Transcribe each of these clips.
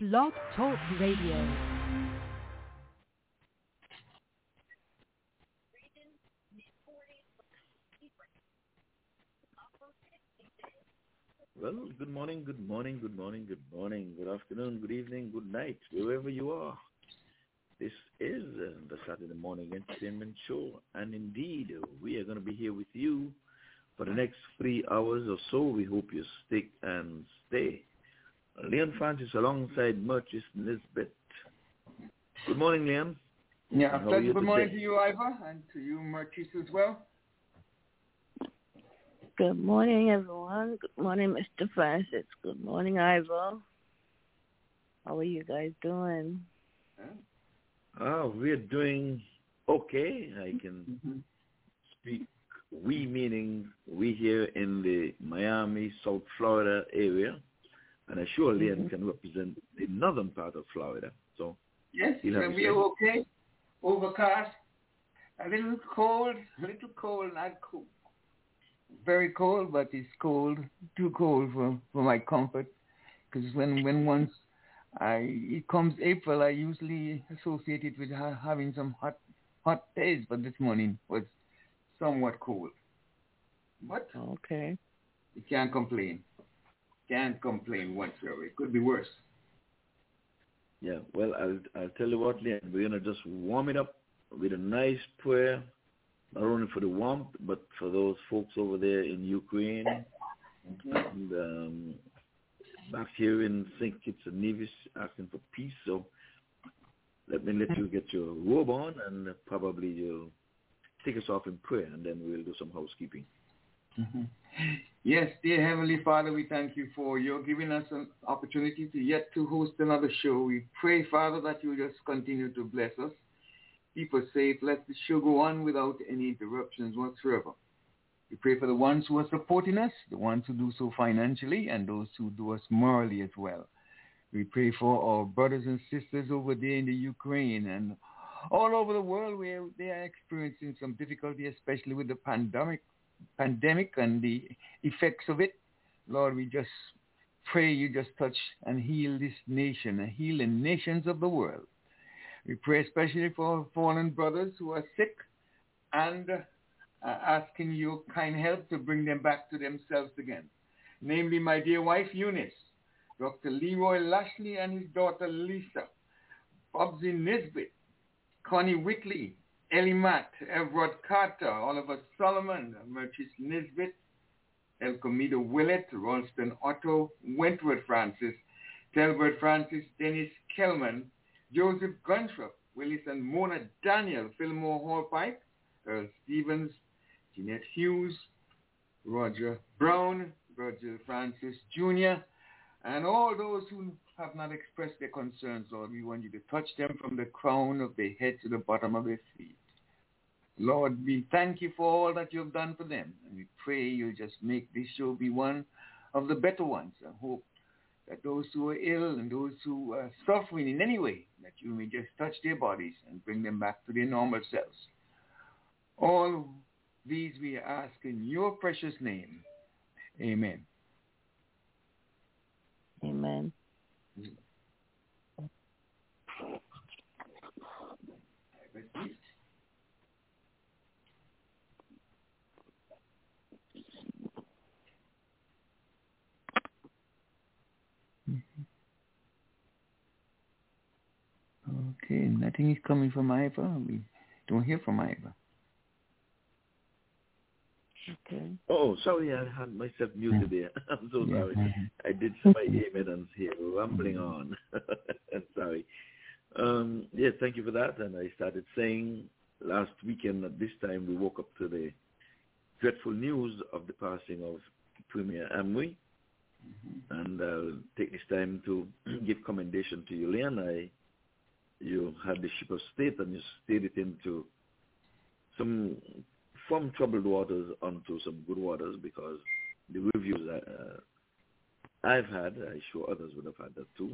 Blog Talk Radio. Well, good morning, good morning, good morning, good morning, good afternoon, good evening, good night, wherever you are. This is uh, the Saturday Morning Entertainment Show, and indeed, uh, we are going to be here with you for the next three hours or so. We hope you stick and stay. Leon Francis alongside Murchis Nisbet. Good morning, Leon. Yeah, How are good morning today? to you, Ivor, and to you, Murchis, as well. Good morning, everyone. Good morning, Mr. Francis. Good morning, Ivor. How are you guys doing? Oh, we're doing okay. I can Mhm. speak we meaning we here in the Miami, South Florida area. And I sure Leon Mhm. can represent the northern part of Florida. So Yes, You'll have and to we say. are okay. Overcast, a little cold, a little cold, not cool. Very cold, but it's cold, too cold for, for my comfort. Because when, when once I it comes April, I usually associate it with ha- having some hot hot days, but this morning was somewhat cold. But Okay. you can't complain. Can't complain whatsoever. It could be worse. yeah, well I'll I'll tell you what, Leon, we're gonna just warm it up with a nice prayer, not only for the warmth, but for those folks over there in Ukraine and um, back here in St. Kitts and Nevis asking for peace. So let me let you get your robe on and probably you'll take us off in prayer and then we'll do some housekeeping. Mhm. Yes, dear Heavenly Father, we thank you for your giving us an opportunity to yet to host another show. We pray, Father, that you just continue to bless us. Keep us safe. Let the show go on without any interruptions whatsoever. We pray for the ones who are supporting us, the ones who do so financially, and those who do us morally as well. We pray for our brothers and sisters over there in the Ukraine and all over the world where they are experiencing some difficulty, especially with the pandemic pandemic and the effects of it. Lord, we just pray you just touch and heal this nation and heal the nations of the world. We pray especially for fallen brothers who are sick and uh, asking your kind help to bring them back to themselves again. Namely, my dear wife Eunice, Dr. Leroy Lashley and his daughter Lisa, Bobsy Nisbet, Connie Whitley, Ellie Matt, Everett Carter, Oliver Solomon, Murchis Nisbet, El Comido Willett, Ralston Otto, Wentworth Francis, Telbert Francis, Dennis Kelman, Joseph Gunthrop, Willis and Mona Daniel, Fillmore Hallpike, Earl Stevens, Jeanette Hughes, Roger Brown, Virgil Francis Jr., and all those who have not expressed their concerns, Lord, we want you to touch them from the crown of their head to the bottom of their feet. Lord, we thank you for all that you've done for them. And we pray you just make this show be one of the better ones. I hope that those who are ill and those who are suffering in any way, that you may just touch their bodies and bring them back to their normal selves. All these we ask in your precious name. Amen. Amen. Okay, nothing is coming from Ivor. We don't hear from Ivor. Okay. Oh, sorry, I had myself muted there. I'm so Yeah. sorry. I did some my amen and here rambling on. I'm sorry. Um, yes, thank you for that. And I started saying last weekend at this time we woke up to the dreadful news of the passing of Premier Amory. And I'll take this time to give commendation to you, Leon. I, you had the ship of state and you steered it into some from troubled waters onto some good waters because the reviews uh, I've had, I'm sure others would have had that too,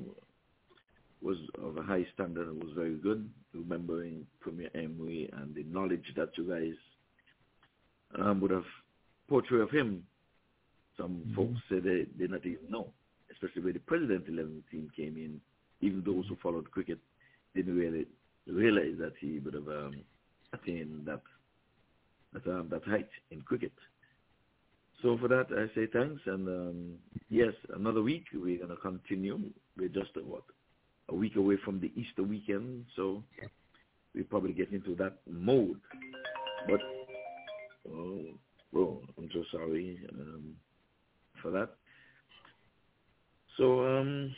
was of a high standard and was very good, remembering Premier Amory and the knowledge that you guys um, would have portrayed of him. Some Mhm. folks say they did not even know, especially when the President 11 team came in even those who followed cricket didn't really realize that he would have um, attained that that, um, that height in cricket. So for that, I say thanks. And um, yes, another week we're going to continue. We're just uh, what a week away from the Easter weekend, so we probably get into that mode. But oh, oh I'm so sorry um, for that. So um,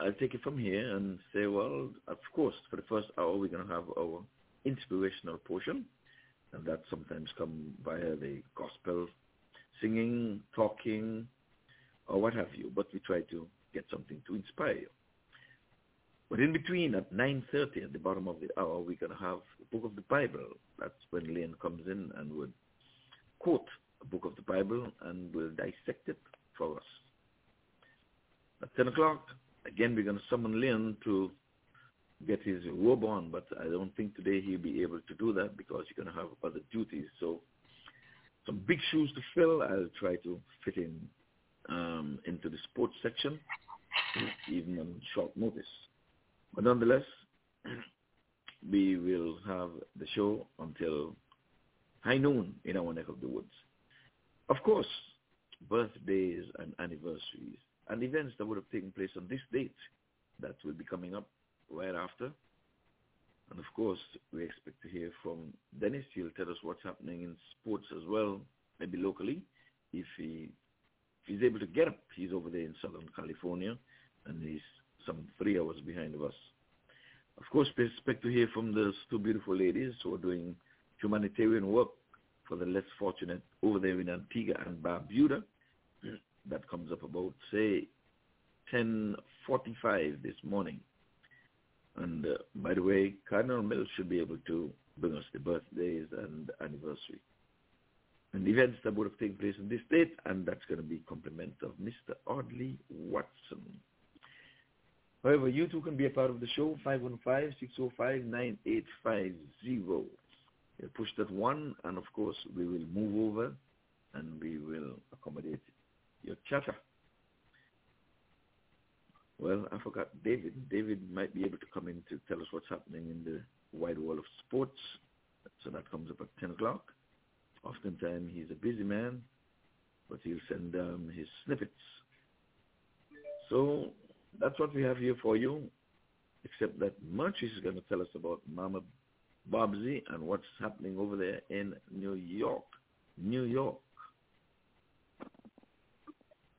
I'll take it from here and say, well, of course, for the first hour we're going to have our inspirational portion, and that sometimes come via the gospel singing, talking, or what have you. But we try to get something to inspire you. But in between, at 9.30 at the bottom of the hour, we're going to have the book of the Bible. That's when Lane comes in and would quote a book of the Bible and will dissect it for us. At 10 o'clock, again, we're going to summon Lane to get his robe on, but I don't think today he'll be able to do that because he's going to have other duties. So some big shoes to fill. I'll try to fit in um, into the sports section, even on short notice. But nonetheless, we will have the show until high noon in our neck of the woods. Of course, birthdays and anniversaries and events that would have taken place on this date that will be coming up right after. And of course, we expect to hear from Dennis. He'll tell us what's happening in sports as well, maybe locally, if he if he's able to get up. He's over there in Southern California, and he's some three hours behind of us. Of course, we expect to hear from those two beautiful ladies who are doing humanitarian work for the less fortunate over there in Antigua and Barbuda. That comes up about, say, 10.45 this morning. And uh, by the way, Cardinal Mills should be able to bring us the birthdays and anniversary and events that would have taken place in this date, and that's going to be compliment of Mr. Audley Watson. However, you too can be a part of the show, 515-605-9850. You push that one, and of course, we will move over, and we will accommodate your chatter. Well, I forgot David. David might be able to come in to tell us what's happening in the wide world of sports. So that comes up at 10 o'clock. Oftentimes he's a busy man, but he'll send um, his snippets. So that's what we have here for you, except that Murchis is going to tell us about Mama Bobsy and what's happening over there in New York. New York.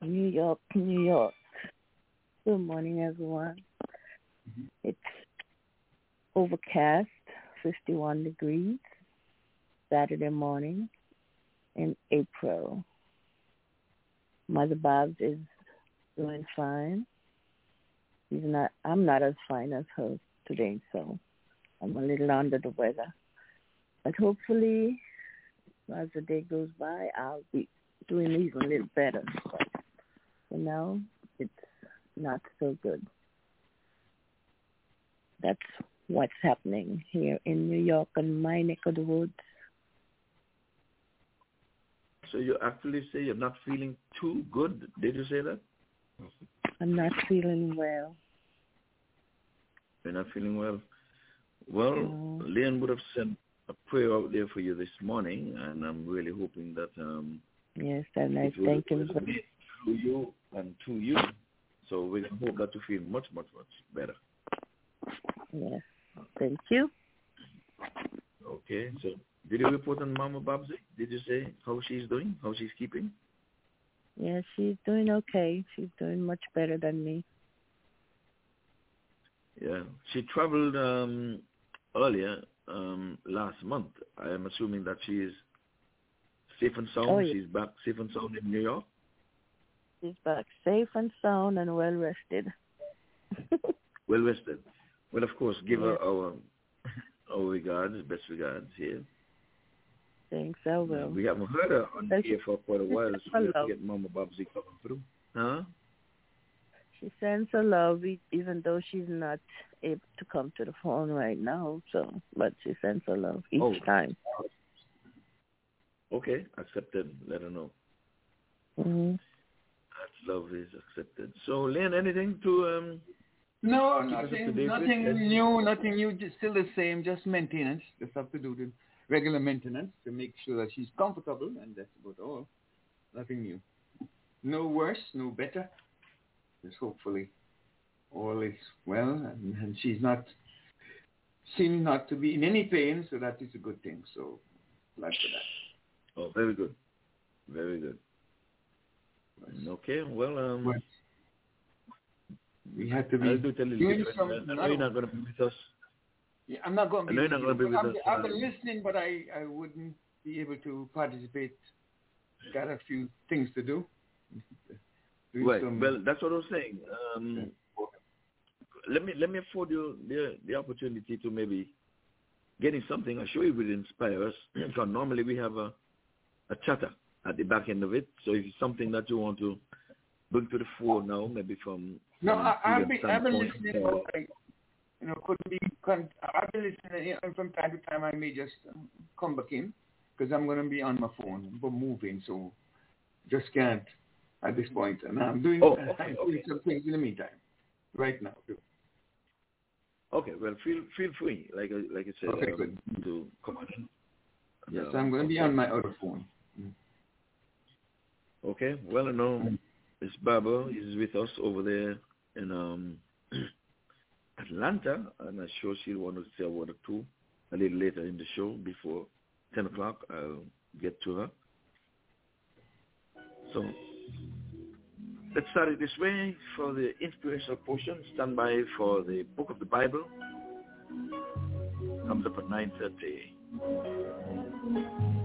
New York, New York. Good morning, everyone. Mm-hmm. It's overcast, 51 degrees. Saturday morning in April. Mother Bob's is doing fine. She's not. I'm not as fine as her today, so I'm a little under the weather. But hopefully, as the day goes by, I'll be doing even a little better. But for now, it's not so good. That's what's happening here in New York and my neck of the woods. So you actually say you're not feeling too good. Did you say that? I'm not feeling well. You're not feeling well. Well, no. Leon would have sent a prayer out there for you this morning, and I'm really hoping that um, yes, and I thank him for through you and to you. So we hope that you feel much, much, much better. Yes, thank you. Okay, so did you report on Mama Babsy? Did you say how she's doing? How she's keeping? Yeah, she's doing okay. She's doing much better than me. Yeah, she traveled um, earlier um, last month. I am assuming that she is safe and sound. Oh, yeah. She's back safe and sound in New York. She's back safe and sound and well rested. well rested. Well, of course, give yeah. her our our regards, best regards here. Thanks, I will. we haven't heard her on here for quite a while, so we have to get Mama Bobsy coming through. Huh? She sends her love, even though she's not able to come to the phone right now. So, but she sends her love each oh. time. Okay, accepted. Let her know. Mm-hmm. Love is accepted. So, Lynn, anything to um, no, nothing, nothing new, nothing new. Just still the same. Just maintenance. Just have to do the regular maintenance to make sure that she's comfortable, and that's about all. Nothing new. No worse, no better. Just hopefully all is well, and, and she's not seems not to be in any pain, so that is a good thing. So glad for that. Oh, very good, very good. Okay, well, um, but we have to be I'll do tell you doing some, I know you're not going to be with us. Yeah, I'm not going to be. I know you're not going to be with I've, us. I've been listening, but I, I wouldn't be able to participate. Got a few things to do. Right. Well, that's what I was saying. Um, let me let me afford you the the opportunity to maybe getting something. I'm sure it would inspire us. because normally we have a a chatter at the back end of it. So if it's something that you want to bring to the fore now, maybe from no, I, I've been I've been listening. But I, you know, could be. I've been listening, and from time to time I may just come back in because I'm going to be on my phone, but moving, so just can't at this point. And I'm doing, oh, okay, I'm doing okay. some things in the meantime, right now. Too. Okay, well, feel feel free, like I like I said, Okay, um, good. to come on. in. Yes, Uh, I'm going to be on my other phone. Okay, well, I know Miss Barbara is with us over there in um, Atlanta, and I'm sure she'll want to say a word or two a little later in the show before 10 o'clock. I'll get to her. So let's start it this way for the inspirational portion. Stand by for the book of the Bible. Comes up at 9.30.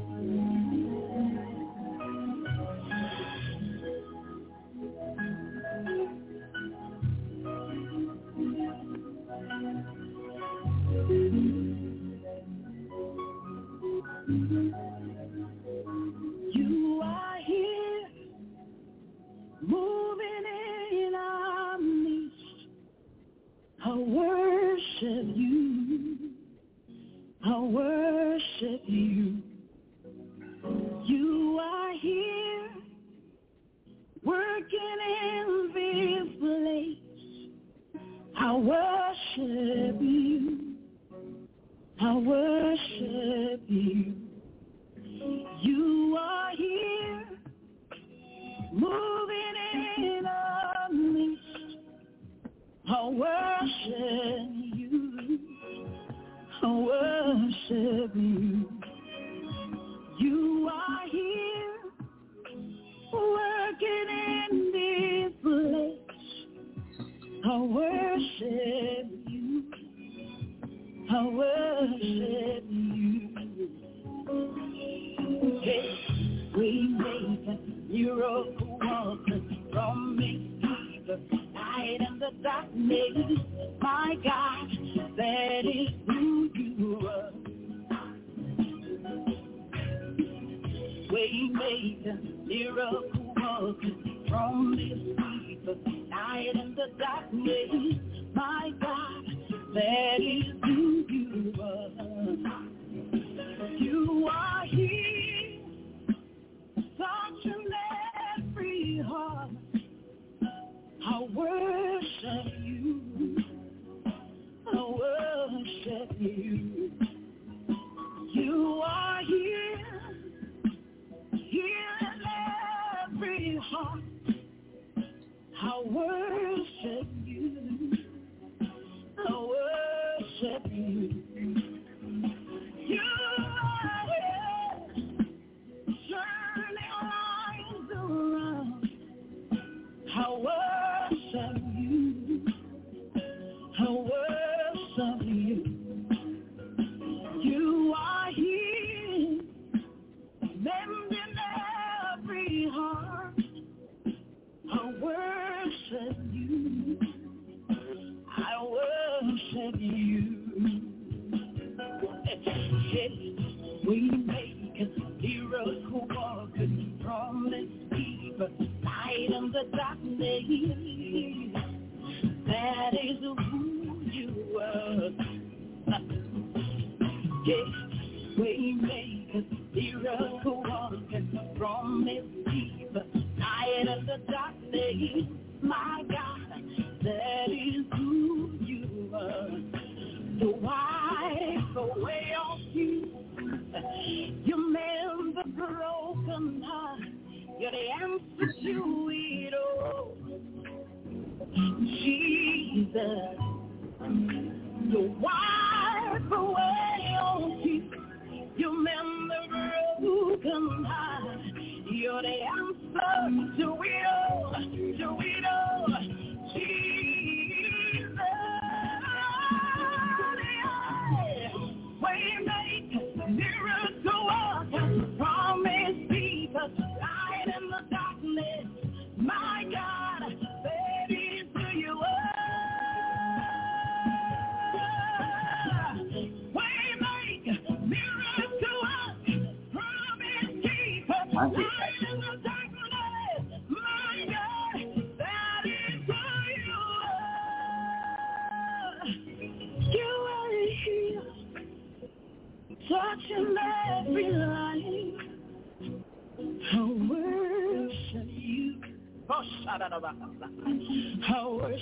You.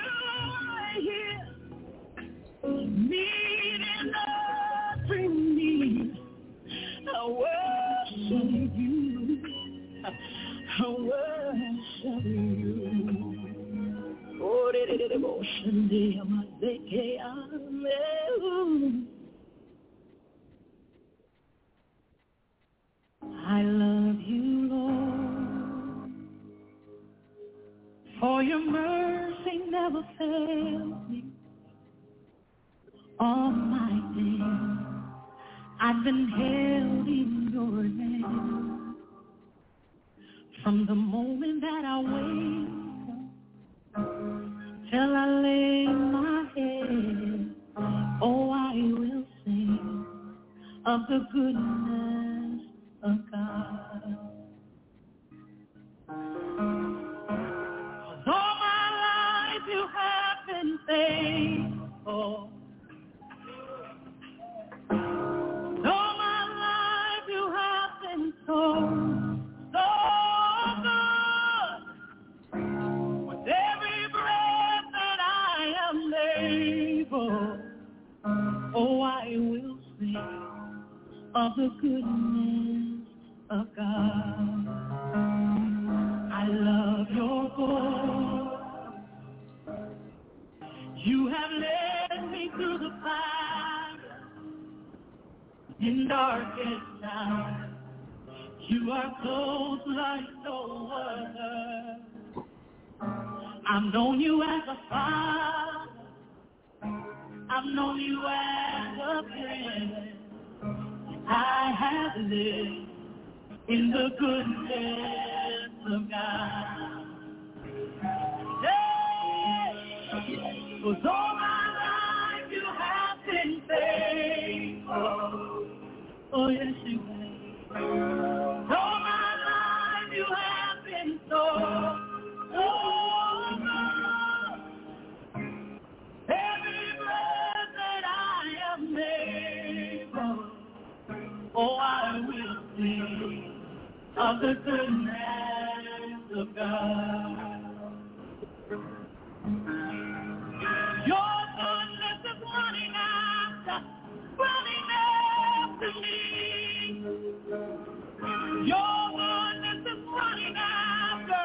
Are here, every need. I worship you. I worship you. Oh, de- amazeke, amen. I love for your mercy never fails me. All my days, I've been held in your hand. From the moment that I wake up till I lay my head, oh, I will sing of the goodness the goodness of God. I love your voice. You have led me through the fire in darkest night. You are close like no other. I've known you as a father. I've known you as a friend. I have lived in the goodness of God. 'Cause all my life you have been faithful. Oh yes you of the goodness of God. Your goodness is running after, running after me. Your goodness is running after,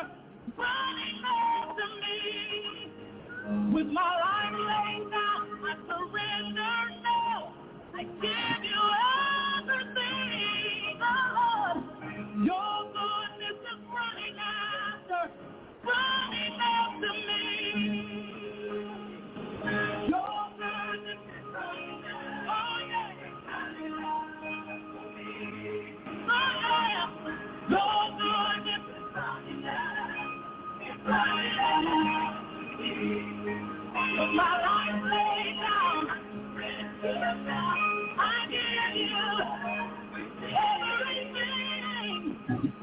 running after me. With my life laid down, everything.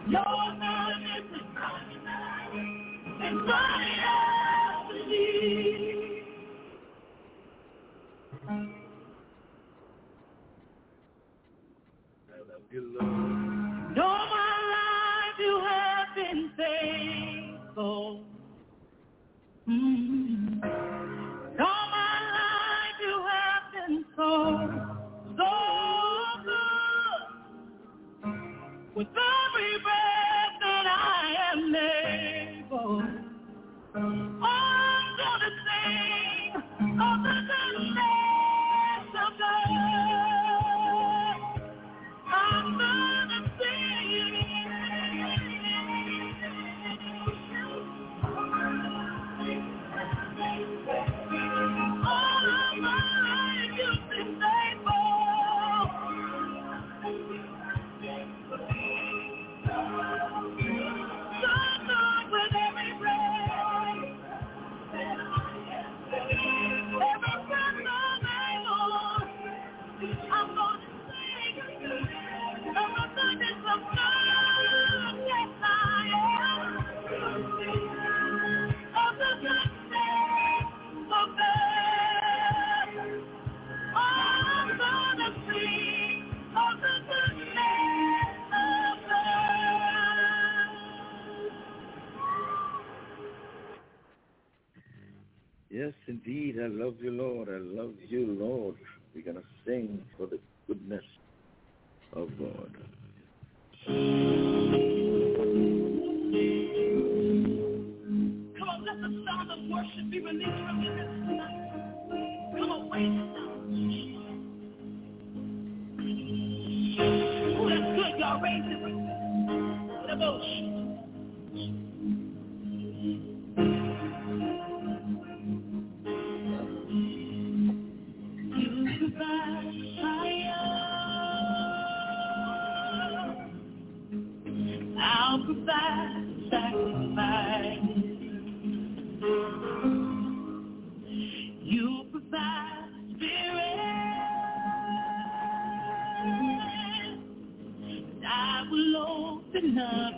Your goodness is With every Yes, indeed. I love you, Lord. I love you, Lord. We're going to sing for the goodness of God. Come on, let the sound of worship be released from your lips tonight. Come on, raise it up. Oh, that's good. Y'all raise it. Devotion. sacrifice, sacrifice. You provide spirit. I will open up.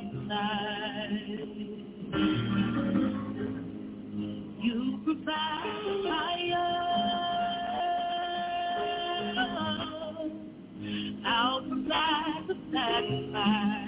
You provide fire. I'll provide the sacrifice.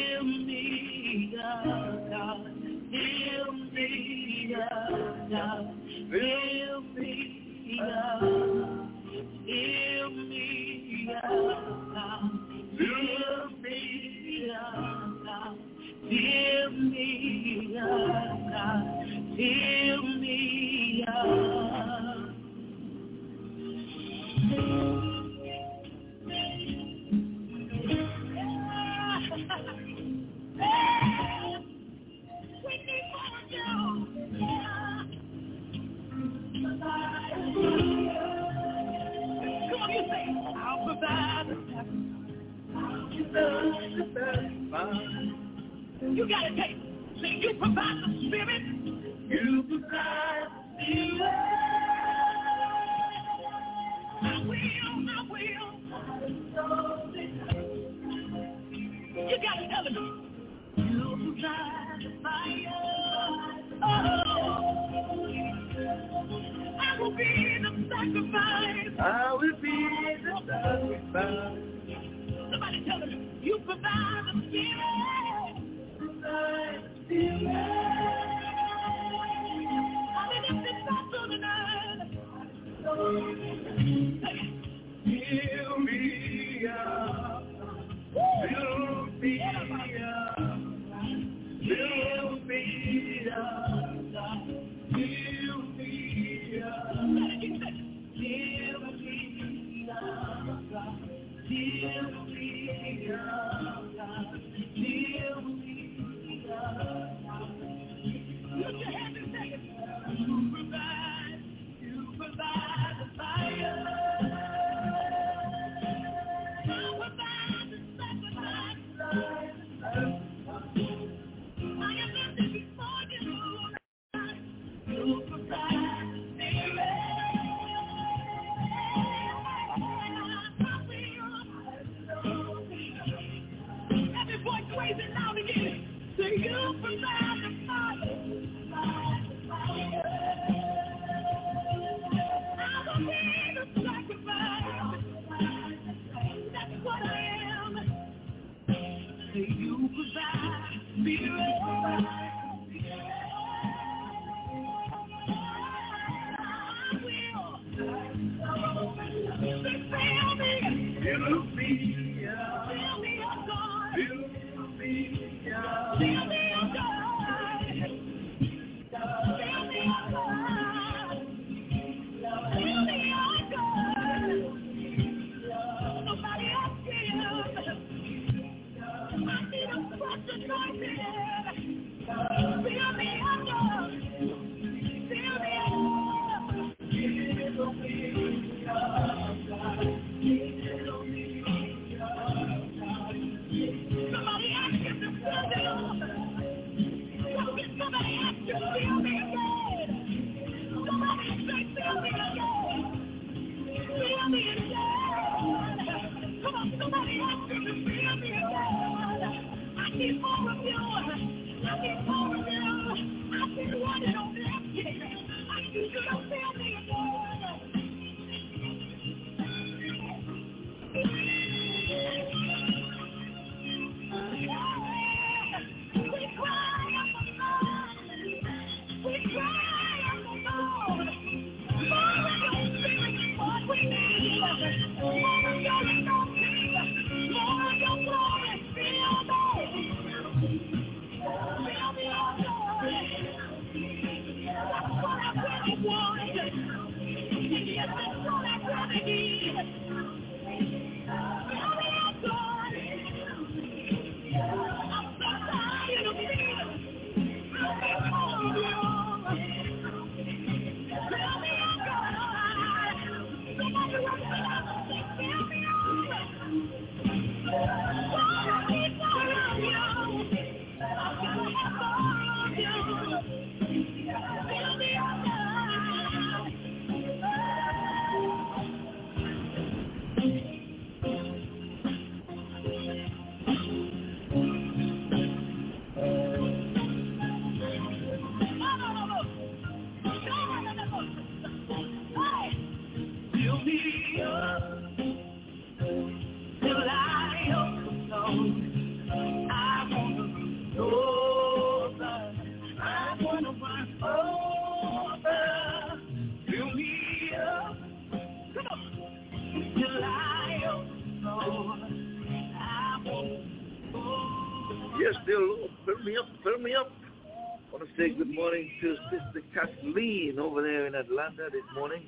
Atlanta this morning.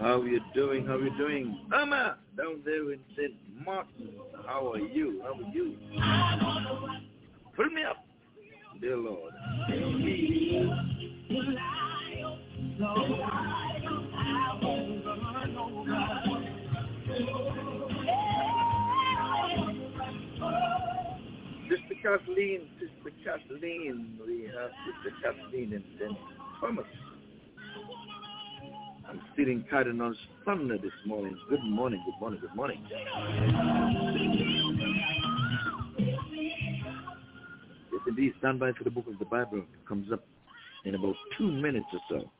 How are you doing? How are you doing? Amma, down there in St. Martin. How are you? How are you? Fill me up, dear Lord. Kathleen, Sister Kathleen, we have Sister Kathleen in St. Thomas. I'm feeling Cardinal's thunder this morning. Good morning, good morning, good morning. Yes, indeed. Stand by for the book of the Bible. It comes up in about two minutes or so.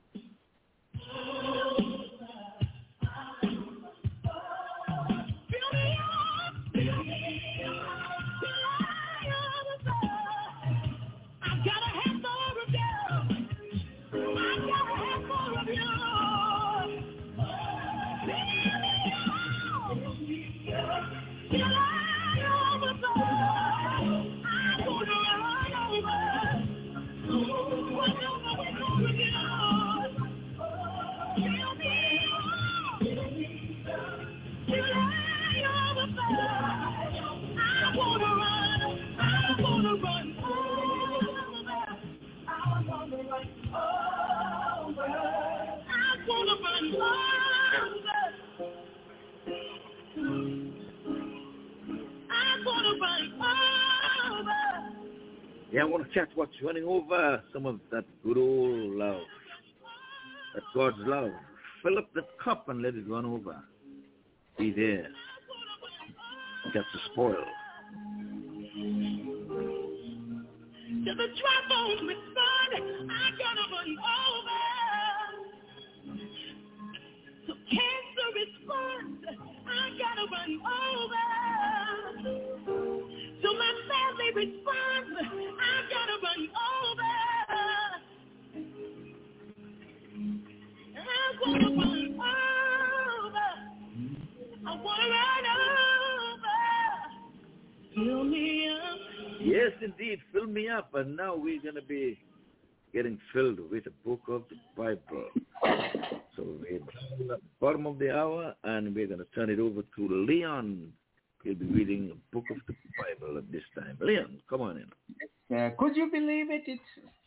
Yeah, I want to chat what's running over some of that good old love. That God's love. Fill up the cup and let it run over. Be there. Get the spoil. To the dry bones respond, I gotta run over. To cancer responds, I gotta run over. To my family responds, Yes, indeed, fill me up. And now we're gonna be getting filled with the book of the Bible. So we're at the bottom of the hour, and we're going to turn it over to Leon He'll be reading a book of the Bible at this time. Leon, come on in. Uh, could you believe it? It's,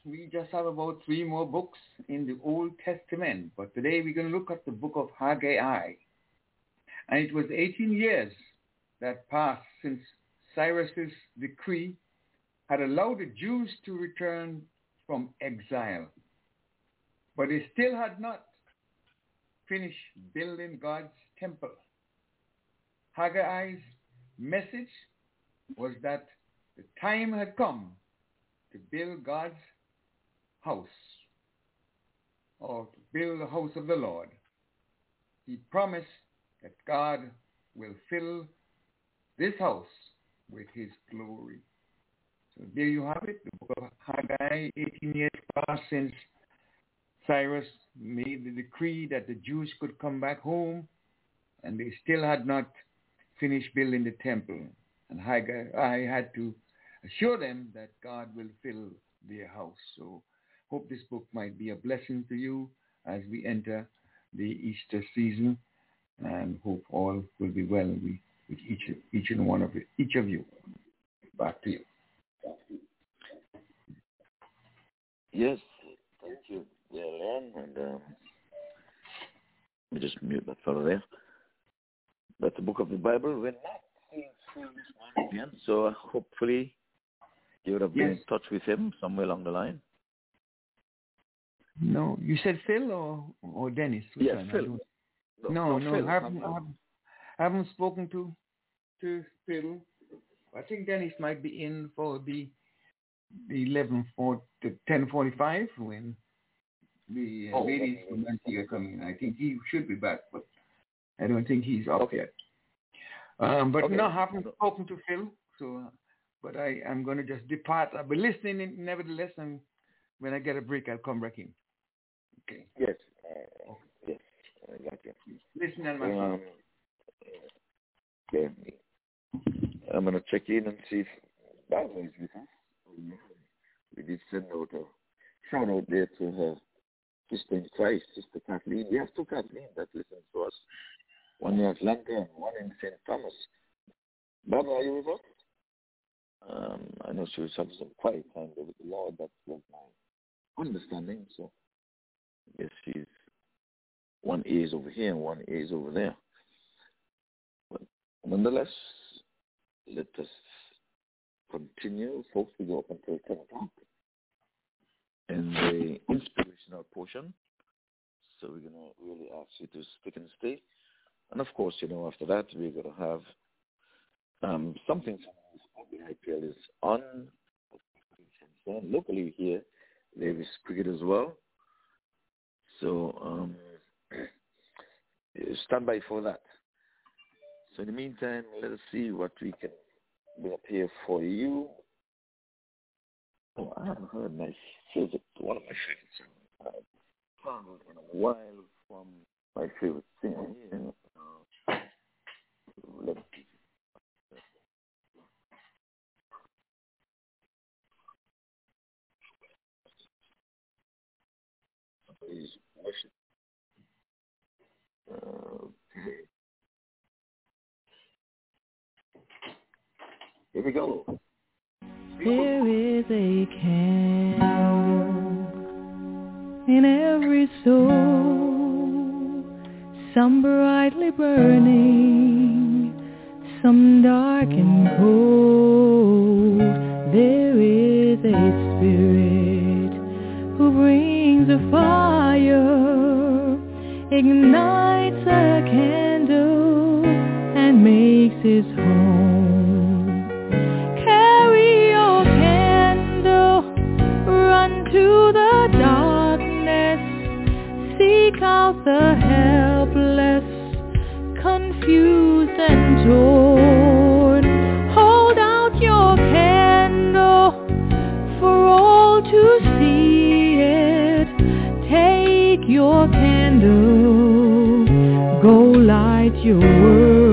we just have about three more books in the Old Testament. But today we're going to look at the book of Haggai. And it was 18 years that passed since Cyrus's decree had allowed the Jews to return from exile. But they still had not finished building God's temple. Haggai's message was that the time had come to build God's house or to build the house of the Lord. He promised that God will fill this house with his glory. So there you have it, the book of Haggai, 18 years past since Cyrus made the decree that the Jews could come back home, and they still had not finish building the temple. Haggai had to assure them that God will fill their house. So hope this book might be a blessing to you as we enter the Easter season and hope all will be well with, each each and one of you, each of you. Back to you. Yes, thank you, Len, and um, let me just mute that fellow there. But the book of the Bible, we're not seeing Phil this morning so hopefully you would have been Yes. in touch with him somewhere along the line. No, you said Phil or or Dennis? Which Yes, one? Phil. don't- No, no, Phil, I haven't, I haven't, I haven't spoken to to Phil. I think Dennis might be in for the the eleven for the ten forty five when the uh, Oh, ladies from Antigua come in. I think he should be back, but I don't think he's up Okay. yet. Um, but Okay. no, I haven't spoken to Phil, so but I am going to just depart. I'll be listening in, nevertheless, and when I get a break, I'll come back in. Okay, Yes, uh, yes, I got you. Listen, and um, okay. I'm gonna check in and see if Barbara is with us. We did send out a shout out there to her sister in Christ, Sister Kathleen. We have two Kathleen that listen to us. One in Atlanta and one in St. Thomas. Barbara, are you with us? Um, I know she was having some quiet time with the Lord. That was my understanding. So I guess she's one ear is over here and one ear is over there. But nonetheless, let us continue. Folks, we go up until 10 o'clock in the inspirational portion. So we're going to really ask you to stick and stay. And of course, you know, after that, we're going to have um, something the IPL is on. Locally here, Davis Cricket as well. So um, stand by for that. So in the meantime, let us see what we can bring up here for you. Oh, I haven't heard my favorite, one of my favorite songs. Found in a while from my favorite singer here. Okay. Here we go. There is a candle in every soul, some brightly burning, some dark and cold. There is a spirit who brings a fire, ignites a candle, and makes his home. Carry your candle, run to the darkness, seek out the helpless, confused and torn. Hold out your candle for all to see it. Take your candle, go light your world.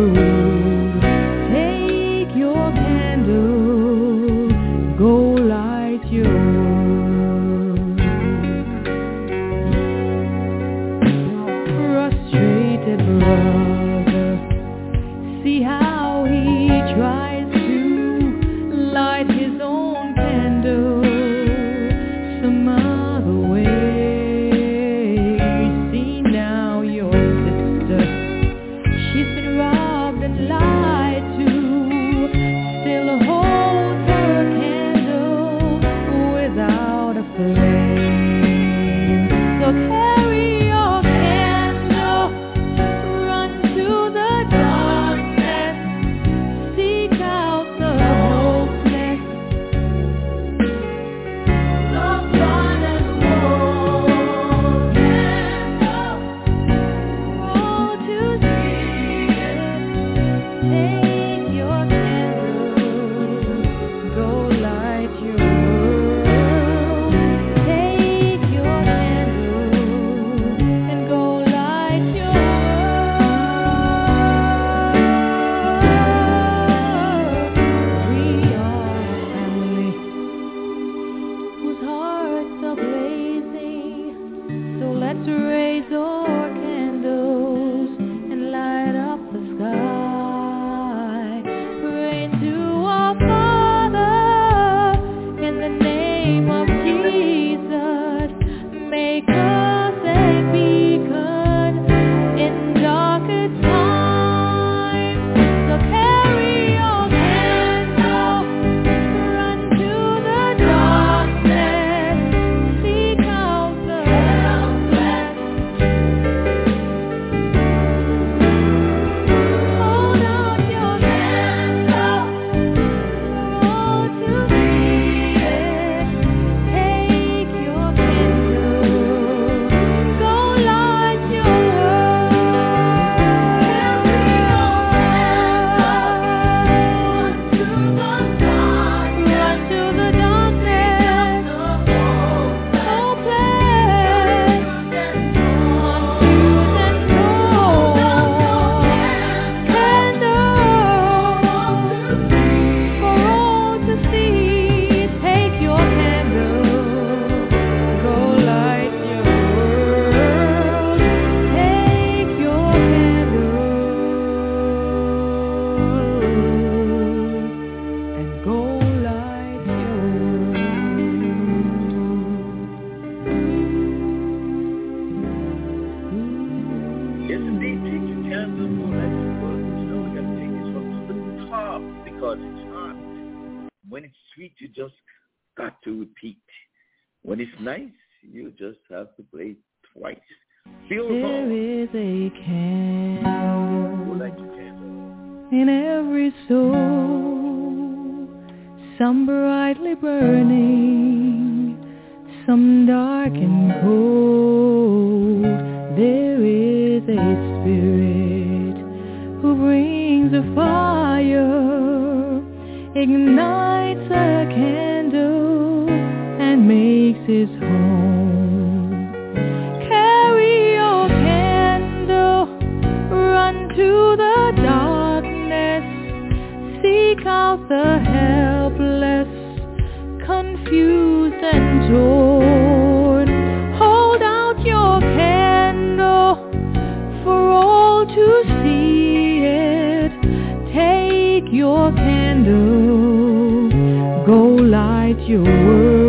Go light your world.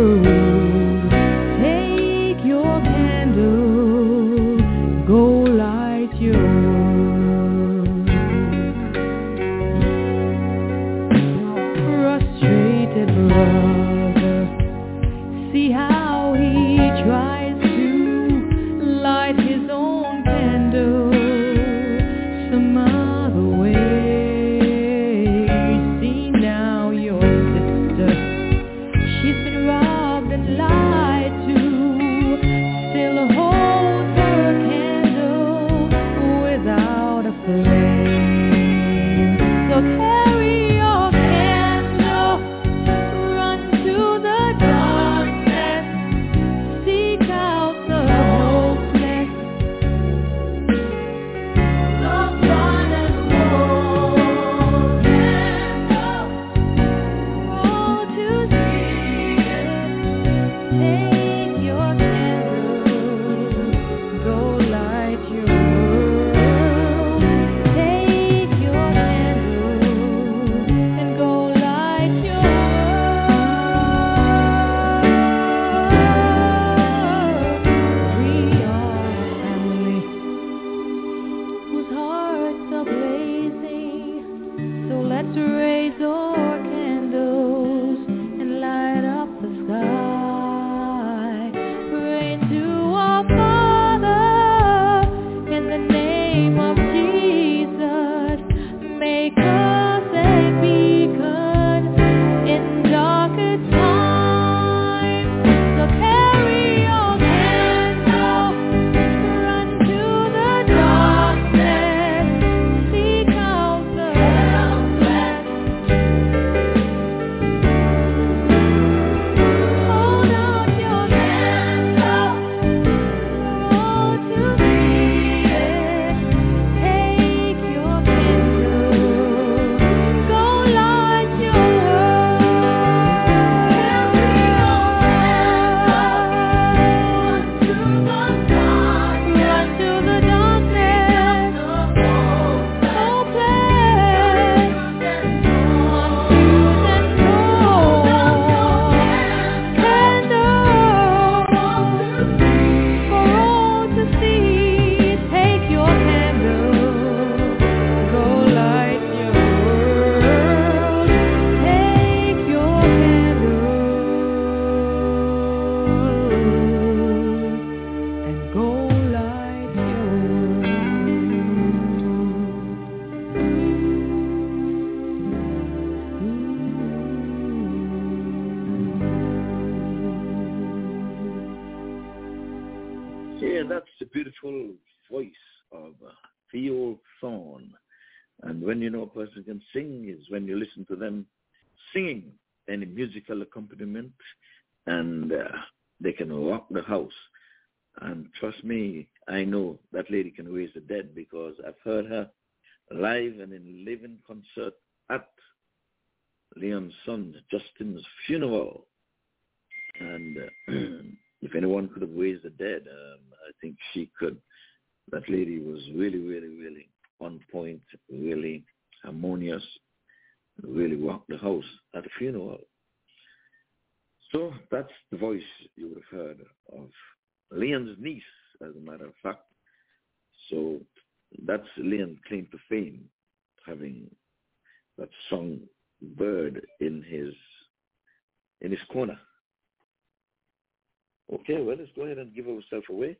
And give ourselves away.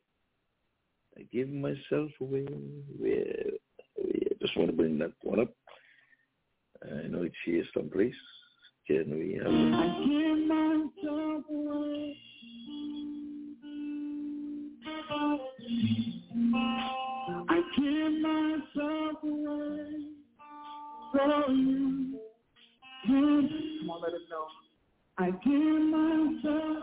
I give myself away. We, we just want to bring that one up. I know it's here someplace. Can we have it? I give myself away. I give myself away for you. Come on, let us know. I give myself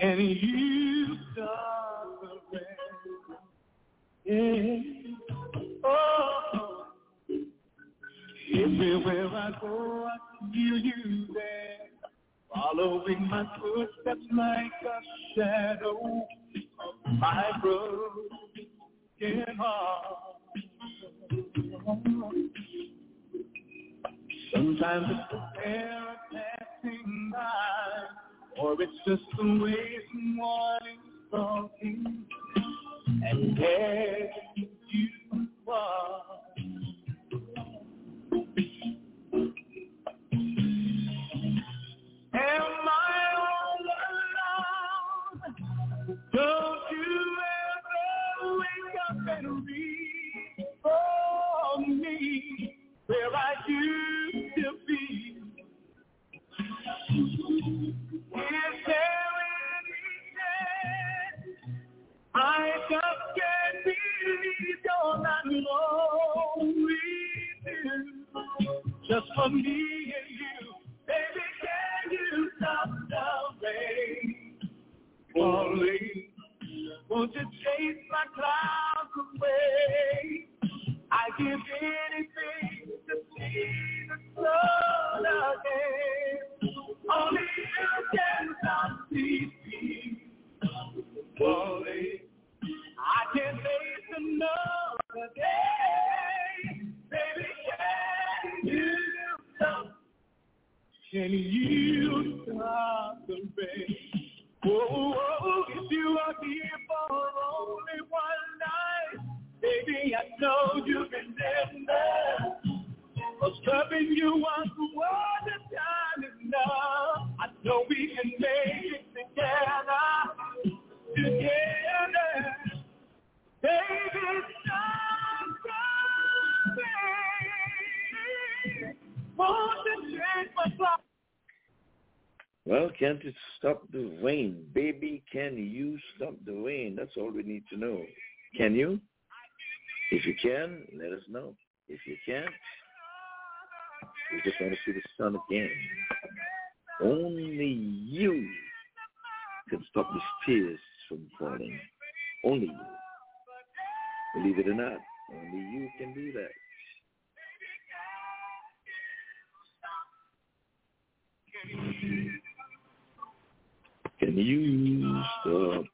Can you stop the rain? Yeah. Oh, everywhere I go, I feel you there, following my footsteps like a shadow of my broken heart. Sometimes it's a pair of passing by or it's just the way and one is talking. And there's can, let us know. If you can't, we just want to see the sun again. Only you can stop these tears from falling. Only you. Believe it or not, only you can do that. Can you stop?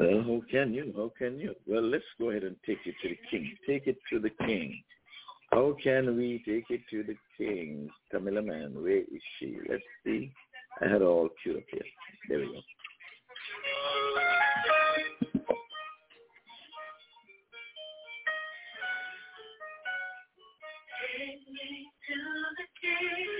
Well, how can you? How can you? Well, let's go ahead and take it to the king. Take it to the king. How can we take it to the king? Tamela Mann, where is she? Let's see. I had all queued up here. There we go. To the king.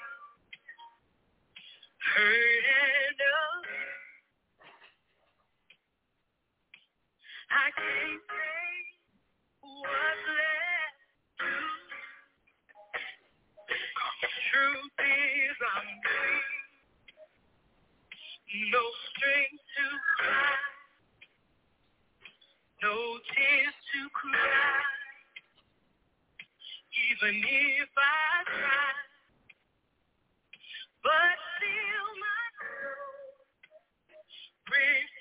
up. I can't say what's left Truth is I'm. No strength to cry. No tears to cry. Even if I try. But still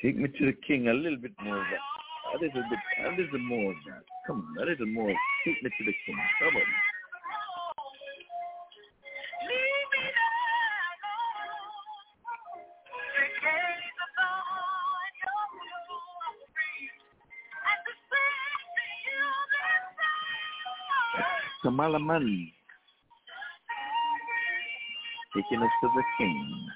Take me to the king a little bit more of that. A little bit, a little more of that. Come on, a little more. Take me to the king. Come on. Tamela Mann. Taking us to the king.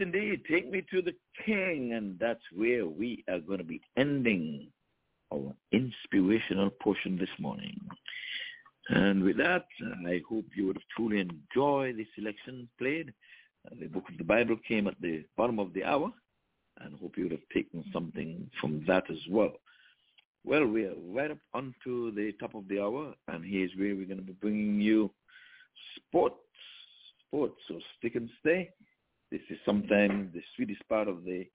Indeed. Take me to the king, and that's where we are going to be ending our inspirational portion this morning. And with that, I hope you would have truly enjoyed the selection played. Uh, the book of the Bible came at the bottom of the hour, and hope you would have taken something from that as well. Well, we are right up onto the top of the hour, and here's where we're going to be bringing you sports. Sports, so stick and stay. Sometimes the sweetest part of the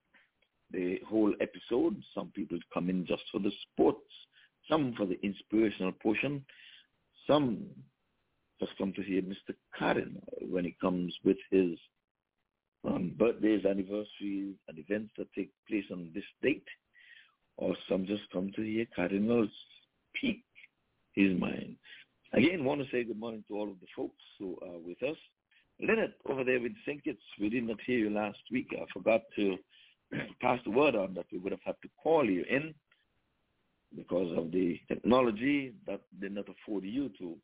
the whole episode. Some people come in just for the sports, some for the inspirational portion, some just come to hear Mr. Cardinal when he comes with his um, birthdays, anniversaries, and events that take place on this date, or some just come to hear Cardinal speak his mind. Again, want to say good morning to all of the folks who are with us. Leonard over there with St. Kitts, we did not hear you last week. I forgot to pass the word on that we would have had to call you in because of the technology that did not afford you to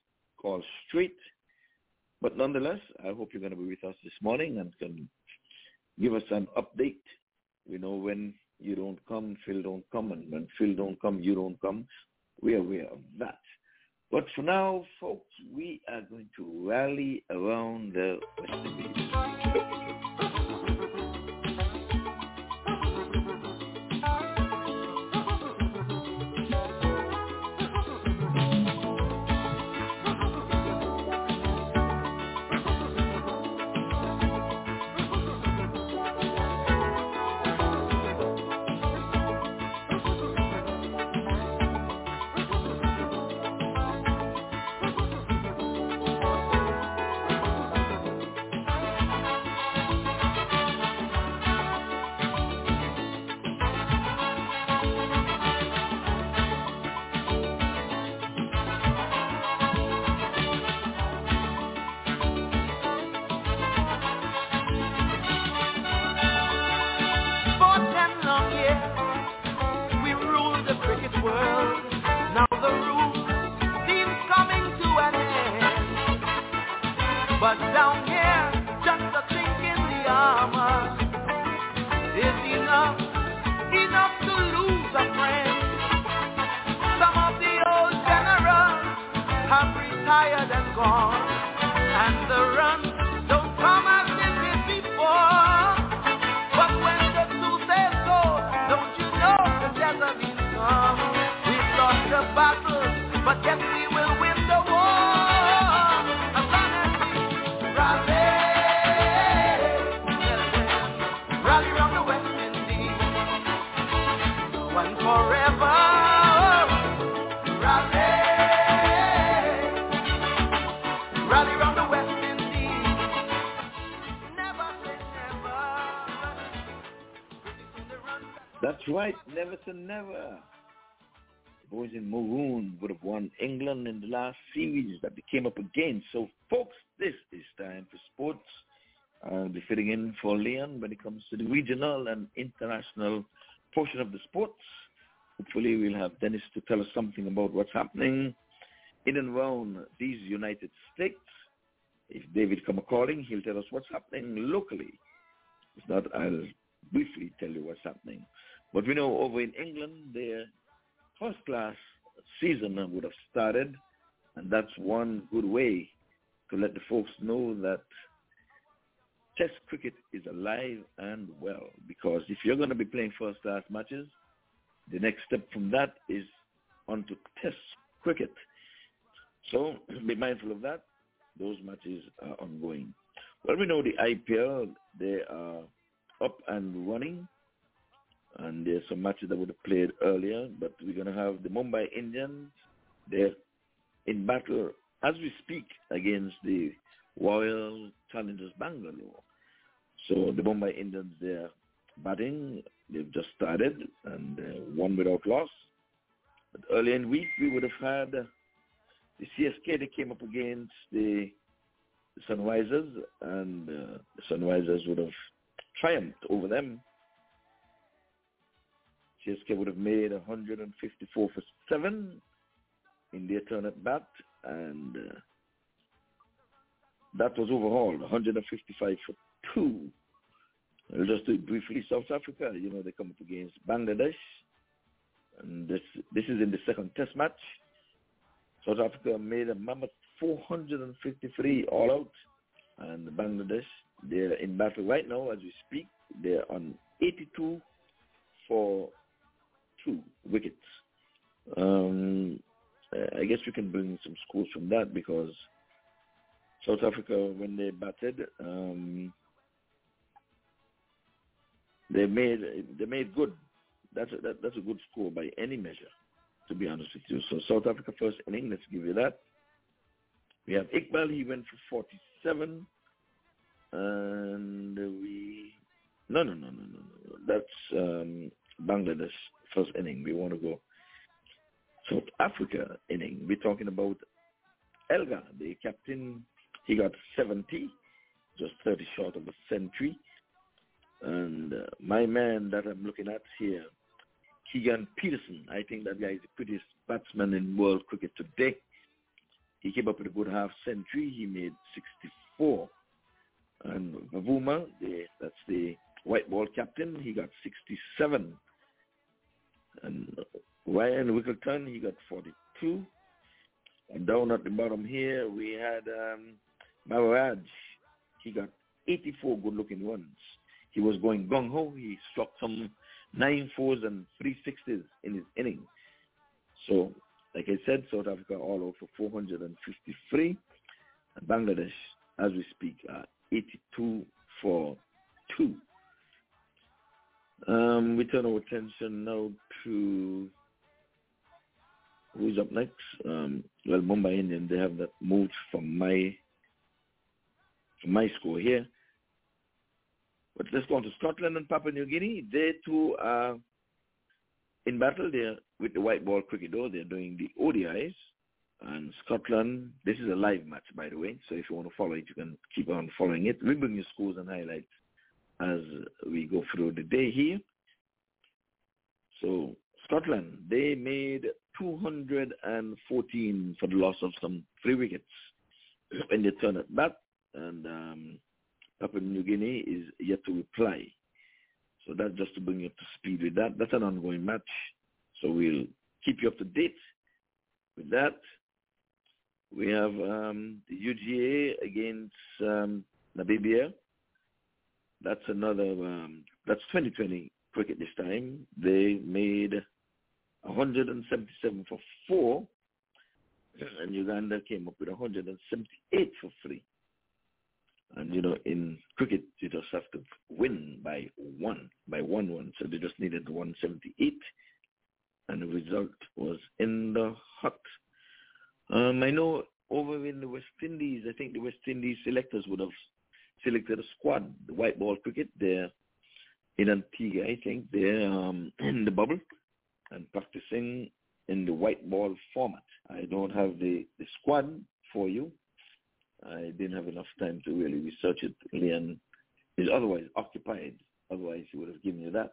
call straight. But nonetheless, I hope you're going to be with us this morning and can give us an update. We know when you don't come, Phil don't come, and when Phil don't come, you don't come. We are aware of that. But for now, folks, we are going to rally around the West when it comes to the regional and international portion of the sports. Hopefully, we'll have Dennis to tell us something about what's happening in and around these United States. If David come a calling, he'll tell us what's happening locally. If not, I'll briefly tell you what's happening. But we know over in England, their first class season would have started, and that's one good way to let the folks know that Test cricket is alive and well because if you're going to be playing first class matches, the next step from that is onto Test cricket. So be mindful of that. Those matches are ongoing. Well, we know the IPL, they are up and running. And there's some matches that would have played earlier, but we're going to have the Mumbai Indians. They're in battle as we speak against the Royal Challengers Bangalore. So the Mumbai Indians, they're batting. They've just started and uh, won without loss. But earlier in the week, we would have had uh, the CSK that came up against the, the Sunrisers, and uh, the Sunrisers would have triumphed over them. CSK would have made 154 for 7 in their turn at bat, and uh, that was overhauled, 155 for 2. Just briefly. South Africa, you know, they come up against Bangladesh, and this this is in the second test match. South Africa made a mammoth 453 all out, and Bangladesh they're in battle right now as we speak. They're on 82 for two wickets. Um, I guess we can bring some scores from that because South Africa, when they batted, um, they made they made good. That's a, that, that's a good score by any measure, to be honest with you. So South Africa first inning, let's give you that. We have Iqbal. He went for 47, and we no no no no no no. That's um, Bangladesh first inning. We want to go South Africa inning. We're talking about Elgar, the captain. He got 70, just 30 short of a century. And uh, my man that I'm looking at here, Keegan Petersen, I think that guy is the prettiest batsman in world cricket today. He came up with a good half century. He made 64. And Bavuma, the, that's the white ball captain, he got 67. And Ryan Rickelton, he got 42. And down at the bottom here, we had um, Maharaj. He got 84 good-looking runs he was going gung ho. He struck some nine fours and three sixes in his inning. So, like I said, South Africa all out for 453. And Bangladesh, as we speak, are 82 for two. Um, we turn our attention now to who's up next. Um, well, Mumbai Indians, they have that moved from my from my score here. But let's go on to Scotland and Papua New Guinea. They too are in battle there with the white ball cricket though. They're doing the ODIs. And Scotland, this is a live match, by the way. So if you want to follow it, you can keep on following it. We bring you scores and highlights as we go through the day here. So Scotland, they made 214 for the loss of some three wickets in the turn at bat. And um, Papua New Guinea is yet to reply. So that's just to bring you up to speed with that. That's an ongoing match. So we'll keep you up to date with that. We have um, the UGA against um, Namibia. That's another, um, that's 2020 cricket this time. They made 177 for four, and Uganda came up with 178 for three. And you know, in cricket, you just have to win by one, by one one. So they just needed 178, and the result was in the hut. Um, I know over in the West Indies, I think the West Indies selectors would have selected a squad, the white ball cricket. They're in Antigua, I think. They're um, in the bubble and practicing in the white ball format. I don't have the, the squad for you. I didn't have enough time to really research it. Leon is otherwise occupied. Otherwise, he would have given you that.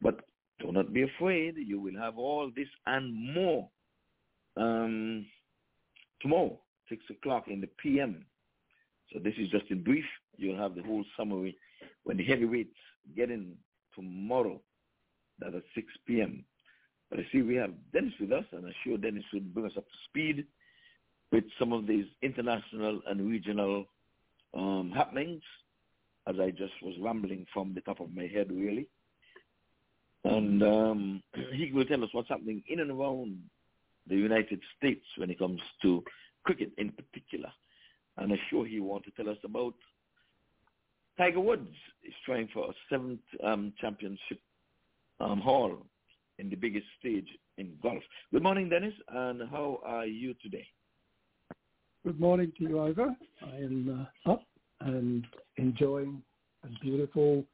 But do not be afraid. You will have all this and more um, tomorrow, 6 o'clock in the PM. So this is just in brief. You'll have the whole summary when the heavyweights get in tomorrow. That at 6 p.m. But I see we have Dennis with us, and I'm sure Dennis will bring us up to speed with some of these international and regional um, happenings, as I just was rambling from the top of my head, really. And um, he will tell us what's happening in and around the United States when it comes to cricket in particular. And I'm sure he wants to tell us about Tiger Woods is trying for a seventh um, championship um, haul in the biggest stage in golf. Good morning, Dennis, and how are you today? Good morning to you, Ivor. I am uh, up and enjoying a beautiful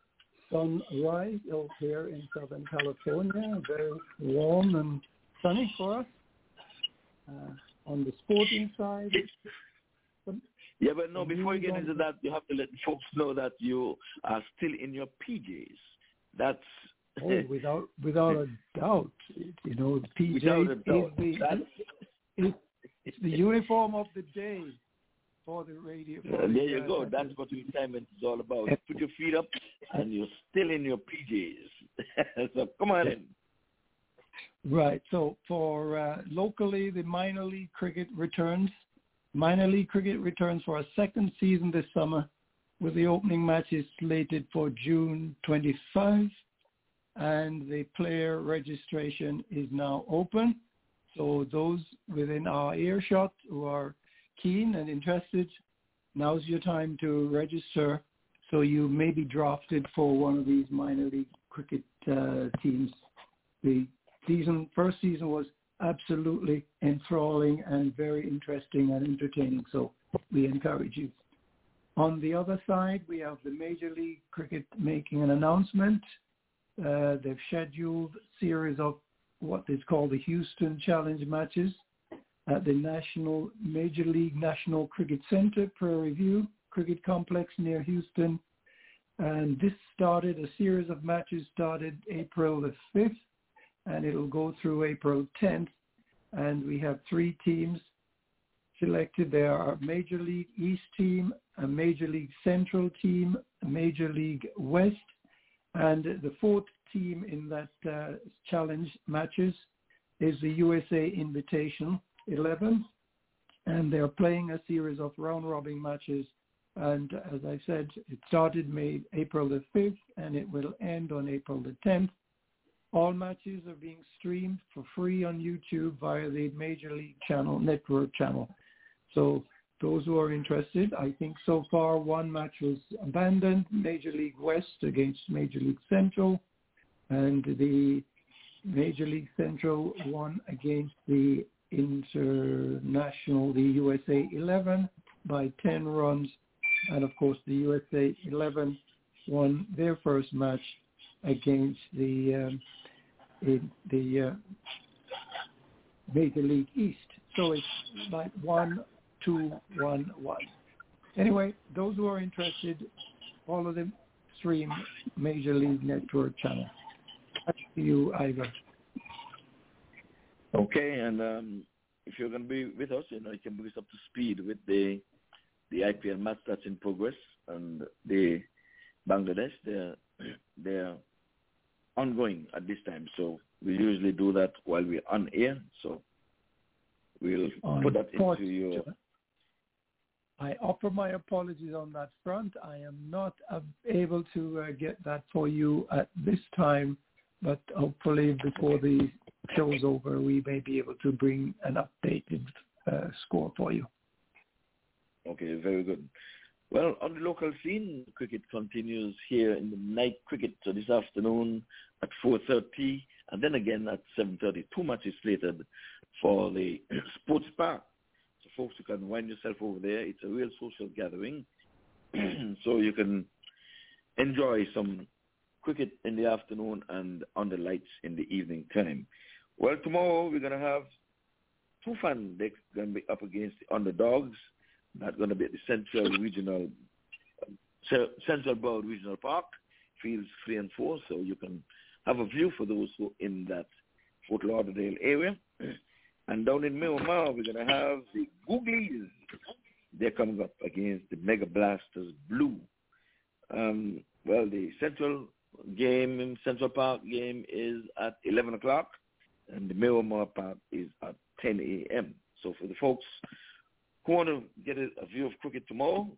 sunrise out here in Southern California. Very warm and sunny for us. Uh, on the sporting side, yeah, but no, before you get into that, you have to let folks know that you are still in your PJs. That's oh, without without a doubt. You know, PJs is the it's the uniform of the day for the radio. For there you uh, go. That's what retirement is all about. Put your feet up, and you're still in your PJs. so come on in. Right. So for uh, locally, the minor league cricket returns Minor league cricket returns for a second season this summer with the opening matches slated for June 25 and the player registration is now open. So those within our earshot who are keen and interested, now's your time to register so you may be drafted for one of these minor league cricket uh, teams. The season, first season was absolutely enthralling and very interesting and entertaining. So we encourage you. On the other side, we have the Major League Cricket making an announcement. Uh, they've scheduled a series of what is called the Houston Challenge matches at the National Major League National Cricket Center, Prairie View Cricket Complex near Houston. And this started, a series of matches started April the 5th and it'll go through April 10th. And we have three teams selected. There are a Major League East team, a Major League Central team, a Major League West, and the fourth team in that uh, challenge matches is the USA Invitation 11. And they're playing a series of round-robin matches. And as I said, it started May, April the 5th, and it will end on April the 10th. All matches are being streamed for free on YouTube via the Major League Channel network channel. So those who are interested, I think so far one match was abandoned, Major League West against Major League Central, and the Major League Central won against the International, the USA 11 by 10 runs. And of course the USA 11 won their first match against the um, in the uh, Major League East. So it's like one, two, one, one. Anyway, those who are interested, follow the stream Major League Network channel. You, Ivor. Okay, and um, if you're going to be with us, you know, you can bring us up to speed with the the IPL match that's in progress and the Bangladesh. They're they're ongoing at this time. So we usually do that while we're on air. So we'll on put that into your. I offer my apologies on that front. I am not able to uh, get that for you at this time, but hopefully before the show's over, we may be able to bring an updated uh, score for you. Okay, very good. Well, on the local scene, cricket continues here in the night cricket. So this afternoon at 4.30 and then again at 7.30. Two matches slated for the sports park. So folks, you can wind yourself over there. It's a real social gathering. so you can enjoy some cricket in the afternoon and the lights in the evening time. Well, tomorrow we're going to have two. They're going to be up against the underdogs. That's going to be at the Central Regional Central Board Regional Park, fields three and four, so you can have a view for those who in that Fort Lauderdale area. And down in Miramar, we're going to have the Googlies. They're coming up against the Mega Blasters Blue. Um, well, the Central game, in Central Park game is at 11 o'clock, and the Miramar Park is at 10 a.m. So for the folks who want to get a, a view of cricket tomorrow,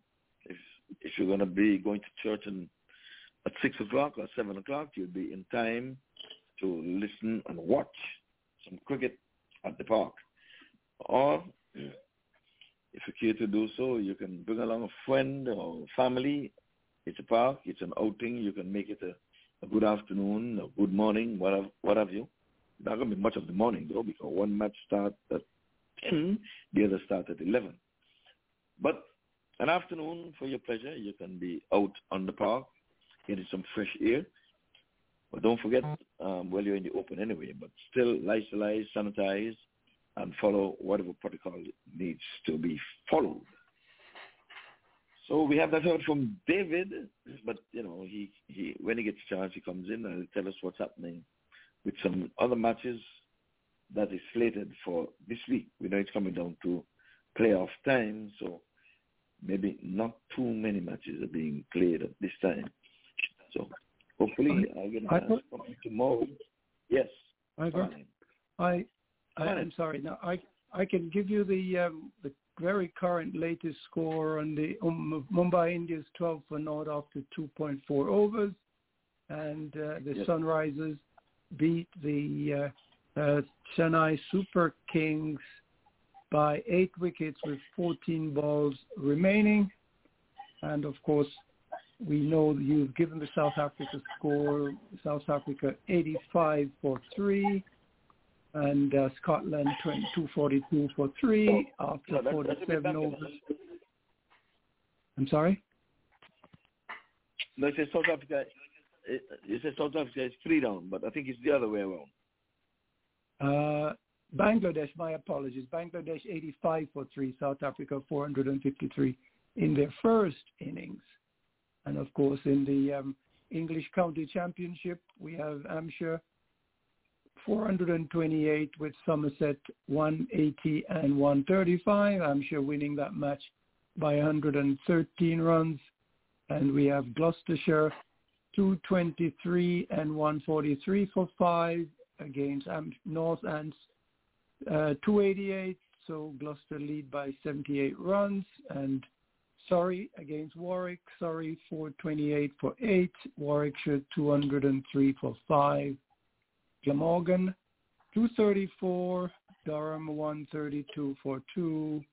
if if you're going to be going to church and at 6 o'clock or 7 o'clock, you'll be in time to listen and watch some cricket at the park. Or if you care to do so, you can bring along a friend or family. It's a park. It's an outing. You can make it a good afternoon, good morning, whatever, what have you. Not going to be much of the morning, though, because one match starts at 10, the other starts at 11. But an afternoon for your pleasure, you can be out on the park, getting some fresh air. But don't forget, um, well, you're in the open anyway, but still isolate, sanitize, and follow whatever protocol needs to be followed. So we have that heard from David, but you know, he, he when he gets chance, he comes in and he tell us what's happening with some other matches that is slated for this week. We know it's coming down to playoff time, so maybe not too many matches are being played at this time. So hopefully I'll get a chance tomorrow. Yes. Ivor, I, I I'm sorry. Now I I can give you the um, the very current latest score on the um, Mumbai Indians 12 for naught after 2.4 overs, and uh, the yes. Sunrisers beat the uh, uh, Chennai Super Kings by eight wickets with 14 balls remaining. And of course, we know you've given the South Africa score, South Africa 85 for 3 and uh, Scotland 2242 for 3 after no, 47 overs. I'm sorry? No, it says South Africa, it says South Africa is 3 down, but I think it's the other way around. Uh, Bangladesh, my apologies. Bangladesh 85 for 3, South Africa 453 in their first innings. And of course, in the um, English County Championship, we have Hampshire 428 with Somerset 180 and 135. I'm sure winning that match by 113 runs. And we have Gloucestershire 223 and 143 for 5 against North and uh, 288, so Gloucester lead by 78 runs. And Surrey against Warwick, Surrey 428 for 8, Warwickshire 203 for 5, Glamorgan 234, Durham 132 for 2,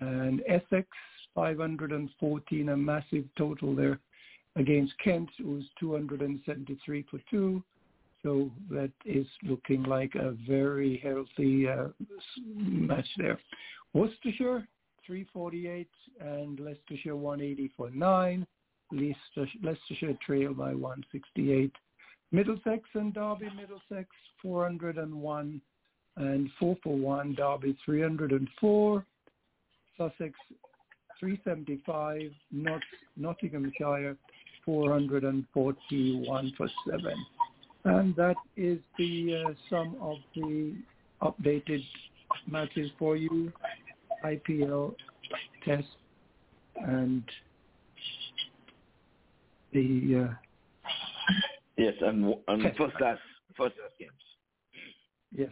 and Essex 514, a massive total there against Kent, who's 273 for 2. So that is looking like a very healthy uh, match there. Worcestershire 348 and Leicestershire 180 for 9. Leicester, Leicestershire trail by 168. Middlesex and Derby, Middlesex 401 and 4 for 1. Derby 304. Sussex 375. Not, Nottinghamshire 441 for 7. And that is the uh, sum of the updated matches for you, IPL test and the uh, yes, and, and first class first class games. Yes.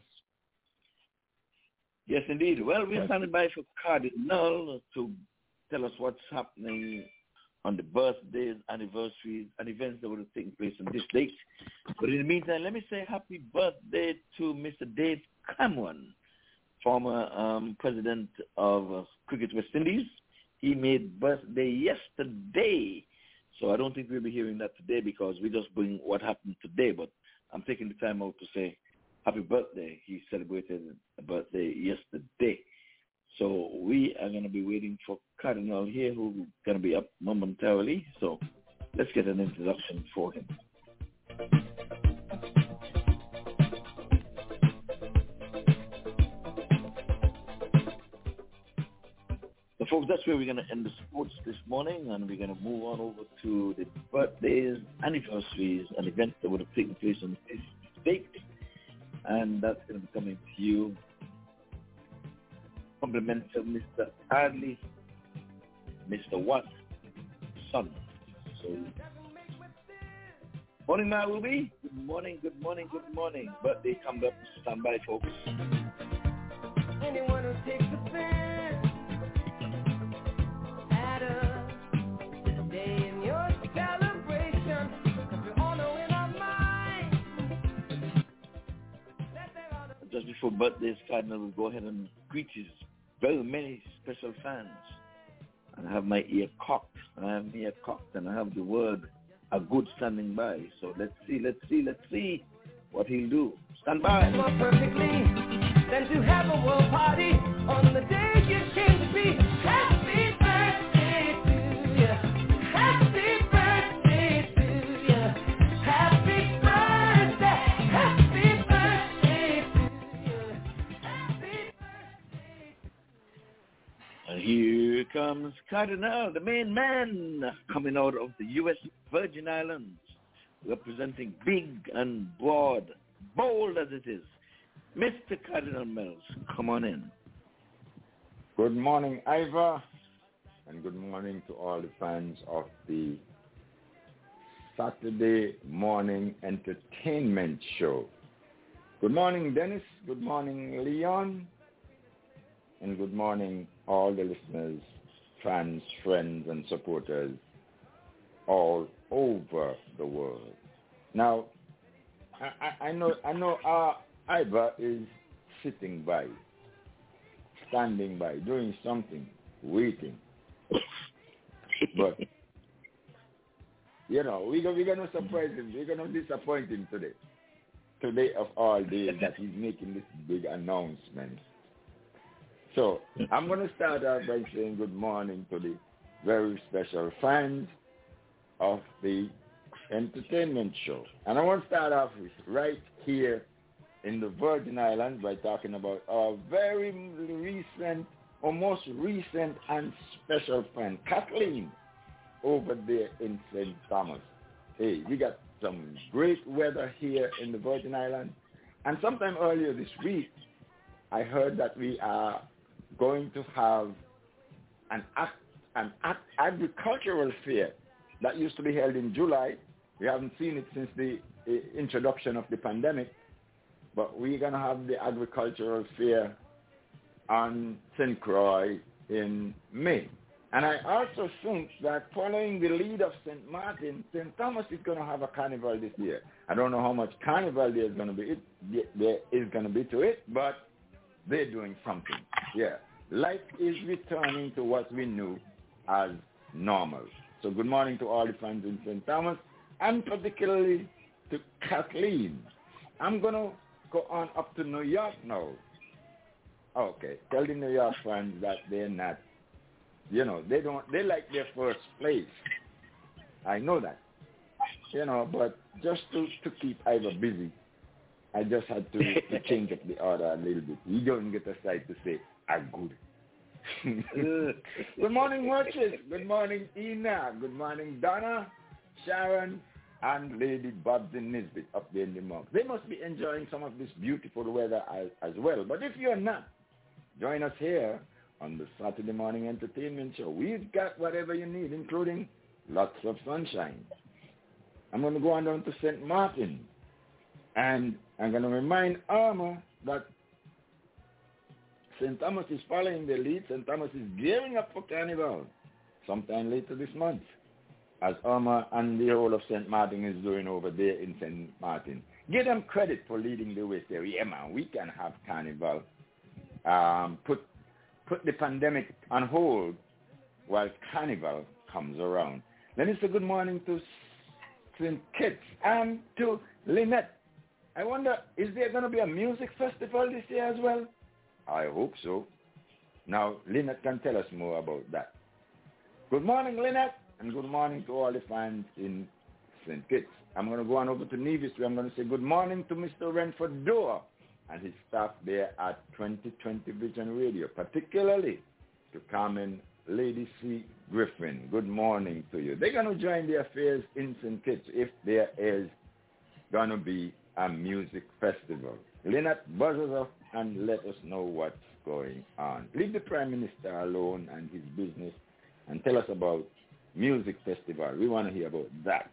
Yes, indeed. Well, we're standing by for Cardinal to tell us what's happening on the birthdays, anniversaries, and events that would have taken place on this date. But in the meantime, let me say happy birthday to Mr. Dave Cameron, former um, president of uh, Cricket West Indies. He made birthday yesterday. So I don't think we'll be hearing that today because we just bring what happened today. But I'm taking the time out to say happy birthday. He celebrated a birthday yesterday. So we are going to be waiting for Cardinal here, who's going to be up momentarily. So let's get an introduction for him. So folks, that's where we're going to end the sports this morning and we're going to move on over to the birthdays, anniversaries, and events that would have taken place on this date. And that's going to be coming to you. Compliments of Mr. Adley, Mr. Watt, son. So, morning, my Ruby. Good morning, good morning, good morning. Birthday comes up. Stand by, folks. Anyone who takes Just before birthdays, Cardinal will go ahead and greet his very many special fans. And I have my ear cocked. I have my ear cocked and I have the word a good standing by. So let's see, let's see, let's see what he'll do. Stand by. more perfectly than to have a world party on the day you came to be. Here comes Cardinal, the main man, coming out of the U.S. Virgin Islands, representing big and broad, bold as it is. Mr. Cardinal Mills, come on in. Good morning, Ivor, and good morning to all the fans of the Saturday morning entertainment show. Good morning, Dennis. Good morning, Leon. And good morning, all the listeners, fans, friends, and supporters all over the world. Now, I, I, know, I know, uh, Ivor is sitting by, standing by, doing something, waiting. But you know, we we're gonna surprise him. We're gonna disappoint him today. Today of all days that he's making this big announcement. So I'm gonna start out by saying good morning to the very special fans of the entertainment show. And I want to start off with right here in the Virgin Islands by talking about our very recent, or most recent and special friend, Kathleen, over there in St. Thomas. Hey, we got some great weather here in the Virgin Islands. And sometime earlier this week, I heard that we are going to have an, an agricultural fair that used to be held in July. We haven't seen it since the uh, introduction of the pandemic, but we're going to have the agricultural fair on St. Croix in May. And I also think that following the lead of St. Martin, St. Thomas is going to have a carnival this year. I don't know how much carnival there is going to be, there is going to be to it, but they're doing something. Yeah. Life is returning to what we knew as normal. So good morning to all the fans in St. Thomas, and particularly to Kathleen. I'm going to go on up to New York now. Okay, tell the New York fans that they're not, you know, they don't, they like their first place. I know that. You know, but just to, to keep Ivor busy, I just had to, to change up the order a little bit. You don't get a sight to say, are good. Good morning, Watches. Good morning, Ina. Good morning, Donna, Sharon, and Lady Bobs and Nisbet up there in the monk. They must be enjoying some of this beautiful weather as, as well. But if you're not, join us here on the Saturday morning entertainment show. We've got whatever you need, including lots of sunshine. I'm going to go on down to St. Martin. And I'm going to remind Amory that St. Thomas is following the lead. St. Thomas is gearing up for Carnival sometime later this month, as Irma and the whole of St. Martin is doing over there in St. Martin. Give them credit for leading the way. Say, yeah, man, we can have Carnival. Um, put put the pandemic on hold while Carnival comes around. Let me say good morning to St. Kitts and to Lynette. I wonder, is there going to be a music festival this year as well? I hope so. Now, Lynette can tell us more about that. Good morning, Lynette, and good morning to all the fans in St. Kitts. I'm going to go on over to Nevis where I'm going to say good morning to Mr. Renford Doer and his staff there at 2020 Vision Radio, particularly to Carmen Lady C. Griffin. Good morning to you. They're going to join the affairs in St. Kitts if there is going to be a music festival. Lynette buzzes us and let us know what's going on. Leave the Prime Minister alone and his business and tell us about music festival. We want to hear about that.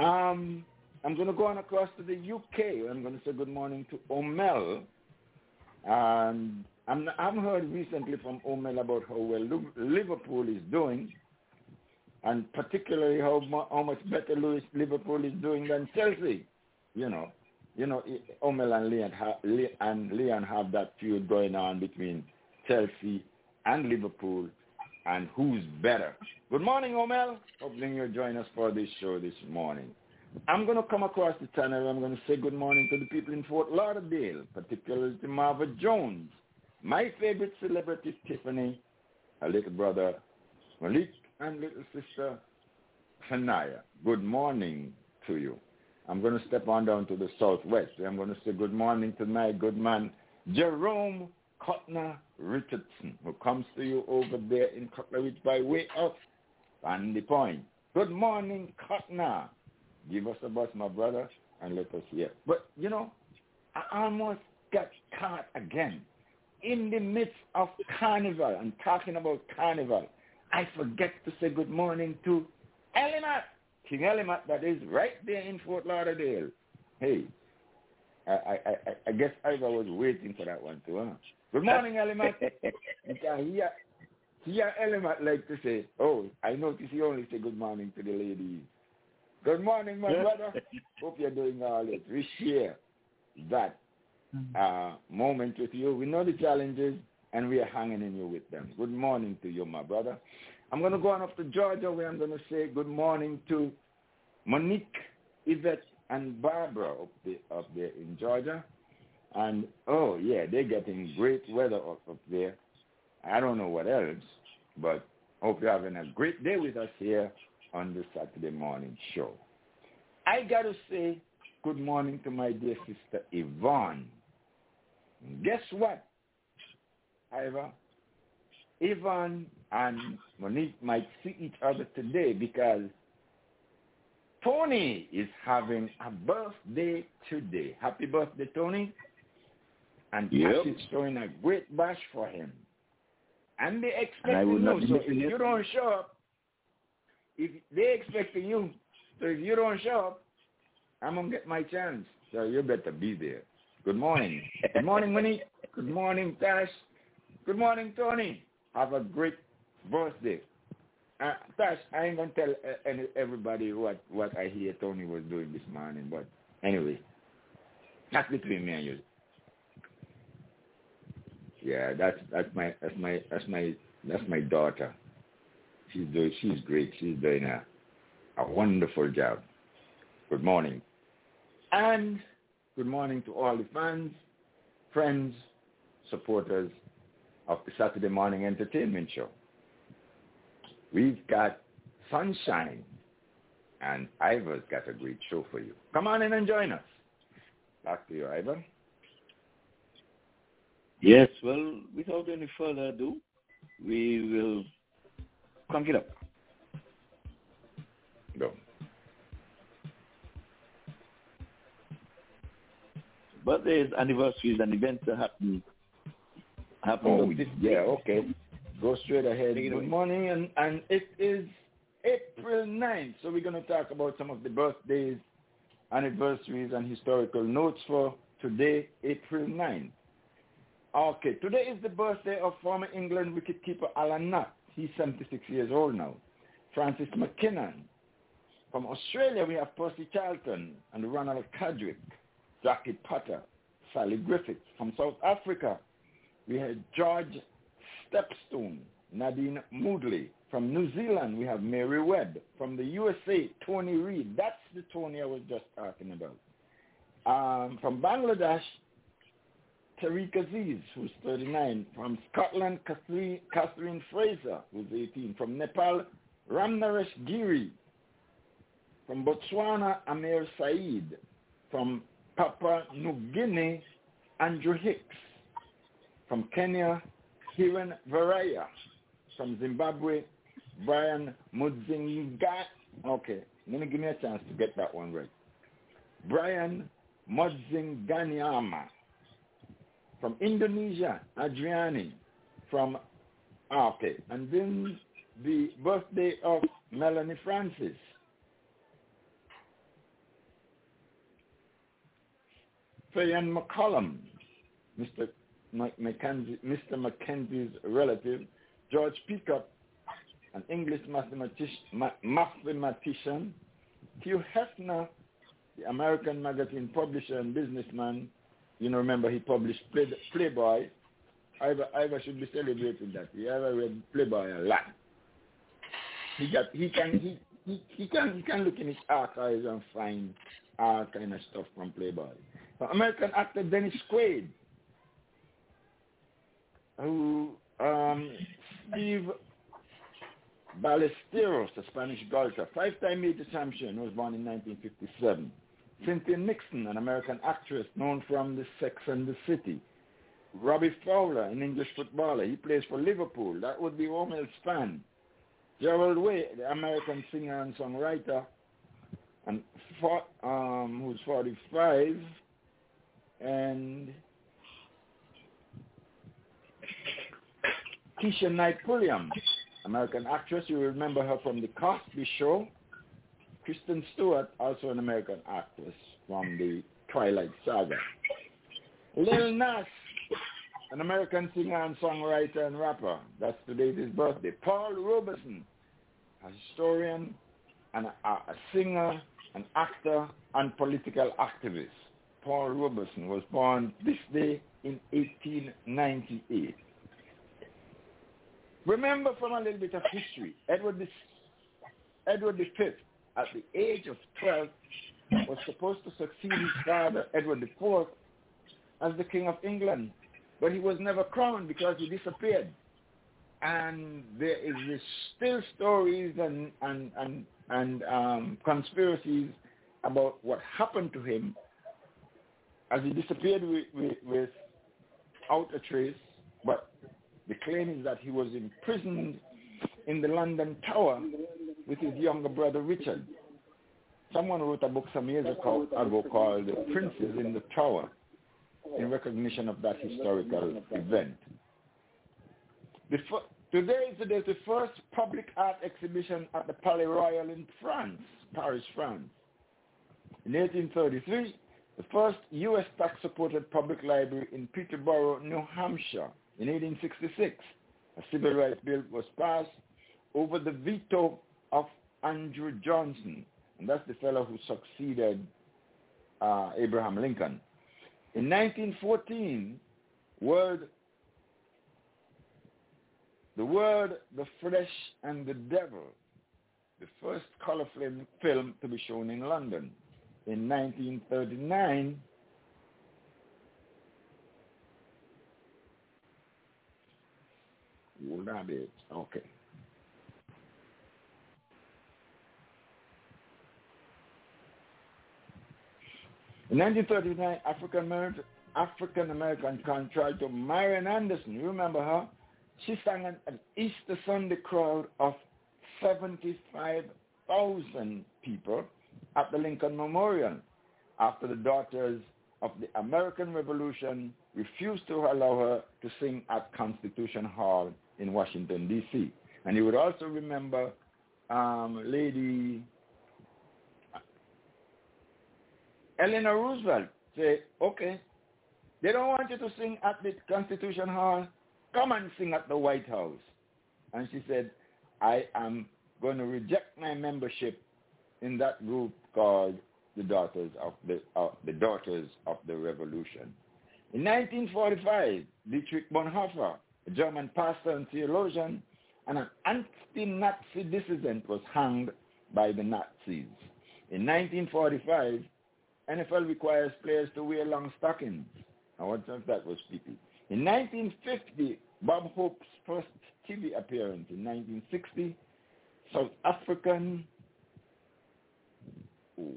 Um, I'm going to go on across to the UK. I'm going to say good morning to Omel. And I'm, I've heard recently from Omel about how well Liverpool is doing, and particularly how, how much better Liverpool is doing than Chelsea. You know, you know, Omel and Leon, and Leon have that feud going on between Chelsea and Liverpool, and who's better. Good morning, Omel. Hoping you'll join us for this show this morning. I'm going to come across the channel. I'm going to say good morning to the people in Fort Lauderdale, particularly to Marva Jones, my favorite celebrity, Tiffany, her little brother, Malik, and little sister, Hanaya. Good morning to you. I'm going to step on down to the southwest. I'm going to say good morning to my good man, Jerome Cutner Richardson, who comes to you over there in Cutler Ridge by way of Sandy Point. Good morning, Cutner. Give us a bus, my brother, and let us hear. But, you know, I almost got caught again. In the midst of carnival and talking about carnival, I forget to say good morning to Elimat, King Elimat, that is right there in Fort Lauderdale. Hey, I, I, I, I guess I was waiting for that one too, huh? Good morning, Elimat. here, here Elimat like to say, oh, I notice you only say good morning to the ladies. Good morning, my brother. Hope you're doing all right. We share that mm-hmm. uh, moment with you. We know the challenges, and we are hanging in you with them. Good morning to you, my brother. I'm going to go on up to Georgia, where I'm going to say good morning to Monique, Yvette, and Barbara up there, up there in Georgia. And, oh, yeah, they're getting great weather up, up there. I don't know what else, but hope you're having a great day with us here on the Saturday morning show. I got to say good morning to my dear sister Yvonne. Guess what, Ivor? Yvonne and Monique might see each other today because Tony is having a birthday today. Happy birthday, Tony. And yep. is throwing a great bash for him. And they expect you. So if you don't show up, if they expecting you, so if you don't show up, I'm gonna get my chance. So you better be there. Good morning. Good morning, Monique. Good morning, Tash. Good morning, Tony. Have a great birthday. Uh, Tash, I ain't gonna tell uh, any, everybody what what I hear Tony was doing this morning, but anyway, that's between me and you. Yeah, that's that's my that's my that's my that's my daughter. She's doing, she's great. She's doing a, a wonderful job. Good morning. And good morning to all the fans, friends, supporters of the Saturday Morning Entertainment Show. We've got sunshine, and Ivor's got a great show for you. Come on in and join us. Back to you, Ivor. Yes, well, without any further ado, we will Crank it up. Go. Birthdays, anniversaries, and events that happen. happen oh, yeah, okay. Go straight ahead. Good morning, and, and it is April 9th, so we're going to talk about some of the birthdays, anniversaries, and historical notes for today, April 9th. Okay, today is the birthday of former England wicketkeeper Alan Knott. He's 76 years old now. Francis MacKinnon. From Australia, we have Percy Charlton and Ronald Kadrick, Jackie Potter, Sally Griffiths. From South Africa, we had George Shepstone, Nadine Moodley. From New Zealand, we have Mary Webb. From the USA, Tony Reed. That's the Tony I was just talking about. Um, from Bangladesh, Tariq Aziz, who's 39. From Scotland, Catherine, Catherine Fraser, who's 18. From Nepal, Ramnaresh Giri. From Botswana, Amir Said. From Papua New Guinea, Andrew Hicks. From Kenya, Hiren Varaiya. from Zimbabwe, Brian Mudzinga. Okay, going to give me a chance to get that one right. Brian Mudzinganyama. From Indonesia, Adriani. From, ah, okay, and then the birthday of Melanie Francis. Fayan McCollum, Mr. Mackenzie, Mr. Mackenzie's relative, George Peacock, an English mathematician, Hugh Hefner, the American magazine publisher and businessman. You know, remember he published Play, Playboy. Ivor, Ivor should be celebrating that. He ever read Playboy a lot. He got he can he, he, he can he can look in his archives and find all kind of stuff from Playboy. American actor Dennis Quaid, who um, Seve Ballesteros, a Spanish golfer, five-time major champion, was born in 1957. Cynthia Nixon, an American actress known from The Sex and the City. Robbie Fowler, an English footballer. He plays for Liverpool. That would be Romel's fan. Gerard Way, the American singer and songwriter, and for, um, who's 45, and Keshia Knight Pulliam, American actress. You remember her from The Cosby Show. Kristen Stewart, also an American actress from the Twilight Saga. Lil Nas, an American singer and songwriter and rapper. That's today's his birthday. Paul Robeson, a historian and a, a singer, an actor, and political activist. Paul Robeson was born this day in 1898. Remember from a little bit of history, Edward, Edward V, at the age of 12, was supposed to succeed his father, Edward IV, as the King of England. But he was never crowned because he disappeared. And there is still stories and, and, and, and um, conspiracies about what happened to him as he disappeared with, with, without a trace. But the claim is that he was imprisoned in the London Tower with his younger brother Richard. Someone wrote a book some years ago, ago called Princes in the Tower in recognition of that historical event. Today is the first public art exhibition at the Palais Royal in France, Paris, France. In 1833, the first U.S. tax-supported public library in Peterborough, New Hampshire. In 1866, a civil rights bill was passed over the veto of Andrew Johnson, and that's the fellow who succeeded uh, Abraham Lincoln. In 1914, word, the word The Flesh and the Devil, the first color film, film to be shown in London. In 1939, Hold on bit. Okay. In 1939, African American African American contralto Marian Anderson, you remember her? She sang an, an Easter Sunday crowd of 75,000 people at the Lincoln Memorial after the daughters of the American Revolution refused to allow her to sing at Constitution Hall in Washington, D.C. And you would also remember um, Lady Eleanor Roosevelt say, okay, they don't want you to sing at the Constitution Hall. Come and sing at the White House. And she said, I am going to reject my membership in that group called the Daughters of the, uh, the Daughters of the Revolution. In 1945, Dietrich Bonhoeffer a German pastor and theologian, and an anti-Nazi dissident was hanged by the Nazis. In 1945, NFL requires players to wear long stockings. I wonder if that was pipi. In 1950, Bob Hope's first TV appearance. In 1960, South African. wow.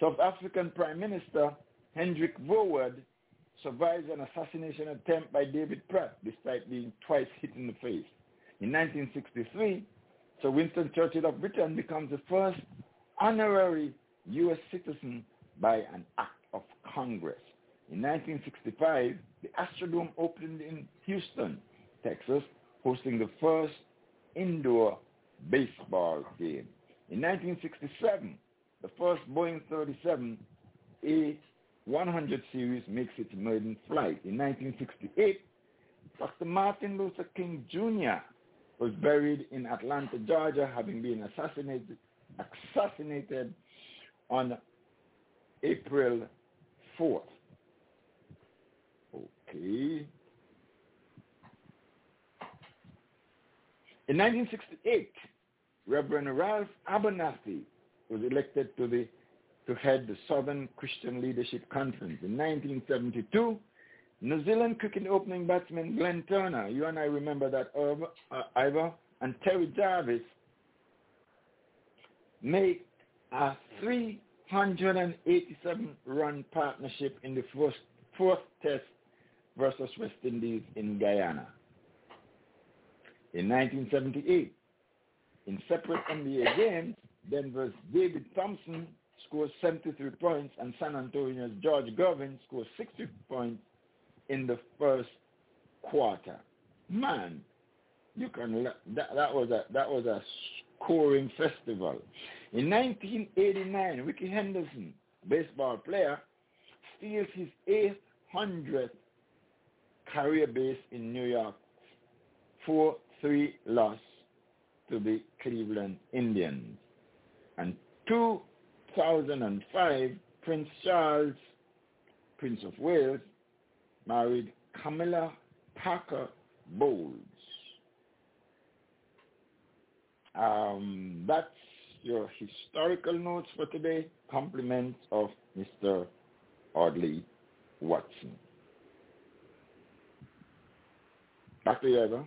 South African Prime Minister Hendrik Verwoerd survives an assassination attempt by David Pratt despite being twice hit in the face. In 1963, Sir Winston Churchill of Britain becomes the first honorary U.S. citizen by an act of Congress. In 1965, the Astrodome opened in Houston, Texas, hosting the first indoor baseball game. In 1967, the first Boeing 37 A100 series makes its maiden flight. In 1968, Dr. Martin Luther King Jr. was buried in Atlanta, Georgia, having been assassinated, assassinated on April 4th. Okay. In 1968, Reverend Ralph Abernathy was elected to the to head the Southern Christian Leadership Conference. In 1972, New Zealand cricket opening batsman Glenn Turner, you and I remember that, uh, and Terry Jarvis made a 387-run partnership in the first, fourth test versus West Indies in Guyana. In 1978, in separate NBA games, Denver's David Thompson scored 73 points and San Antonio's George Gervin scored 60 points in the first quarter. Man, you can that, that was a that was a scoring festival. In 1989, Rickey Henderson, baseball player, steals his 800th career base in New York. 4-3 loss to the Cleveland Indians. And 2005, Prince Charles, Prince of Wales, married Camilla Parker Bowles. Um, that's your historical notes for today. Compliments of Mr. Audley Watson. Back to you, Eva.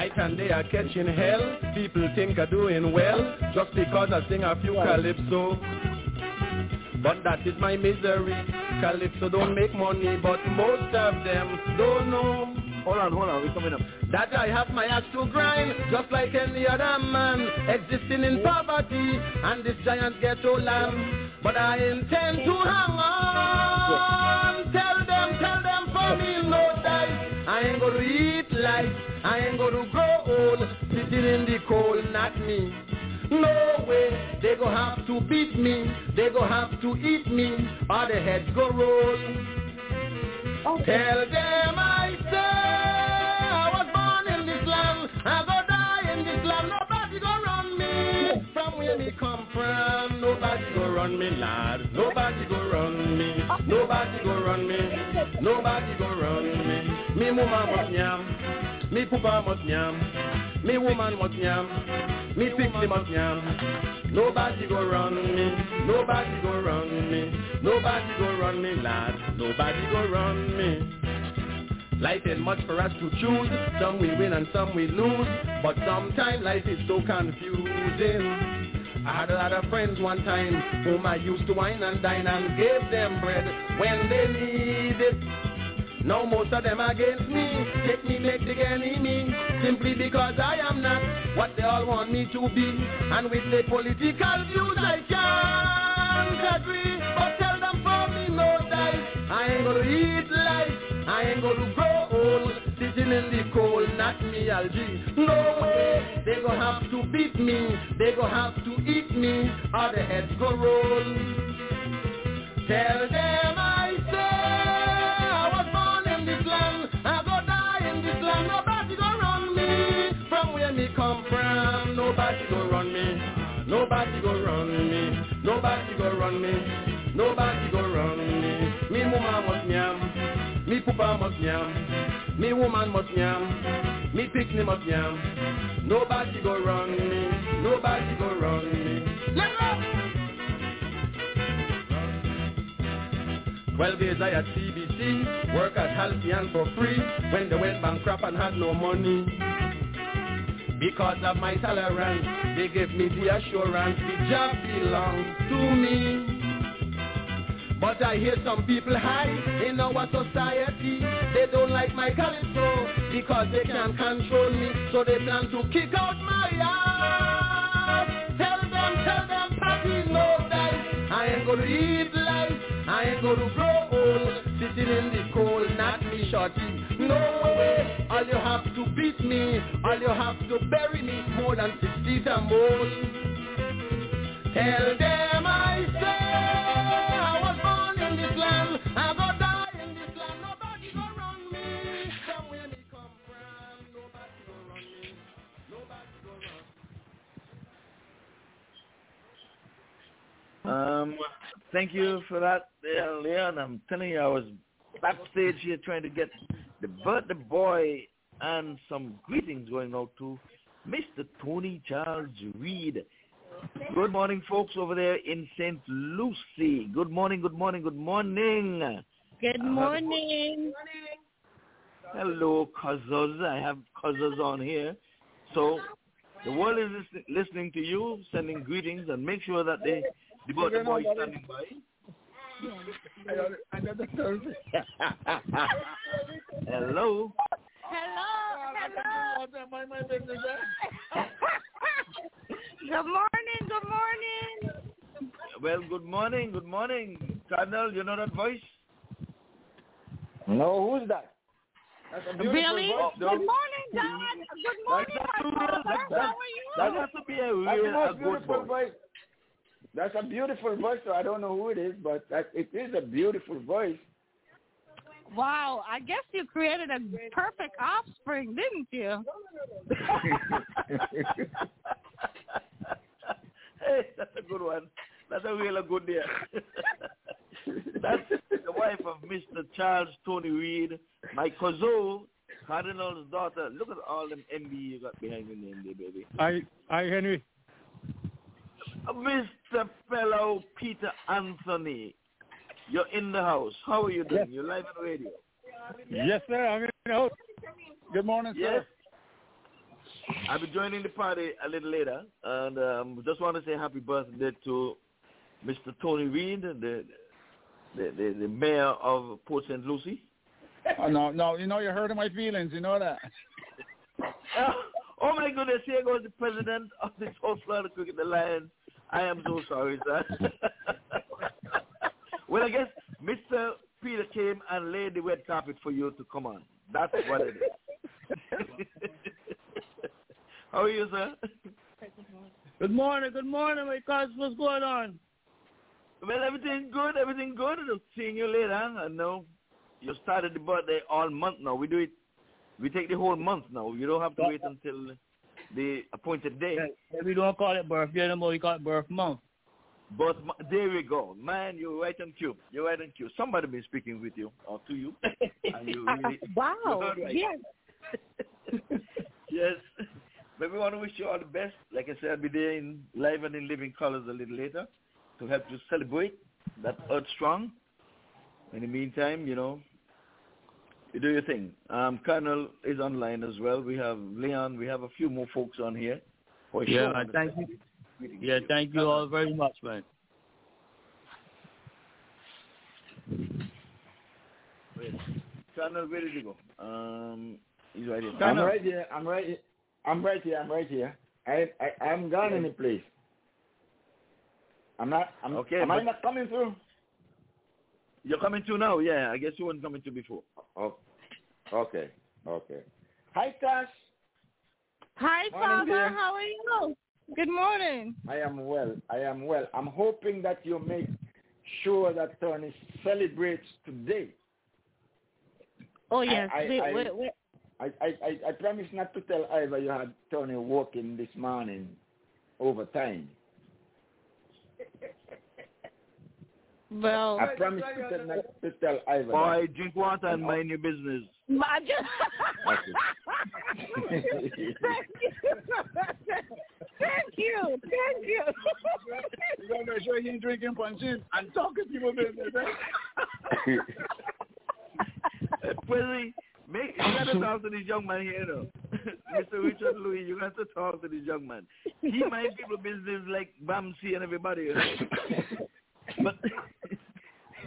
Night and day are catching hell. People think I'm doing well just because I sing a few calypso. But that is my misery. Calypso don't make money, but most of them don't know. Hold on, hold on, we're coming up. That I have my ass to grind, just like any other man, existing in poverty, and this giant ghetto land. But I intend to hang on. Tell them, tell them for me, no die. I ain't gonna eat life. I ain't gonna grow old, sitting in the cold, not me. No way, they go have to beat me, they go have to eat me, or the heads go roll. Okay. Tell them I say I was born in this land, I go die in this land, nobody go run me. From where me come from, nobody go run me, lad, nobody go run me. Nobody go run me. Nobody go run me. Me mama must yam. Me papa must yam. Me woman must yam. Me pickle must yam. Nobody go run me. Nobody go run me. Nobody go run me, lad. Nobody go run me. Life ain't much for us to choose. Some we win and some we lose. But sometimes life is so confusing. I had a lot of friends one time whom I used to wine and dine and gave them bread when they needed. Now most of them against me, take me, make the enemy, simply because I am not what they all want me to be. And with the political views I can't agree, but tell them for me no dice. I ain't gonna eat life, I ain't gonna grow old, sitting in the cold, not me, Algie. No way, they gonna have to beat me, they gonna have to eat me, or the heads go roll. Tell them I where me come from, nobody go run me, nobody go run me, nobody go run me, nobody go run me. Me mama must yam, me papa must yam, me woman must yam, me picnic must yam. Nobody go run me, nobody go run me. Let. Twelve years I at CBC, work at Halcyon for free, when they went bankrupt and had no money. Because of my tolerance, they gave me the assurance the job belongs to me. But I hear some people high in our society. They don't like my calypso because they can't control me. So they plan to kick out my ass. Tell them, tell them, papi, no dice. I ain't gonna eat life. I ain't gonna grow old. Sitting in the cold, not me shorty. No way. All you have to beat me. All you have to bury me more than six feet and more. Tell them I say I was born in this land. I go die in this land. Nobody go run me. Me come from. Nobody go run me. Nobody go run. Um, thank you for that, Leon. I'm telling you, I was backstage here trying to get the birthday boy and some greetings going out to Mr. Tony Charles Reed. Good morning, folks over there in St. Lucie. Good morning, good morning, good morning. Good morning. Hello, cousins. I have cousins on here. So the world is listening to you, sending greetings, and make sure that they, the birthday boy is standing by. Hello. Hello. Good morning. Good morning. Well, good morning, good morning. Cardinal, you know that voice? No, who's that? That's a beautiful Really? voice, Good morning, Dad. Good morning, my brother. How are you? That has to be a real a good beautiful voice. voice. That's a beautiful voice. So I don't know who it is, but that, it is a beautiful voice. Wow, I guess you created a perfect offspring, didn't you? hey, that's a good one. That's a real good deal. that's the wife of Mr. Charles Tony Reed, my cousin, Cardinal's daughter. Look at all them MB you got behind your name there, baby. Hi, hi, Henry. Mr. Fellow Peter Anthony, you're in the house. How are you doing? You're live on the radio. Yes, sir. I'm in the house. Good morning, Yes. sir. I'll be joining the party a little later, and um, just want to say happy birthday to Mr. Tony Reed, the the, the, the mayor of Port St. Lucie. Oh, no, no, you know you're hurting my feelings. You know that. oh my goodness, here goes the president of the South Florida Cricket Alliance. I am so sorry, sir. well, I guess Mr. Peter came and laid the red carpet for you to come on. That's what it is. How are you, sir? Good morning, good morning, my cousin. What's going on? Well, everything good, everything good. Seeing you later. I know you started the birthday all month now. We do it, we take the whole month now. You don't have to wait until the appointed day. Yeah, we don't call it birthday anymore. We call it birth month. But there we go, man. You're right on cue. You're right on cue. Somebody been speaking with you or to you, and you uh, uh, really wow. you're right. Yes. yes. But we want to wish you all the best. Like I said, I'll be there in live and in living colors a little later to help you celebrate that Earth Strong. In the meantime, you know, you do your thing. Um, Colonel is online as well. We have Leon. We have a few more folks on here. For Yeah, sure. thank you. Yeah, thank you all very much, man. Wait. Colonel, where did you go? Um, he's right here. I'm Colonel. right here. I'm right here. I'm right here. I'm right here. I I I haven't gone any place. I'm not. I'm, Okay, Am I not coming through? You're coming to now, yeah. I guess you weren't coming to before. Oh, okay. Okay. Hi, Tash. Hi, Morning, Father. dear. How are you? Good morning. I am well. I am well. I'm hoping that you make sure that Tony celebrates today. Oh yes, I- we, I- we, we, I, I, I, I promise not to tell Ivor you had Tony working this morning overtime. Well, I promise to tell, not to tell Ivor. Boy, drink water and mind your business. my, Okay. thank you, thank you, thank you. You gotta make sure you ain't drinking punching and talking people business. Eh? Prezi, make, you got to talk to this young man here, though. Mr. Richard Louis, you got to talk to this young man. He mind people business like Bamsi and everybody. You know? But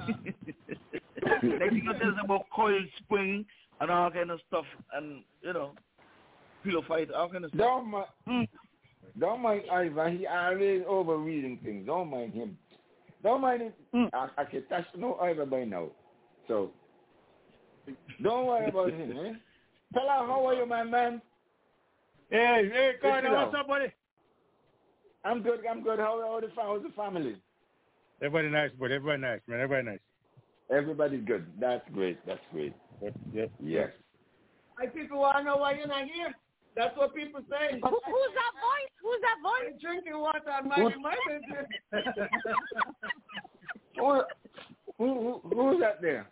like you tell us about coil spring and all kind of stuff, and you know, pillow fight, all kind of stuff. Don't mind, don't mind Ivor. He always overreading things. Don't mind him. Don't mind it. I, I can touch no Ivor by now. So, don't worry about him, eh? Tell her, how are you, my man? Hey, hey, Carter, what's up, buddy? I'm good, I'm good. How are the, how's the family? Everybody nice, buddy. Everybody nice, man. Everybody nice. Everybody's good. That's great. That's great. Yep, yep. Yes. I people want to know why you're not here. That's what people say. Who, who's that voice? Who's that voice? Drinking water and minding my business. Who, who, who, who's that there?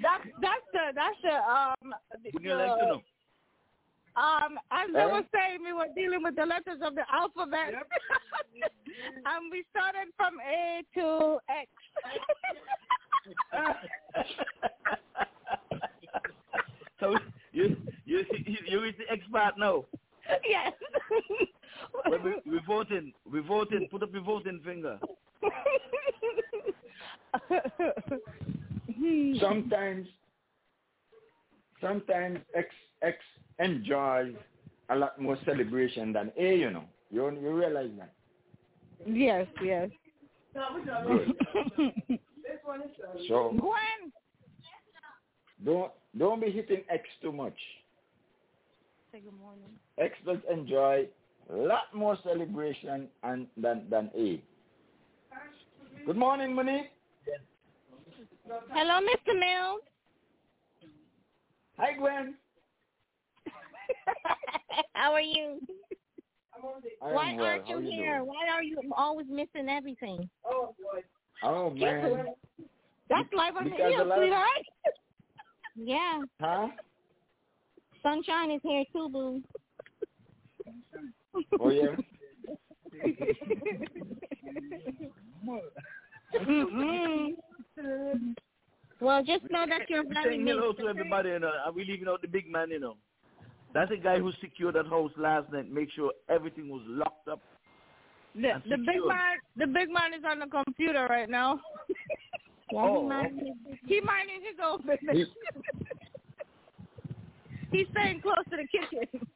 That's that's the that's the um Would you like to know? Um as they were saying we were dealing with the letters of the alphabet and we started from A to X. so you you you you is the expert now. yes. Well, we, we voting. We voting. Put up your voting finger. Sometimes, sometimes X X enjoys a lot more celebration than A. You know, you you realize that. yes, yes. So Gwen. don't don't be hitting X too much. Say good morning. X does enjoy a lot more celebration and than than A. Good morning, Monique. Hello, Mr. Mills. Hi, Gwen. How are you? I Why well. aren't you you here? doing? Why are you always missing everything? Oh boy. Oh, man, That's life on the Because hill, a lot of- sweetheart. yeah. huh? Sunshine is here too, boo. Oh yeah. mm Well, just know that you're very Saying hello to everybody, you uh, know. Are we leaving out the big man, you know? That's the guy who secured that house last night. Make sure everything was locked up. The, the big man, the big man is on the computer right now. yeah, Oh. he minding, he minding his own business. He's staying close to the kitchen.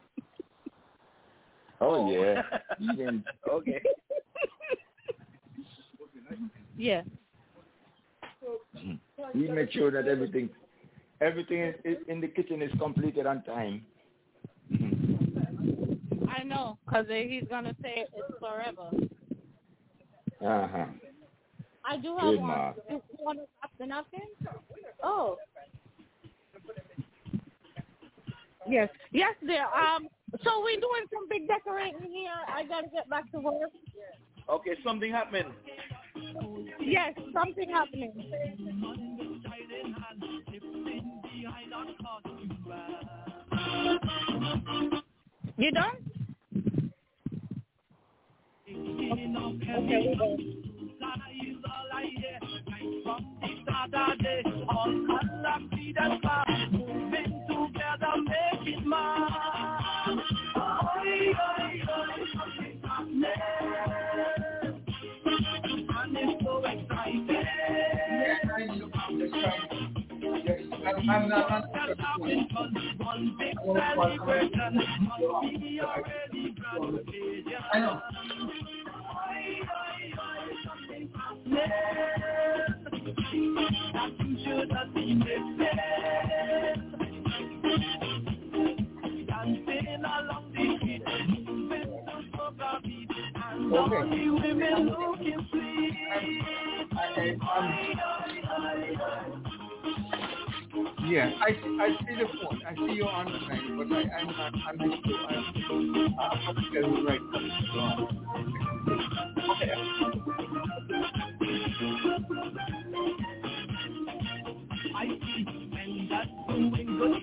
Oh, oh. yeah. Even- okay. Yeah. He make sure that everything everything is, is in the kitchen is completed on time. I know, because he's going to say it's forever. Uh huh. I do have Good one. mark. You want to stop the napkin? Oh. Yes. Yes, dear. Um, so we're doing some big decorating here. I got to get back to work. Okay, something happening. Yes, something happening. You done? Okay, I'm not. Okay. I, I, yeah, I, I see the point. I see your understanding, but I, I'm not. I'm not sure. I'm, not right. Okay. I see when that's doing good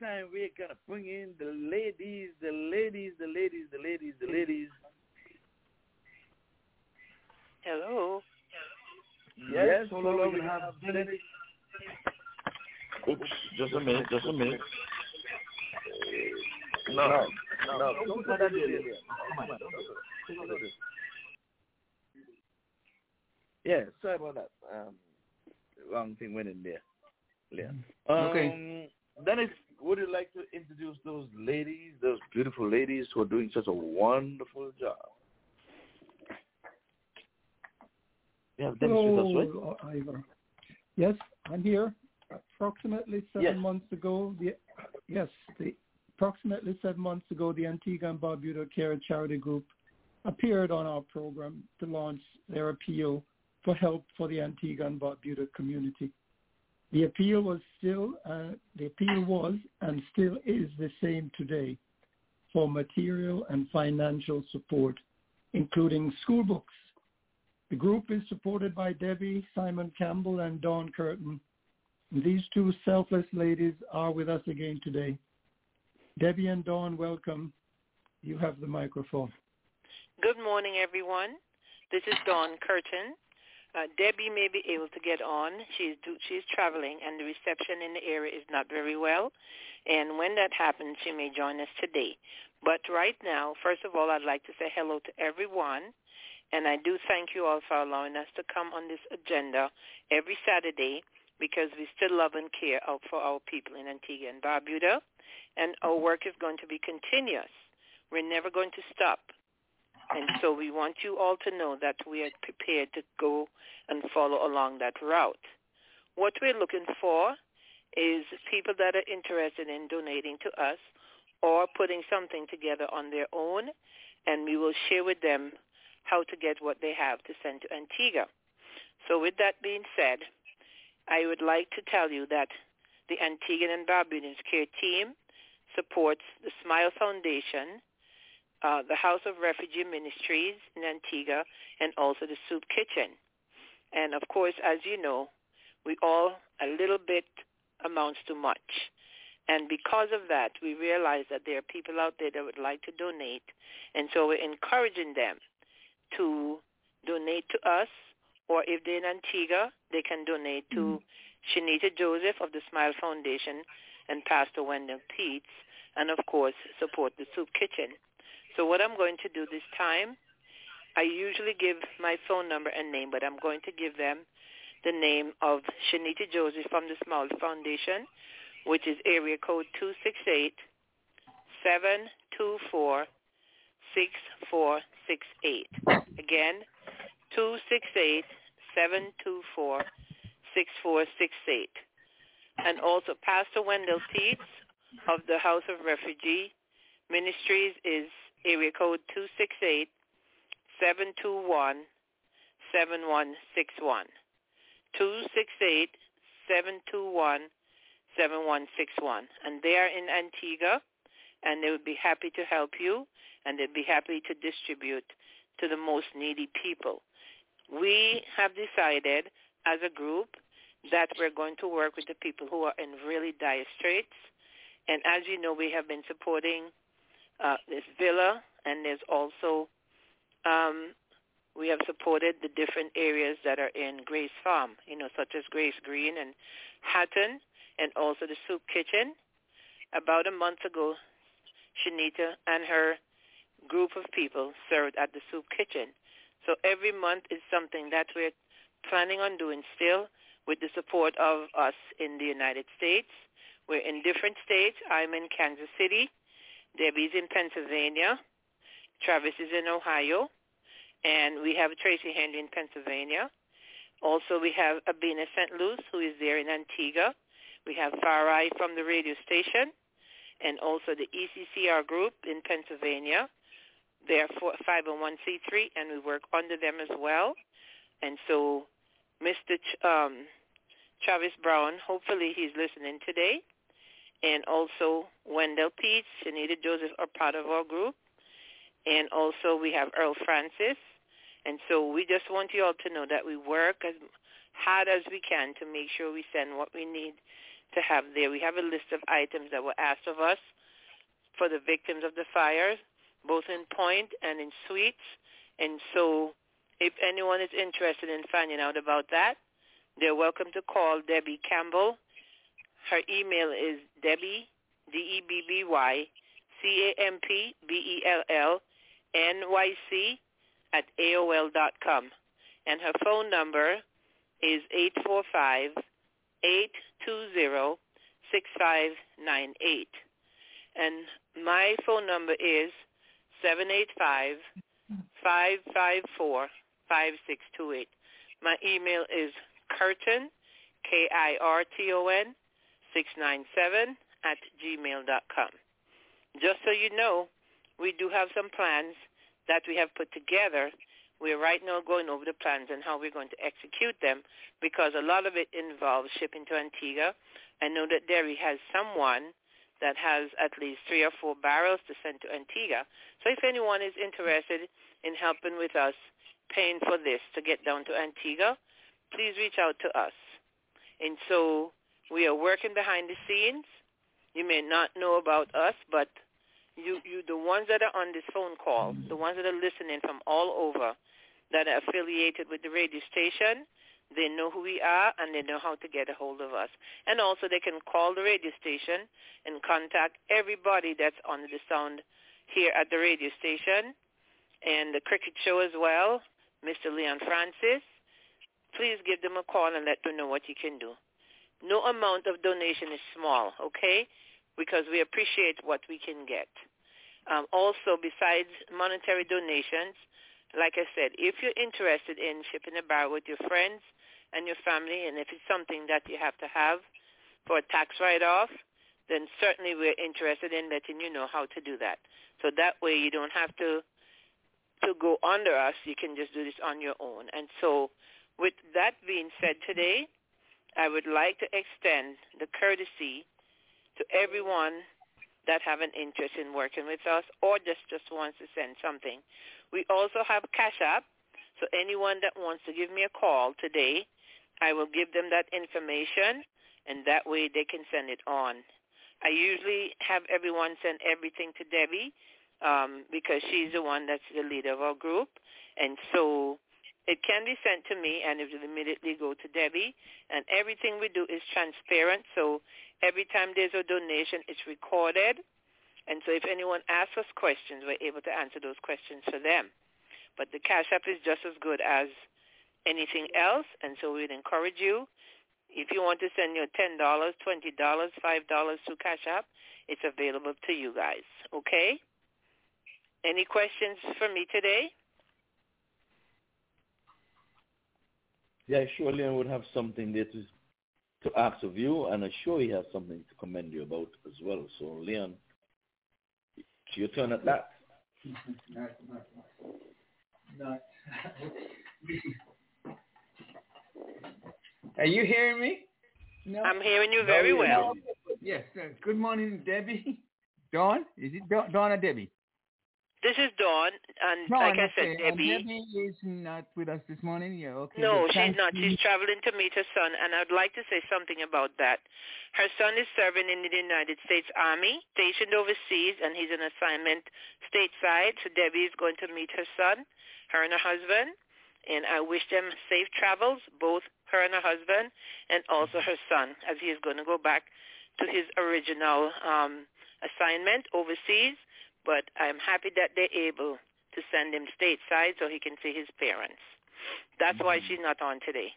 time we're gonna bring in the ladies, the ladies, the ladies, the ladies, the ladies. Hello. Yes, hold so on, we we have have Dennis. Oops, just a minute, just a minute. No, no. Don't put that in there. Come on, don't do it. Yeah, sorry about that. Um, wrong thing went in there. Yeah. Um, Okay. Dennis, would you like to introduce those ladies, those beautiful ladies who are doing such a wonderful job? Have Dennis with us, right? Hello, uh, Ivor. Yes, I'm here. Approximately seven Yes. months ago, the yes, the approximately seven months ago, the Antigua and Barbuda Care Charity Group appeared on our program to launch their appeal for help for the Antigua and Barbuda community. The appeal was still uh, the appeal was and still is the same today for material and financial support, including school books, the group is supported by Debbie, Simon Campbell, and Dawn Kirton. These two selfless ladies are with us again today. Debbie and Dawn, welcome. You have the microphone. Good morning, everyone. This is Dawn Kirton. Uh, Debbie may be able to get on. She's do, she's traveling, and the reception in the area is not very well. And when that happens, she may join us today. But right now, first of all, I'd like to say hello to everyone. And I do thank you all for allowing us to come on this agenda every Saturday because we still love and care for our people in Antigua and Barbuda. And our work is going to be continuous. We're never going to stop. And so we want you all to know that we are prepared to go and follow along that route. What we're looking for is people that are interested in donating to us or putting something together on their own, and we will share with them how to get what they have to send to Antigua. So with that being said, I would like to tell you that the Antiguan and Barbadians Care Team supports the Smile Foundation, uh, the House of Refugee Ministries in Antigua, and also the Soup Kitchen. And of course, as you know, we all, a little bit amounts to much. And because of that, we realize that there are people out there that would like to donate. And so we're encouraging them to donate to us, or if they're in Antigua, they can donate to Shanita Joseph of the Smile Foundation and Pastor Wendell Peets, and of course, support the Soup Kitchen. So what I'm going to do this time, I usually give my phone number and name, but I'm going to give them the name of Shanita Joseph from the Smile Foundation, which is area code 268 724 6468. Again, 268 724 6468. And also Pastor Wendell Peets of the House of Refugee Ministries is area code 268 721 7161. 268 721 7161. And they are in Antigua, and they would be happy to help you, and they'd be happy to distribute to the most needy people. We have decided as a group that we're going to work with the people who are in really dire straits. And as you know, we have been supporting uh, this villa, and there's also um, we have supported the different areas that are in Gray's Farm, you know, such as Gray's Green and Hatton, and also the Soup Kitchen. About a month ago, Shanita and her group of people served at the Soup Kitchen. So every month is something that we're planning on doing still with the support of us in the United States. We're in different states. I'm in Kansas City. Debbie's in Pennsylvania. Travis is in Ohio. And we have Tracy Henry in Pennsylvania. Also, we have Abina St. Who is there in Antigua. We have Farai from the radio station, and also the ECCR group in Pennsylvania. They're 501c3, and we work under them as well. And so Mr. Ch- um, Travis Brown, hopefully he's listening today. And also Wendell Peets, Shanita Joseph are part of our group. And also we have Earl Francis. And so we just want you all to know that we work as hard as we can to make sure we send what we need to have there. We have a list of items that were asked of us for the victims of the fires, both in Point and in Swetes. And so if anyone is interested in finding out about that, they're welcome to call Debbie Campbell. Her email is Debbie, D-E-B-B-Y, C-A-M-P-B-E-L-L-N-Y-C at AOL dot com. And her phone number is eight four five eight two zero six five nine eight. And my phone number is seven eight five five five four five six two eight. My email is kirton K I R T O N six nine seven at gmail dot com. Just so you know, we do have some plans that we have put together. We're right now going over the plans and how we're going to execute them because a lot of it involves shipping to Antigua. I know that Derry has someone that has at least three or four barrels to send to Antigua. So if anyone is interested in helping with us paying for this to get down to Antigua, please reach out to us. And so we are working behind the scenes. You may not know about us, but you, you, the ones that are on this phone call, the ones that are listening from all over, that are affiliated with the radio station, they know who we are and they know how to get a hold of us. And also they can call the radio station and contact everybody that's on the sound here at the radio station and the cricket show as well, Mr. Leon Francis. Please give them a call and let them know what you can do. No amount of donation is small, okay? Because we appreciate what we can get. Um, also, besides monetary donations, like I said, if you're interested in shipping a barrel with your friends and your family, and if it's something that you have to have for a tax write-off, then certainly we're interested in letting you know how to do that. So that way you don't have to to go under us. You can just do this on your own. And so with that being said today, I would like to extend the courtesy to everyone that have an interest in working with us or just, just wants to send something. We also have Cash App, so anyone that wants to give me a call today, I will give them that information, and that way they can send it on. I usually have everyone send everything to Debbie um, because she's the one that's the leader of our group, and so it can be sent to me, and it will immediately go to Debbie. And everything we do is transparent, so every time there's a donation, it's recorded. And so if anyone asks us questions, we're able to answer those questions for them. But the Cash App is just as good as anything else, and so we'd encourage you, if you want to send your $10, $20, $5 to Cash App, it's available to you guys, okay? Any questions for me today? Yeah, sure, Leon would have something there to, to ask of you, and I'm sure he has something to commend you about as well. So, Leon, it's your turn at that. not, not, not. Are you hearing me? No. I'm hearing you very no, well. Yes. Uh, good morning, Debbie. Dawn? Is it Dawn, Dawn or Debbie? This is Dawn, and Dawn, like I okay. said, Debbie. And Debbie is not with us this morning. Yeah, okay. No, she's not. She's traveling to meet her son, and I'd like to say something about that. Her son is serving in the United States Army, stationed overseas, and he's on assignment stateside. So Debbie is going to meet her son, her and her husband, and I wish them safe travels, both her and her husband, and also her son, as he is going to go back to his original um, assignment overseas but I'm happy that they're able to send him stateside so he can see his parents. That's why she's not on today.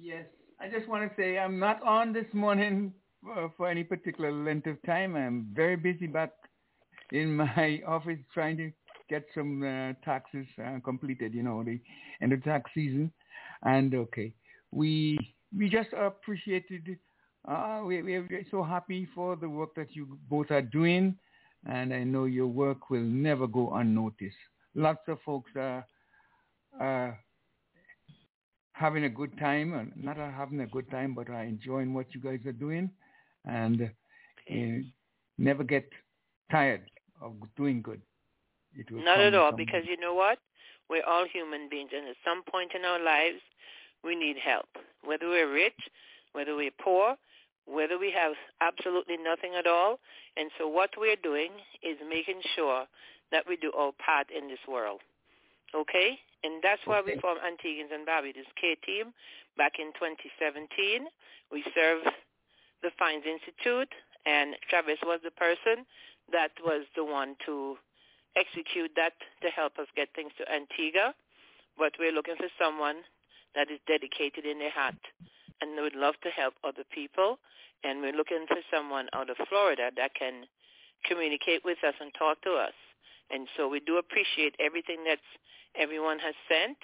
Yes, I just want to say I'm not on this morning for, for any particular length of time. I'm very busy back in my office trying to get some uh, taxes uh, completed, you know, the end of tax season. And okay, we we just appreciated. Uh, we we're so happy for the work that you both are doing and I know your work will never go unnoticed. Lots of folks are, are having a good time, and not having a good time, but are enjoying what you guys are doing, and uh, never get tired of doing good. Not at all, because you know what? We're all human beings, and at some point in our lives, we need help. Whether we're rich, whether we're poor, whether we have absolutely nothing at all. And so what we're doing is making sure that we do our part in this world. Okay? And that's why we formed Antiguans and Barbudas K-Team back in 2017. We serve the Fines Institute, and Travis was the person that was the one to execute that to help us get things to Antigua. But we're looking for someone that is dedicated in their heart and would love to help other people. And we're looking for someone out of Florida that can communicate with us and talk to us. And so we do appreciate everything that everyone has sent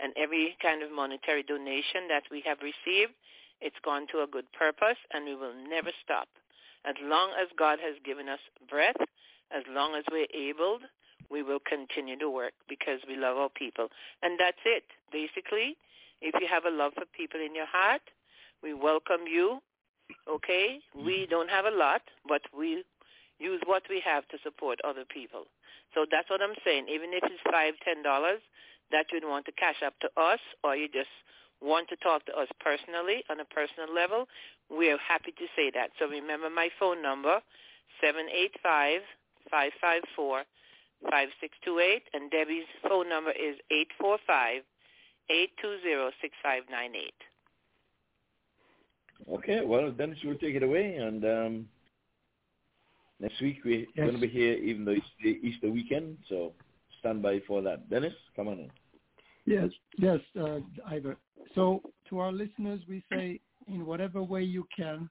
and every kind of monetary donation that we have received. It's gone to a good purpose, and we will never stop. As long as God has given us breath, as long as we're able, we will continue to work because we love our people. And that's it. Basically, if you have a love for people in your heart, we welcome you. Okay? We mm-hmm. don't have a lot, but we use what we have to support other people. So that's what I'm saying. Even if it's five, ten dollars that you'd want to cash up to us or you just want to talk to us personally on a personal level, we're happy to say that. So remember my phone number, seven eight five five five four five six two eight, and Debbie's phone number is eight four five eight two zero six five nine eight. Okay, well, Dennis you will take it away, and um, next week we're Yes. going to be here, even though it's the Easter weekend, so stand by for that. Dennis, come on in. Yes, yes, uh, Ivor. So to our listeners, we say in whatever way you can,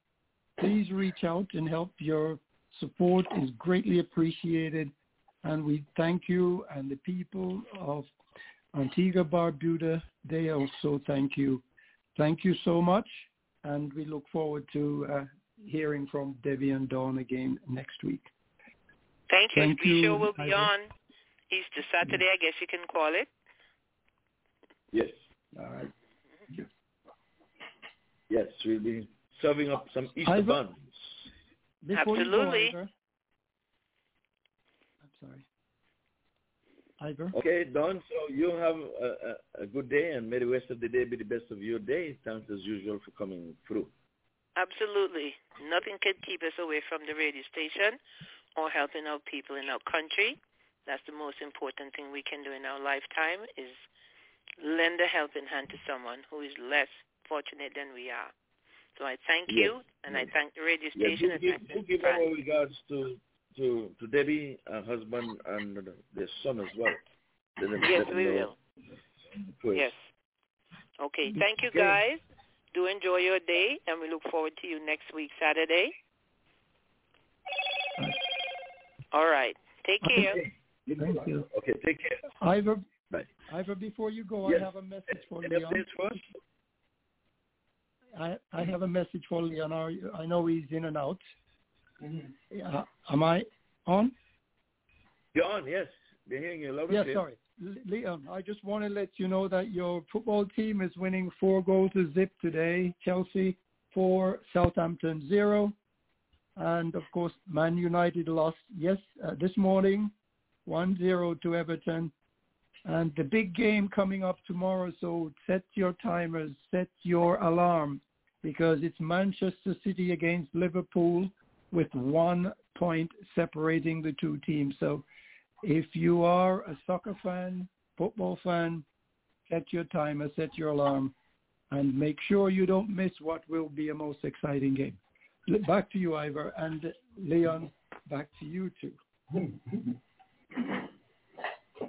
please reach out and help. Your support is greatly appreciated, and we thank you and the people of Antigua Barbuda. They also thank you. Thank you so much, and we look forward to uh, hearing from Debbie and Dawn again next week. Thank you. Thank we you, sure will be Ivor. on Easter Saturday, I guess you can call it. Yes, All right. yes, we'll be serving up some Easter Ivor? buns. Absolutely. Go, Ivor, I'm sorry. Ivor? Okay, Don, so you have a, a, a good day, and may the rest of the day be the best of your day. Thanks as usual for coming through. Absolutely. Nothing could keep us away from the radio station or helping our people in our country. That's the most important thing we can do in our lifetime is lend a helping hand to someone who is less fortunate than we are. So I thank Yes. you, and I thank the radio Yeah, station. do and give, do give our regards to, to, to Debbie, her husband, and their son as well. Them- Yes, we will. first. Yes. Okay. Thank you, guys. Do enjoy your day, and we look forward to you next week, Saturday. All right. Take care. Okay. Thank you. Okay, take care. Ivor, Bye. Ivor, before you go, Yes. I have a message for Any Leon. updates for? I, I have a message for Leon. Are I know he's in and out. Mm-hmm. Uh, am I on? You're on, yes. They're hearing you loud and Yeah, clear. sorry. Leon, I just want to let you know that your football team is winning four goals to zip today. Chelsea four, Southampton zero. And of course, Man United lost, yes, uh, this morning, 1-0 to Everton. And the big game coming up tomorrow, so set your timers, set your alarm, because it's Manchester City against Liverpool with one point separating the two teams. So if you are a soccer fan, football fan, set your timer, set your alarm, and make sure you don't miss what will be a most exciting game. Back to you, Ivor, and Leon, back to you too.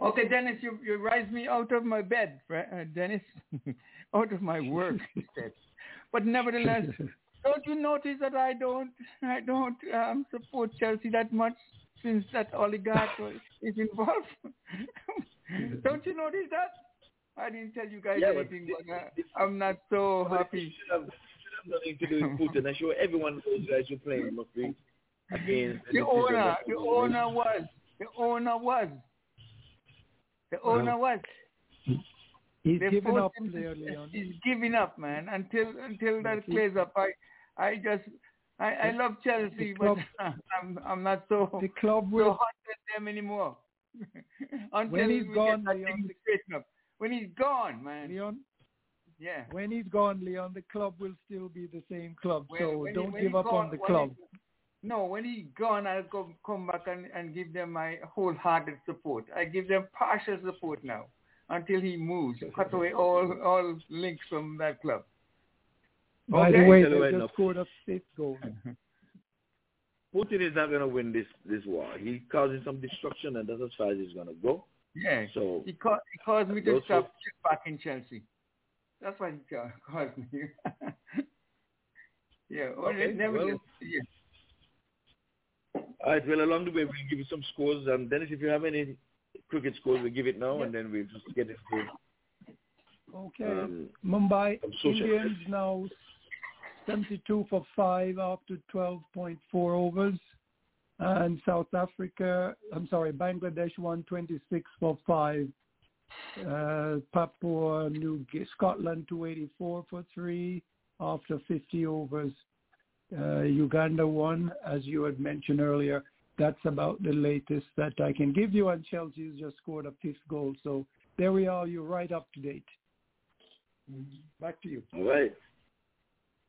Okay, Dennis, you you rise me out of my bed, uh, Dennis, out of my work. but nevertheless, don't you notice that I don't I don't um, support Chelsea that much since that oligarch is involved? don't you notice that? I didn't tell you guys Yeah, anything, but uh, I'm not so But it happy. should have, should have nothing to do with Putin. I'm sure everyone those guys who playing must be against The decision owner, the owner was, the owner was, the owner was. He's They given forced up him Leon. He's giving up, man. Until until that clears up, I I just I, I love Chelsea, The but I'm I'm not so The club will so hot at them anymore. Until When he's gone, get Leon, up. When he's gone, man. Leon, Yeah. when he's gone, Leon, the club will still be the same club. When- so when don't when give up gone- on the club. he- no, when he's gone, I'll come come back and, and give them my wholehearted support. I give them partial support now until he moves. Cut away all all links from that club. By Okay. the way, Tell you they right just now. scored a fifth goal. Putin is not going to win this this war. He's causing some destruction, and that's as far as he's going to go. Yeah. So he, ca- he caused me to those stop folks- back in Chelsea. That's what he ca- caused me. yeah. Well, Okay, never well- gets- yeah. All right. Well, along the way, we'll give you some scores. And Dennis, if you have any cricket scores, we'll give it now, and then we'll just get it through. Okay. um, Mumbai Indians now 72 for 5 after 12.4 overs. And South Africa, I'm sorry, Bangladesh 126 for 5. Uh, Papua New Guinea, Scotland 284 for 3 after 50 overs. Uh, Uganda won, as you had mentioned earlier. That's about the latest that I can give you. And Chelsea's just scored a fifth goal. So there we are. You're right up to date. Back to you. All right.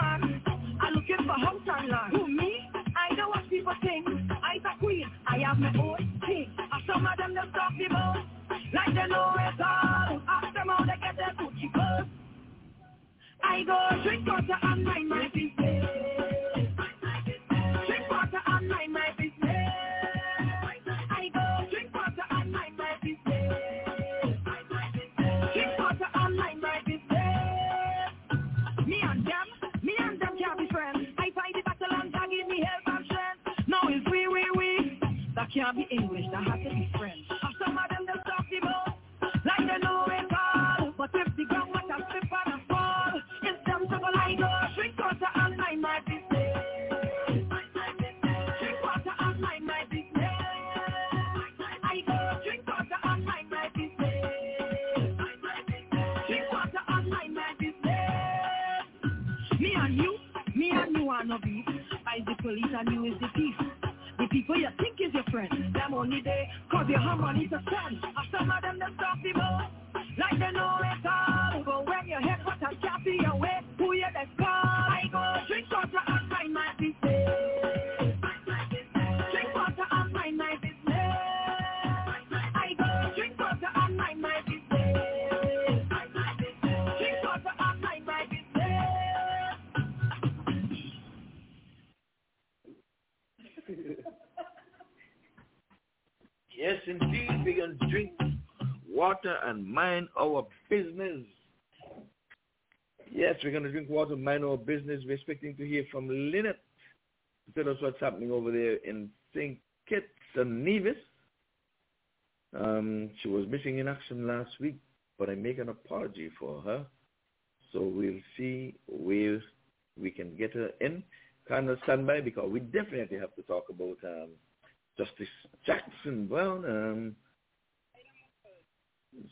watch and mind our business. Yes, we're going to drink water mind our business. We're expecting to hear from Lynette to tell us what's happening over there in St. Kitts and Nevis. Um, she was missing in action last week, but I make an apology for her. So we'll see where we can get her in. Kind of stand by because we definitely have to talk about um, Justice Jackson Brown. Um,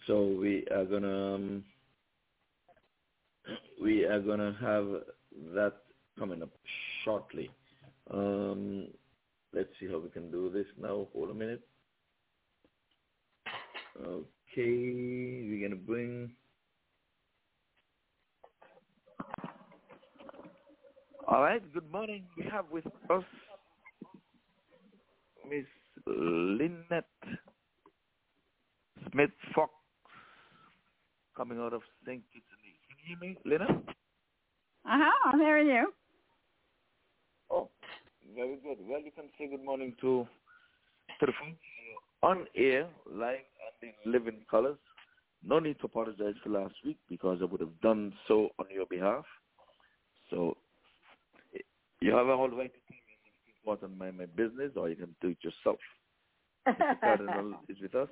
so we are gonna um, we are gonna have that coming up shortly. Um, let's see how we can do this now. Hold a minute. Okay, we're gonna bring. All right. Good morning. We have with us Miss Lynette Smith Fox coming out of St. Kitts and Nevis. Can you hear me, Lena? Uh-huh, I'm hearing you. Oh, very good. Well, you can say good morning to to the folks on air, live and in living colors. No need to apologize for last week because I would have done so on your behalf. So you have all right to tell me important my my business, or you can do it yourself. Mr. Cardinal is with us.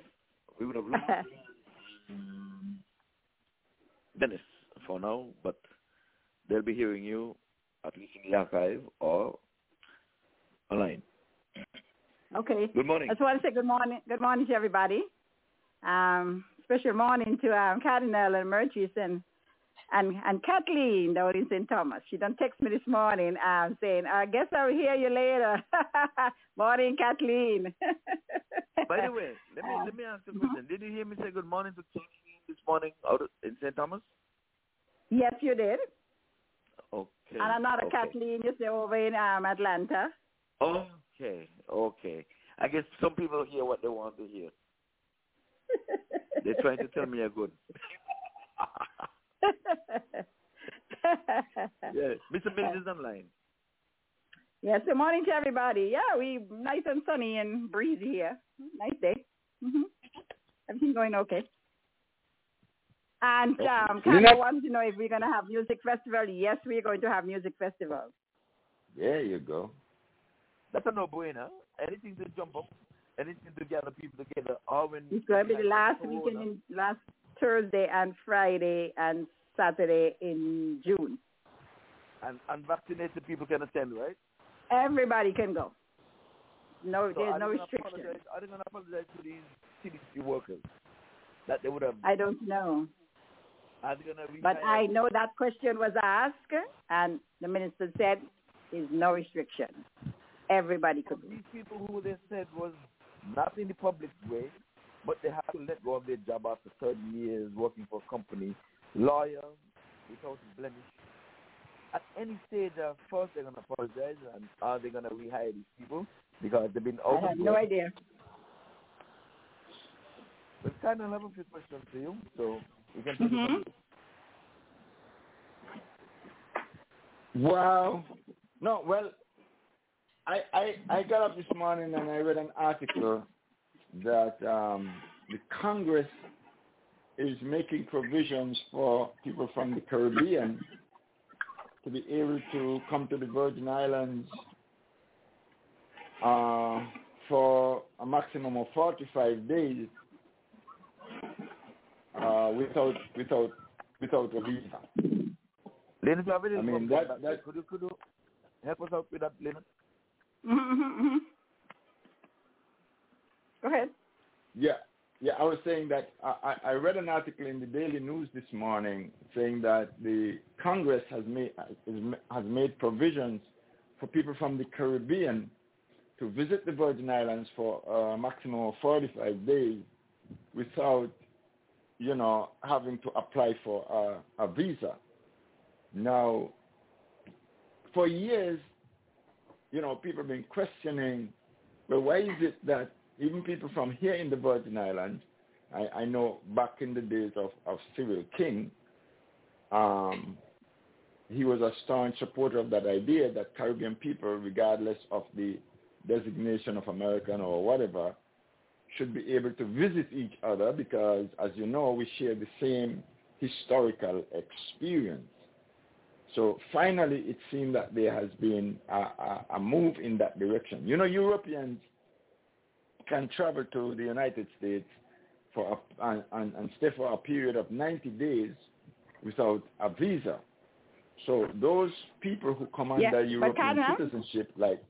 We would have lost Dennis for now, but they'll be hearing you at least in the archive or online. Okay. Good morning. I just want to say good morning. Good morning to everybody. Um, special morning to um, Cardinal and Merchis and and Kathleen down in St. Thomas. She done text me this morning um, saying, I guess I'll hear you later. morning, Kathleen. By the way, let me let me ask you a question. Did you hear me say good morning to Kathleen this morning out in St. Thomas? yes, you did. Okay. And another okay. Kathleen, you say, over in um, Atlanta. Okay, okay. I guess some people hear what they want to hear. They're trying to tell me I'm good. Yeah, Mr. Mills is online. Yes, good morning to everybody. Yeah, we nice and sunny and breezy here. Nice day. hmm Everything going okay. And um, Lynette? Canada wants to know if we're going to have music festival. Yes, we're going to have music festival. There you go. That's a no-brainer. Anything to jump up, anything to gather people together. Or when It's going to be the last weekend, in, last Thursday and Friday and Saturday in June. And unvaccinated people can attend, right? Everybody can go. No, So there's no restriction. apologize- Are they going to apologize to these CDC workers that they would have? I don't know. Are they going to But I know that question was asked, and the minister said, "There's no restriction. Everybody could. These people who they said was not in the public way, but they have to let go of their job after 30 years working for a company, lawyer, without blemish. At any stage, uh, first they're going to apologize, and are they going to rehire these people because they've been out I have no work? idea. But kind of have a few questions for you, so we can take it Mhm. from Wow. No, well, I, I I got up this morning and I read an article that um, the Congress is making provisions for people from the Caribbean to be able to come to the Virgin Islands uh, for a maximum of 45 days uh, without without without a visa. Leonard, you have any I mean, from that- that- Could you, could you help us out with that, Leonard? Mm-hmm. Go ahead. Yeah, yeah. I was saying that I, I read an article in the Daily News this morning saying that the Congress has made has made provisions for people from the Caribbean to visit the Virgin Islands for a maximum of 45 days without, you know, having to apply for a, a visa. Now, for years, you know, people have been questioning, well, why is it that even people from here in the Virgin Islands, I, I know back in the days of, of Cyril King, um, he was a staunch supporter of that idea that Caribbean people, regardless of the designation of American or whatever, should be able to visit each other because, as you know, we share the same historical experience. So finally, it seemed that there has been a, a, a move in that direction. You know, Europeans can travel to the United States for a, and, and, and stay for a period of 90 days without a visa. So those people who come Yeah, under but European citizenship, like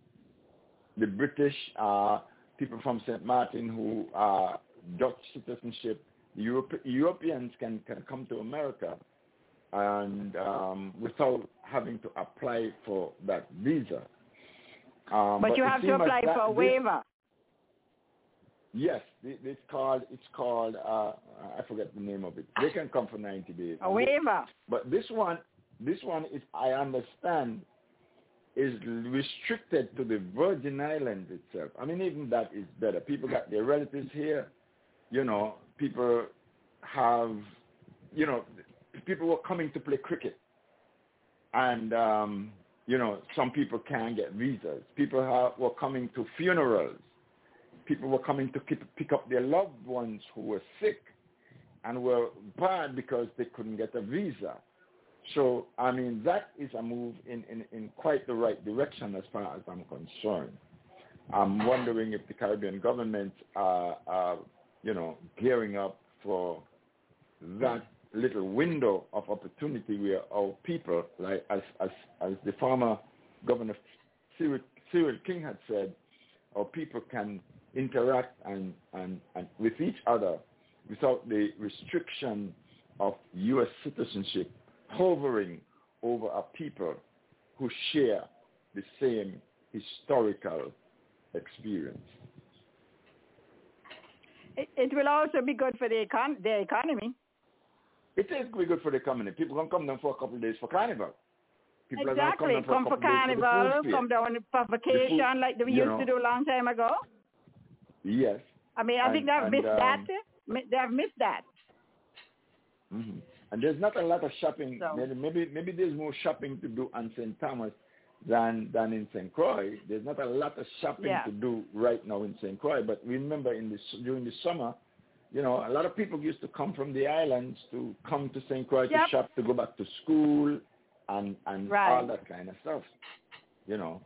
the British, uh, people from St. Martin who are Dutch citizenship, Europe, Europeans can, can come to America and um, without having to apply for that visa. Um, but you have to apply for a waiver. Yes, it's called it's called uh, I forget the name of it. They can come for ninety days. A waiver. But this one, this one is I understand is restricted to the Virgin Islands itself. I mean, even that is better. People got their relatives here. You know, people have, you know, people were coming to play cricket, and um, you know, some people can't get visas. People have, were coming to funerals. People were coming to keep, pick up their loved ones who were sick and were bad because they couldn't get a visa. So, I mean, that is a move in, in, in quite the right direction as far as I'm concerned. I'm wondering if the Caribbean government are, are you know, gearing up for that little window of opportunity where our people, like as as as the former Governor Cyril, Cyril King had said, our people can interact and, and, and with each other without the restriction of U.S. citizenship hovering over a people who share the same historical experience. It, it will also be good for the, econ- the economy. It is good for the economy. People can come down for a couple of days for carnival. People exactly. Come, come for, for carnival, come down for vacation food, like we used know. to do a long time ago. Yes. I mean, I and, think they have missed um, that. They have missed that. Mm-hmm. And there's not a lot of shopping. So. Maybe, maybe maybe there's more shopping to do on St. Thomas than than in St. Croix. There's not a lot of shopping Yeah. to do right now in St. Croix. But remember, in this during the summer, you know, a lot of people used to come from the islands to come to St. Croix Yep. to shop, to go back to school, and and Right. all that kind of stuff. You know.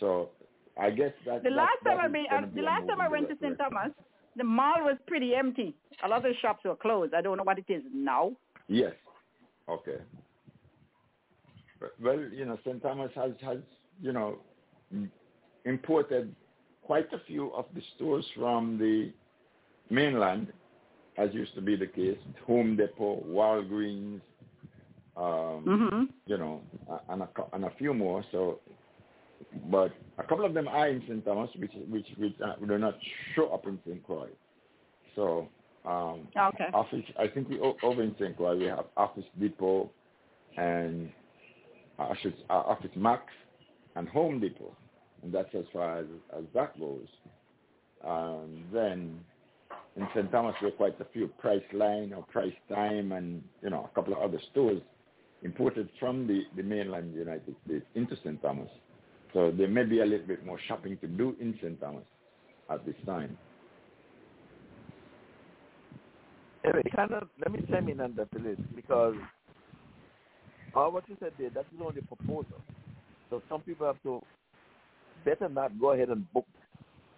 So I guess that The that- last that time I been, uh, the last time I went to St. Thomas, the mall was pretty empty. A lot of the shops were closed. I don't know what it is now. Yes. Okay. But, well, you know, St. Thomas has, has, you know, imported quite a few of the stores from the mainland, as used to be the case, Home Depot, Walgreens, um, Mm-hmm. you know, and a, and a few more. So, but a couple of them are in St. Thomas, which which which uh, do not show up in St. Croix. So, um, Okay. office. I think we over in St. Croix we have Office Depot and uh, should, uh, Office Max and Home Depot, and that's as far as as that goes. Um, then in St. Thomas we have quite a few Price Line or Price Time, and you know a couple of other stores imported from the, the mainland United States into St. Thomas. So there may be a little bit more shopping to do in St. Thomas at this time. Anyway, kind of, let me chime in on that a little because all what you said there, that is only a proposal. So some people have to better not go ahead and book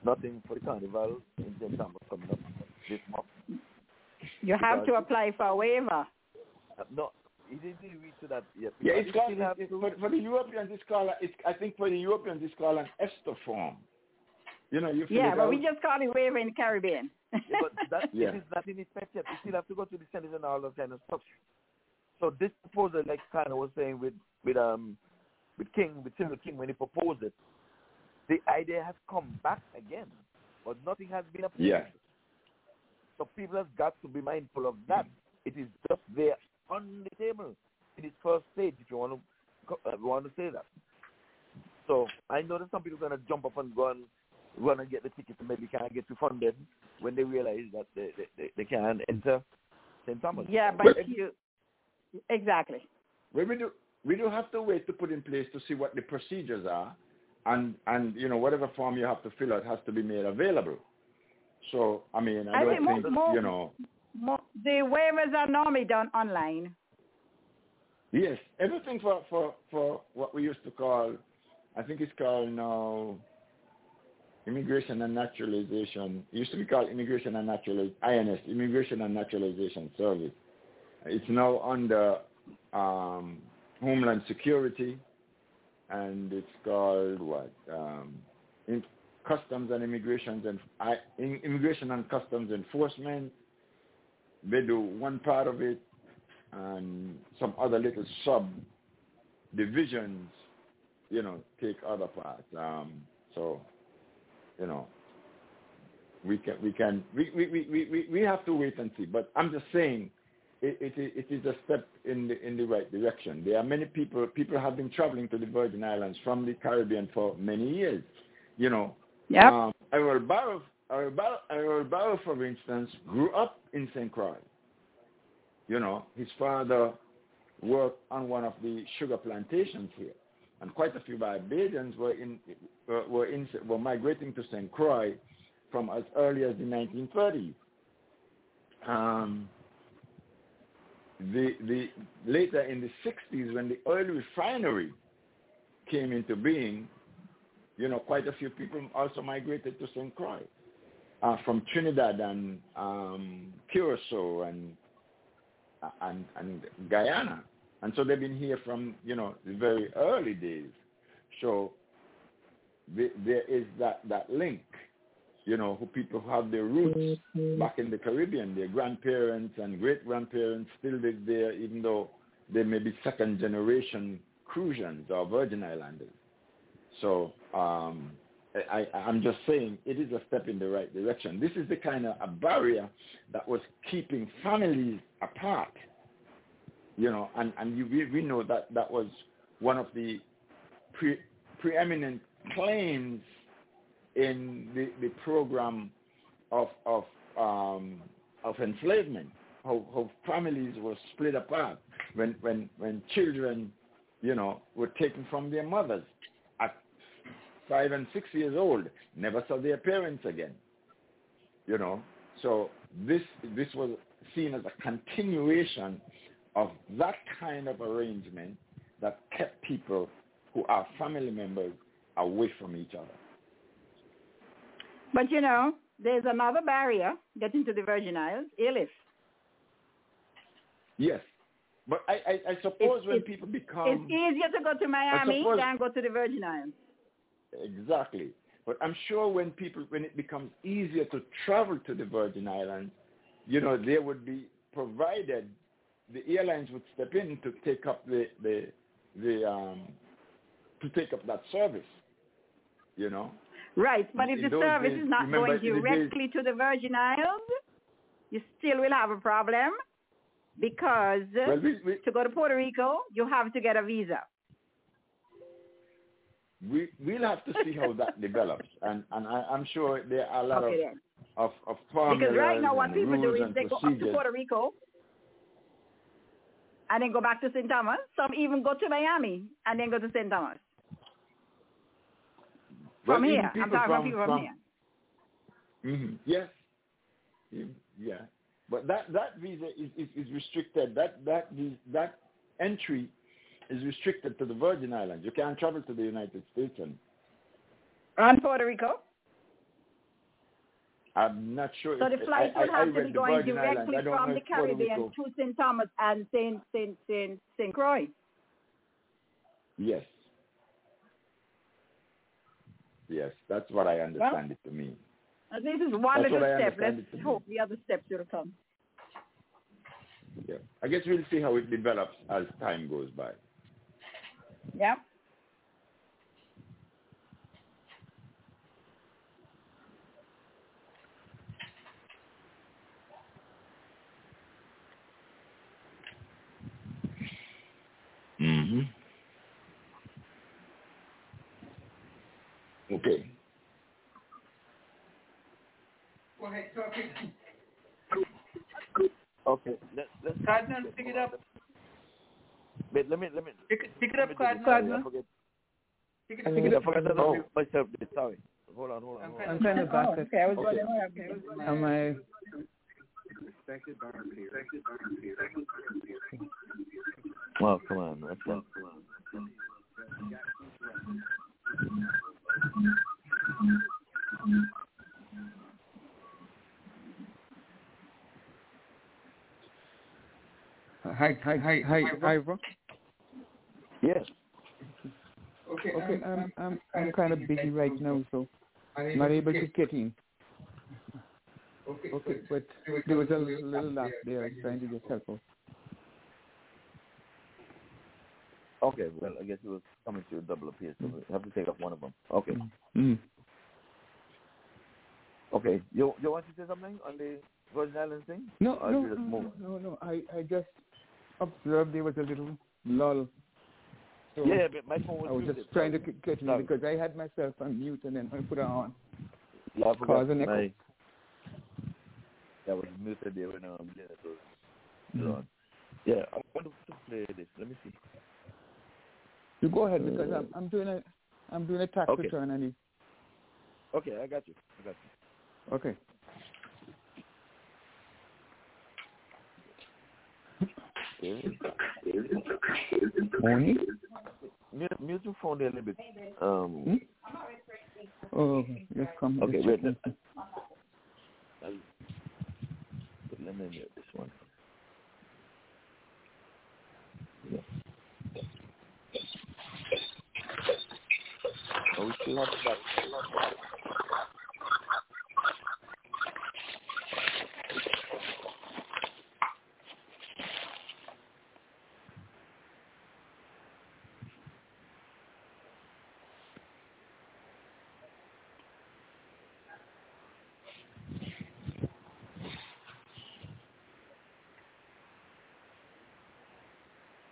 nothing for the carnival in St. Thomas coming up this month. You have to apply for a waiver. Uh, no, he didn't reach to that yet. Yeah, it's called still have it's, for, for the Europeans. It's called. a- It's I think for the Europeans it's called an ESTA form. You know, you Yeah, but out. we just call it waiver in the Caribbean. Yeah, but that Yeah. it is not in effect yet. You still have to go to the Senate and all that kind of stuff. So this proposal, like kind of was saying with with um with King, with Cyril King when he proposed it, the idea has come back again, but nothing has been approved. Yeah. So people have got to be mindful of that. It is just there on the table in its first stage. If you want to co- uh, want to say that. So I know that some people are gonna jump up and go and run and get the ticket and maybe can't get to funded when they realize that they they, they, they can't enter St. Thomas. yeah, but you exactly. Well, we do we do have to wait to put in place to see what the procedures are, and and you know whatever form you have to fill out has to be made available. So I mean I, I don't think think more- you know Mo- The waivers are normally done online. yes everything for for for what we used to call I think it's called now immigration and naturalization. It used to be called immigration and natural INS immigration and naturalization service. It's now under um, Homeland Security, and it's called what? Um, in Customs and Immigration and I, in, Immigration and Customs Enforcement. They do one part of it, and some other little sub divisions, you know, take other parts. Um, so, you know, we can we can we, we, we, we, we have to wait and see. But I'm just saying it, it, is- it is a step in the in the right direction. There are many people people have been traveling to the Virgin Islands from the Caribbean for many years. You know, Yep. um, Errol Barrow, Barrow, for instance, grew up in St. Croix. You know, his father worked on one of the sugar plantations here, and quite a few Barbadians were in uh, were in, were migrating to St. Croix from as early as the 1930s. Um, the the later in the 60s when the oil refinery came into being, you know, quite a few people also migrated to St. Croix uh, from Trinidad and um, Curacao and and and Guyana, and so they've been here from you know the very early days. So the, there is that that link, you know, who people have their roots mm-hmm. back in the Caribbean. Their grandparents and great grandparents still live there, even though they may be second generation Crucians or Virgin Islanders. So um, I, I'm just saying it is a step in the right direction. This is the kind of a barrier that was keeping families apart, you know, and, and you, we, we know that that was one of the pre, preeminent claims in the, the program of, of, um, of enslavement, how, how families were split apart when, when, when children, you know, were taken from their mothers five and six years old, never saw their parents again. You know, so this this was seen as a continuation of that kind of arrangement that kept people who are family members away from each other. But you know, there's another barrier getting to the Virgin Isles, Elif. Yes. But I, I, I suppose it's, when it's, people become... It's easier to go to Miami suppose, than go to the Virgin Islands. Exactly. But I'm sure when people, when it becomes easier to travel to the Virgin Islands, you know, they would be provided, the airlines would step in to take up the, the, the, um, to take up that service, you know. Right, but if In the service days, is not going directly to the Virgin Islands, you still will have a problem because Well, we, we, to go to Puerto Rico, you have to get a visa. We we'll have to see how that develops, and and I, I'm sure there are a lot Okay, of of of Because right now what people do is they go up to. Puerto Rico and then go back to St. Thomas. Some even go to Miami and then go to St. Thomas. From even here. I'm talking about from- people from, from- here. hmm Yes. Mm, Yeah. But that that visa is, is, is restricted. That that that entry is restricted to the Virgin Islands. You can't travel to the United States, and And Puerto Rico. I'm not sure. So if, the flight I, would I, I have to be going Virgin directly from the Caribbean to St. Thomas and St. St. St. St. Croix. Yes. Yes, that's what I understand it to mean. This is one That's little step. Let's hope the other steps will come. Yeah. I guess we'll see how it develops as time goes by. Yeah. Mm-hmm. Okay. Go ahead, talking. Okay. Let, let's Cardinal, pick it up. Wait, let me let me Pick, it- pick it up, let me. Cardinal. Sorry, I forget. Pick it up. Pick it up. forgot that Oh. Myself. Sorry. Hold on, hold on. Hold on. I'm kind of back. Oh, okay, I was Okay. wondering why. Okay. Am I? Well, come on. Let's go. Hi, hi, hi, Hi, hi, bro. Yes. Okay, Okay, um, I'm I'm I'm kind of busy right now, so I'm not able to get- get in. Okay, Okay, but but there was a little laugh there trying to just help out. Okay. Well, I guess it was coming to a double appeal, so we have to take up one of them. Okay. Mm. Okay. You you want to say something on the Virgin Islands thing? No, Or no, you no, move? no, no. I I just observed there was a little lull. So Yeah, but my phone was I was just trying to catch in because I had myself on mute and then I put it on. Yeah, I forgot Cause an echo. That was muted there when um, Janet was Mm. on. Yeah, I want to play this. Let me see. You go ahead because I'm, I'm doing a I'm doing a tax Okay. return and it's Okay, I got you. I got you. okay. Morning. Mute, your phone there a little bit. Um, Oh, yes, come. Okay, wait. Let me mute this one. Yeah. Oh, we still that.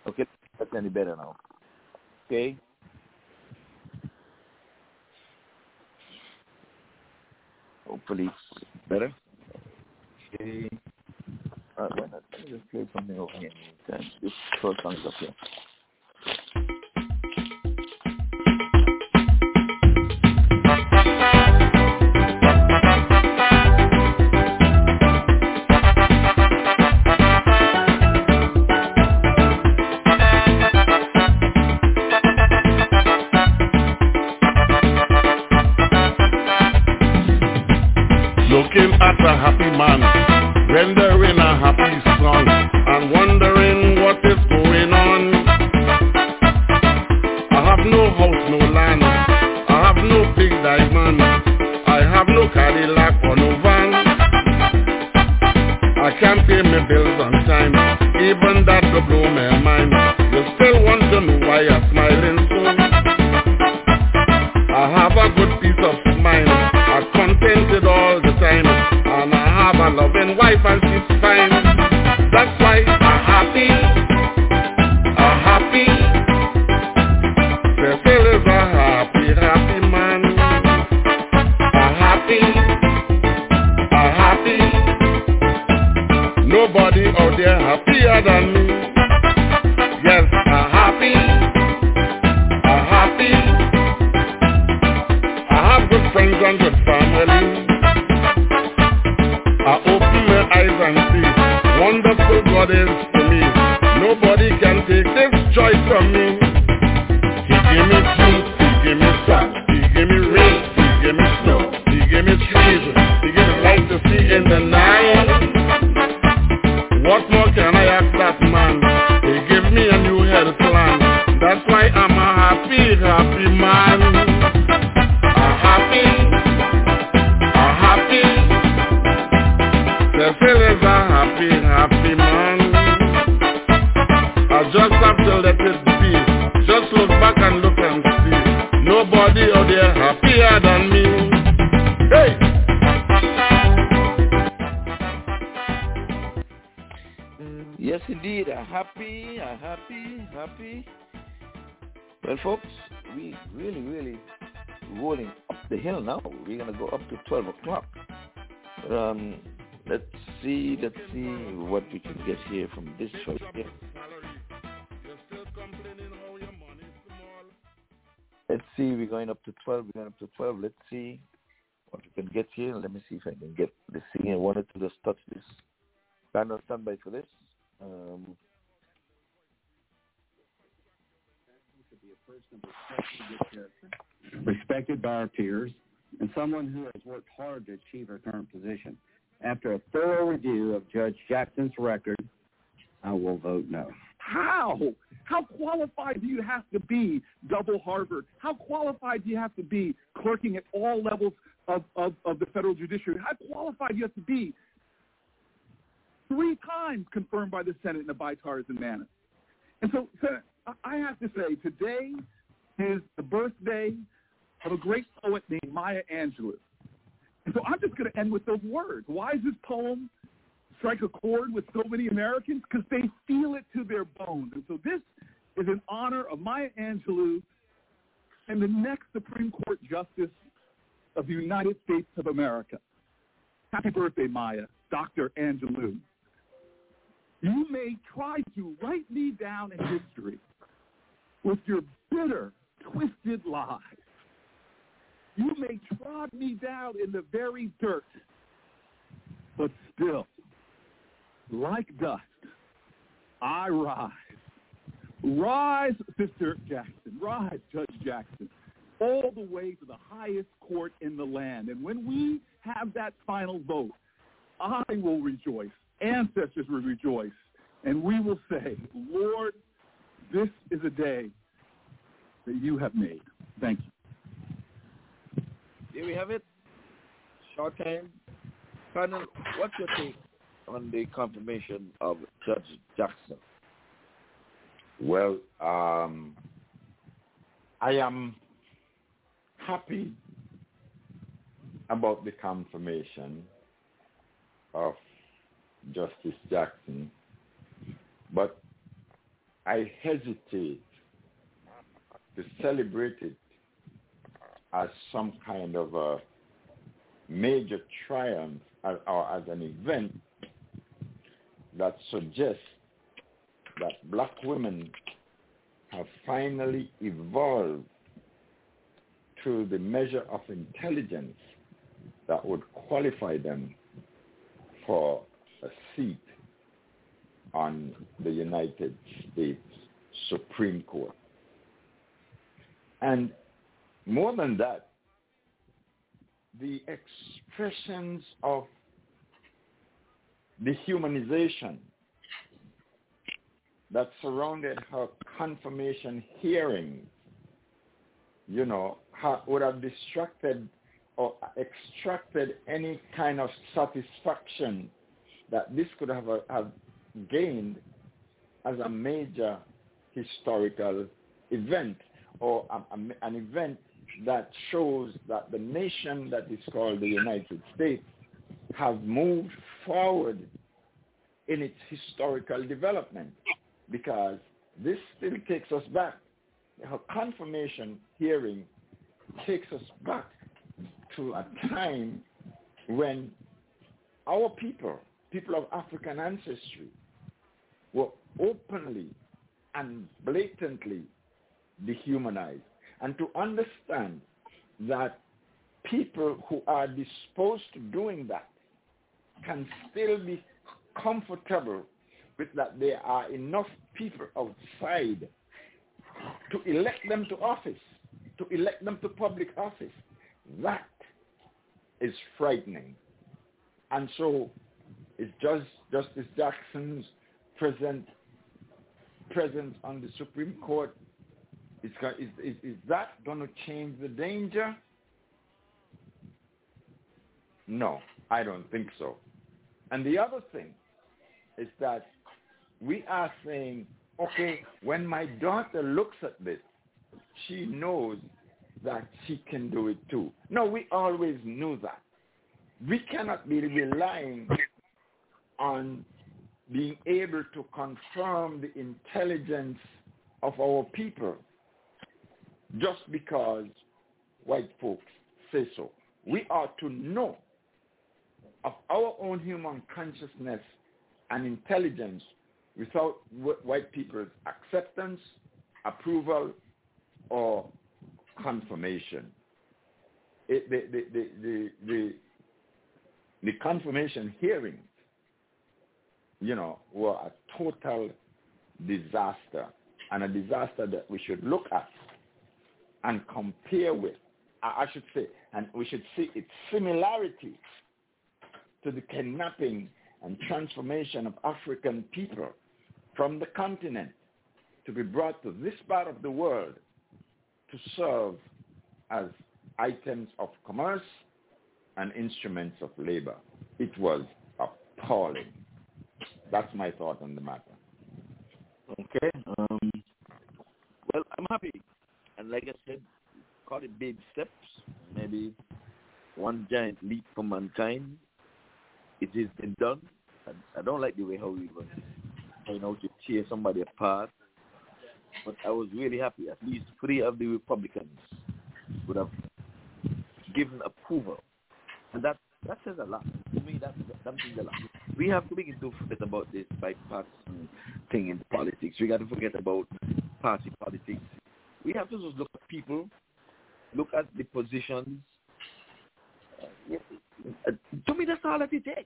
Okay, that's any better now. Okay. Hopefully better. Okay. Let me just play something over here. up here. Indeed. A happy, a happy, happy. Well, folks, we really, really rolling up the hill now. We're gonna go up to twelve o'clock. But, um, let's see, let's see what we can get here from this choice here. Let's see, we're going up to 12, we're going up to 12. Let's see what we can get here. Let me see if I can get this thing. I wanted to just touch this. Stand on standby for this. Um, respected by our peers, and someone who has worked hard to achieve her current position. After a thorough review of Judge Jackson's record, I will vote no. How? How qualified do you have to be, double Harvard? How qualified do you have to be clerking at all levels of, of, of the federal judiciary? How qualified do you have to be? Three times confirmed by the Senate in a bipartisan manner. And so, Senator, I- I have to say, today is the birthday of a great poet named Maya Angelou. And so I'm just going to end with those words. Why does this poem strike a chord with so many Americans? Because they feel it to their bones. And so this is in honor of Maya Angelou and the next Supreme Court Justice of the United States of America. Happy birthday, Maya, Dr. Angelou. You may try to write me down in history with your bitter, twisted lies. You may trod me down in the very dirt, but still, like dust, I rise. Rise, Sister Jackson. Rise, Judge Jackson. All the way to the highest court in the land. And when we have that final vote, I will rejoice. Ancestors will rejoice. And we will say, Lord, this is a day that you have made. Thank you. There we have it. Short time. Colonel, what's your take on the confirmation of Judge Jackson? Well, um, I am happy about the confirmation of Justice Jackson, but I hesitate to celebrate it as some kind of a major triumph or as an event that suggests that black women have finally evolved to the measure of intelligence that would qualify them for a seat on the United States Supreme Court. And more than that, the expressions of dehumanization that surrounded her confirmation hearing, you know, would have distracted or extracted any kind of satisfaction that this could have, uh, have gained as a major historical event or a, a, an event that shows that the nation that is called the United States have moved forward in its historical development because this still takes us back. Her confirmation hearing takes us back to a time when our people, people of African ancestry, were openly and blatantly dehumanized. And to understand that people who are disposed to doing that can still be comfortable with that there are enough people outside to elect them to office, to elect them to public office. That is frightening. And so is just Justice Jackson's present presence on the Supreme Court, is, is, is that going to change the danger? No, I don't think so. And the other thing is that we are saying, okay, when my daughter looks at this, she knows that she can do it too. No, we always knew that. We cannot be relying on being able to confirm the intelligence of our people just because white folks say so. We are to know of our own human consciousness and intelligence without white people's acceptance, approval, or confirmation. It, the, the, the, the, the, confirmation hearings, you know, were a total disaster and a disaster that we should look at and compare with, I should say, and we should see its similarity to the kidnapping and transformation of African people from the continent to be brought to this part of the world to serve as items of commerce and instruments of labor. It was appalling. That's my thought on the matter. Okay. Um, well, I'm happy. And like I said, call it big steps, maybe one giant leap for mankind. It has been done. I, I don't like the way how we were you know, to tear somebody apart. But I was really happy. At least three of the Republicans would have given approval. And that That says a lot. To me, that, that means a lot. We have to begin to forget about this bipartisan thing in politics. We got to forget about party politics. We have to just look at people, look at the positions. To me, that's all that it takes.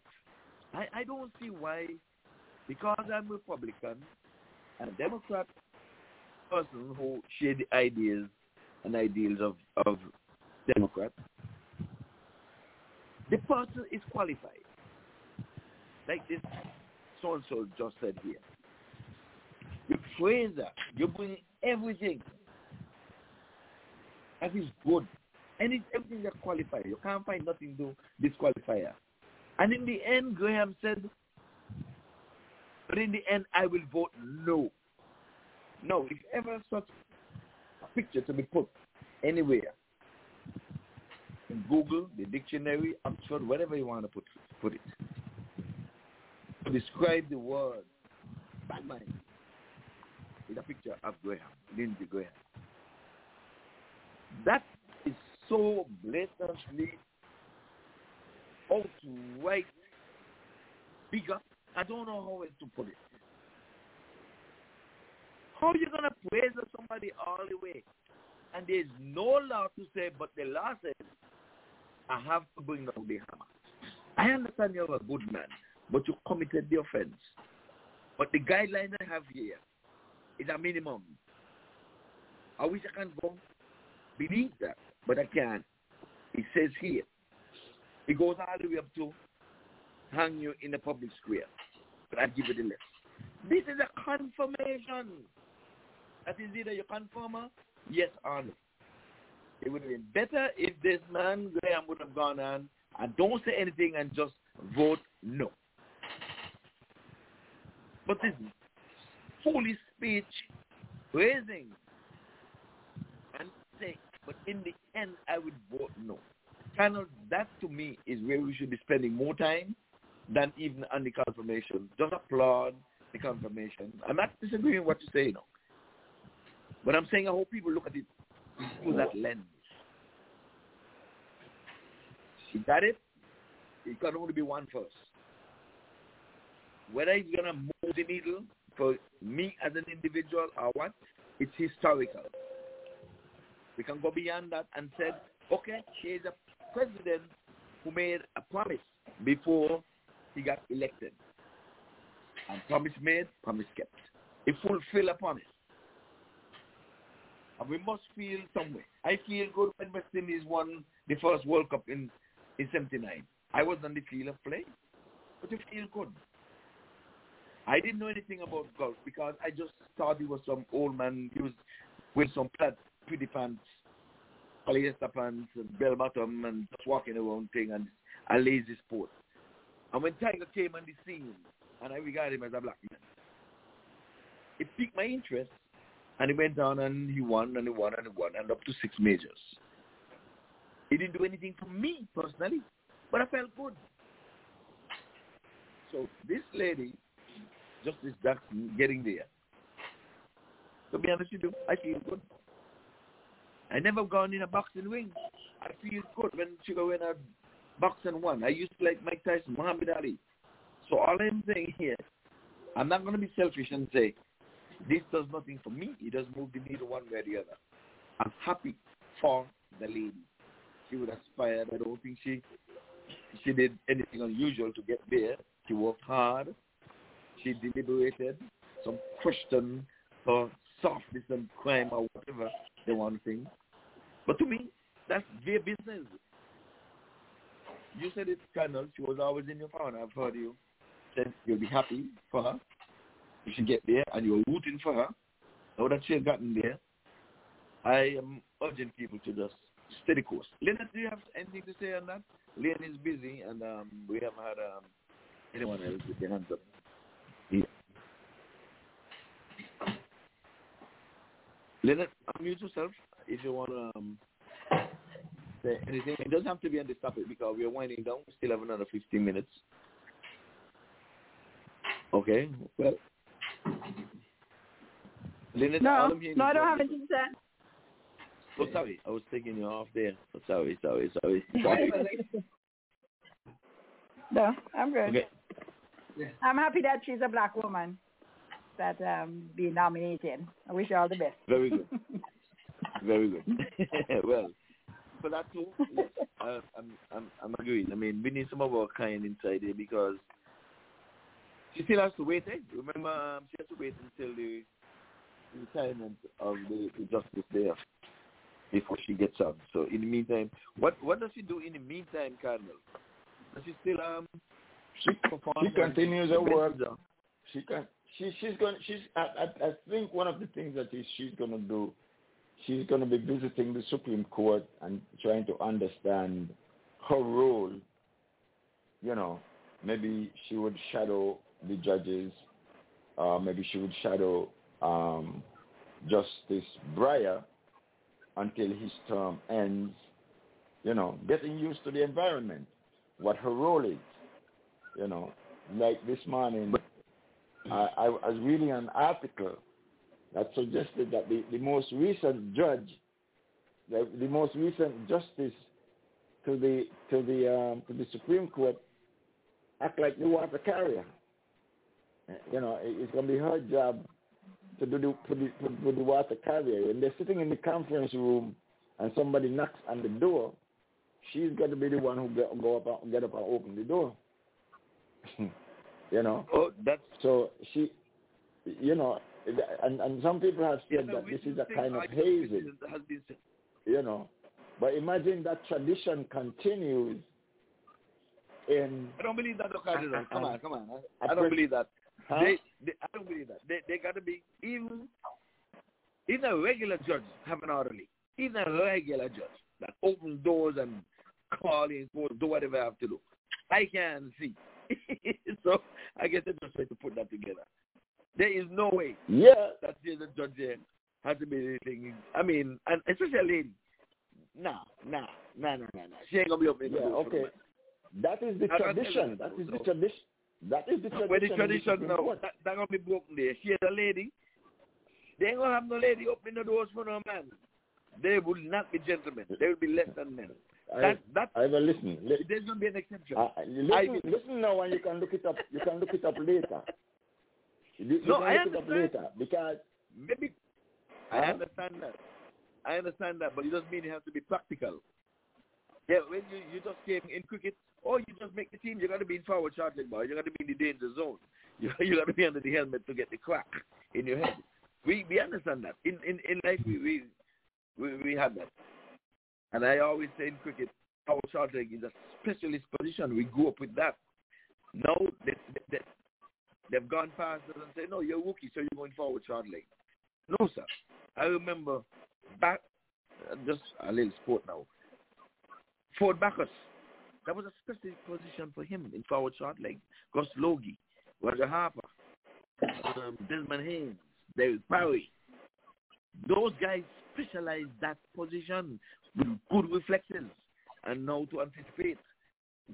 I, I don't see why, because I'm Republican and a Democrat person who share the ideas and ideals of, of Democrats, the person is qualified. Like this so-and-so just said here. You praise that. You bring everything that is good. And it's everything that qualifies. You can't find nothing to disqualify her. And in the end, Graham said, but in the end, I will vote no. No, if ever such a picture to be put anywhere, Google, the dictionary, Oxford, whatever you want to put put it, describe the word bad mind with a picture of Graham, Lindsey Graham. That is so blatantly outright bigger. I don't know how else to put it. How are you going to praise somebody all the way? And there's no law to say, but the law says, I have to bring down the hammer. I understand you're a good man, but you committed the offense. But the guideline I have here is a minimum. I wish I can go beneath that, but I can't. It says here, it goes all the way up to hang you in the public square. But I give you the list. This is a confirmation. That is either you confirm yes or no. It would have been better if this man, Graham, would have gone on and don't say anything and just vote no. But this foolish speech, raising and say, but in the end, I would vote no. Kind that to me is where we should be spending more time than even on the confirmation. Just applaud the confirmation. I'm not disagreeing with what you say, you know. But I'm saying I hope people look at it through that lens. He got it. It can only be one first. Whether he's gonna move the needle for me as an individual or what, it's historical. We can go beyond that and said, okay, here's a president who made a promise before he got elected. And promise made, promise kept. He fulfilled a promise. And we must feel some way. I feel good when West Indies won the first World Cup in, in 79. I was on the field of play, but you feel good. I didn't know anything about golf because I just thought he was some old man. He was with some plaid, pretty pants, polyester pants, and bell bottom, and just walking around thing, and a lazy sport. And when Tiger came on the scene, and I regard him as a black man, it piqued my interest and he went on and he won and he won and he won and up to six majors. He didn't do anything for me personally, but I felt good. So this lady, Justice Jackson, getting there. To be honest with you, I feel good. I never gone in a boxing ring. I feel good when she go in a boxing one. I used to like Mike Tyson, Muhammad Ali. So all I'm saying here, I'm not going to be selfish and say, this does nothing for me. It doesn't move the needle one way or the other. I'm happy for the lady. She would aspire. I don't think she she did anything unusual to get there. She worked hard. She deliberated. Some question her softness and crime or whatever they want to think. But to me, that's their business. You said it, Colonel. She was always in your corner. I've heard you. Said you'll be happy for her if she get there and you're rooting for her, now that she has gotten there, I am urging people to just steady course. Leonard, do you have anything to say on that? Lynn is busy and um, we haven't had um, anyone else with their hands up. Yeah. Leonard, unmute yourself if you want to um, say anything. It doesn't have to be on this topic because we are winding down. We still have another 15 minutes. Okay. Well, Lynette, no, no, I don't have anything to say. Oh, sorry. I was taking you off there. Oh, sorry, sorry, sorry. sorry. No, I'm good. Okay. I'm happy that she's a black woman that um be nominated. I wish you all the best. Very good. Very good. well, for that too, yes, I, I'm I'm I'm agreeing. I mean, we need some of our kind inside here because she still has to wait. Eh? Remember, um, she has to wait until the retirement of the, the justice there before she gets out. So in the meantime, what what does she do in the meantime, Cardinal? Does she still um She, perform? she continues her work. She can. She she's going. She's. I, I I think one of the things that is she's going to do. She's going to be visiting the Supreme Court and trying to understand her role. You know, maybe she would shadow the judges. Uh, maybe she would shadow um, Justice Breyer until his term ends. You know, getting used to the environment, what her role is. You know, like this morning, I, I was reading an article that suggested that the, the most recent judge, the, the most recent justice to the to the um, to the Supreme Court, act like the water carrier. You know, it, it's going to be her job to do the to, the do the water carrier. And they're sitting in the conference room, and somebody knocks on the door. She's got to be the one who get, go up and get up and open the door. you know. Oh, that's so she, you know, and and some people have said that this is a kind of hazing, has been said. you know. But imagine that tradition continues in. I don't believe that. Come on, come on. I, I I don't believe that. Huh? They, they, I don't believe that. They, they got to be even, even a regular judge have an orderly. Even a regular judge that opens doors and call in for do whatever I have to do. I can see. so I guess they just try to put that together. There is no way Yeah. that there's a judge there has to be anything. I mean, and especially a lady. Nah, nah, nah, nah, nah, nah. She ain't gonna be Yeah, the doors for okay. That is the I- I tradition. That is the tradition. That is the tradition. Where the tradition now, Court. that, that gonna be broken there. She is a lady. They ain't gonna have no lady opening the doors for no man. They will not be gentlemen. They will be less than men. I, That that I will listen. Li- there's gonna be an exception. uh, listen, I- listen now, and you can look it up. You can look it up later. You, No, can I look it up understand. later because Maybe I understand that. I understand that, but it doesn't mean it has to be practical. Yeah, when you, you just came in cricket, or you just make the team, you got to be in forward charging, boy. You got to be in the danger zone. You, you got to be under the helmet to get the crack in your head. We we understand that. In in in life, we we we, we have that. And I always say in cricket, our charging is a specialist position. We grew up with that. Now they, they, they've gone past us and say, no, you're a rookie, so you're going forward leg. No, sir. I remember back, uh, just a little sport now. Faoud Bacchus. That was a specific position for him in forward short leg. Gus Logie, Roger Harper, um, Desmond Haynes, David Parry. Those guys specialize that position with good reflexes and know to anticipate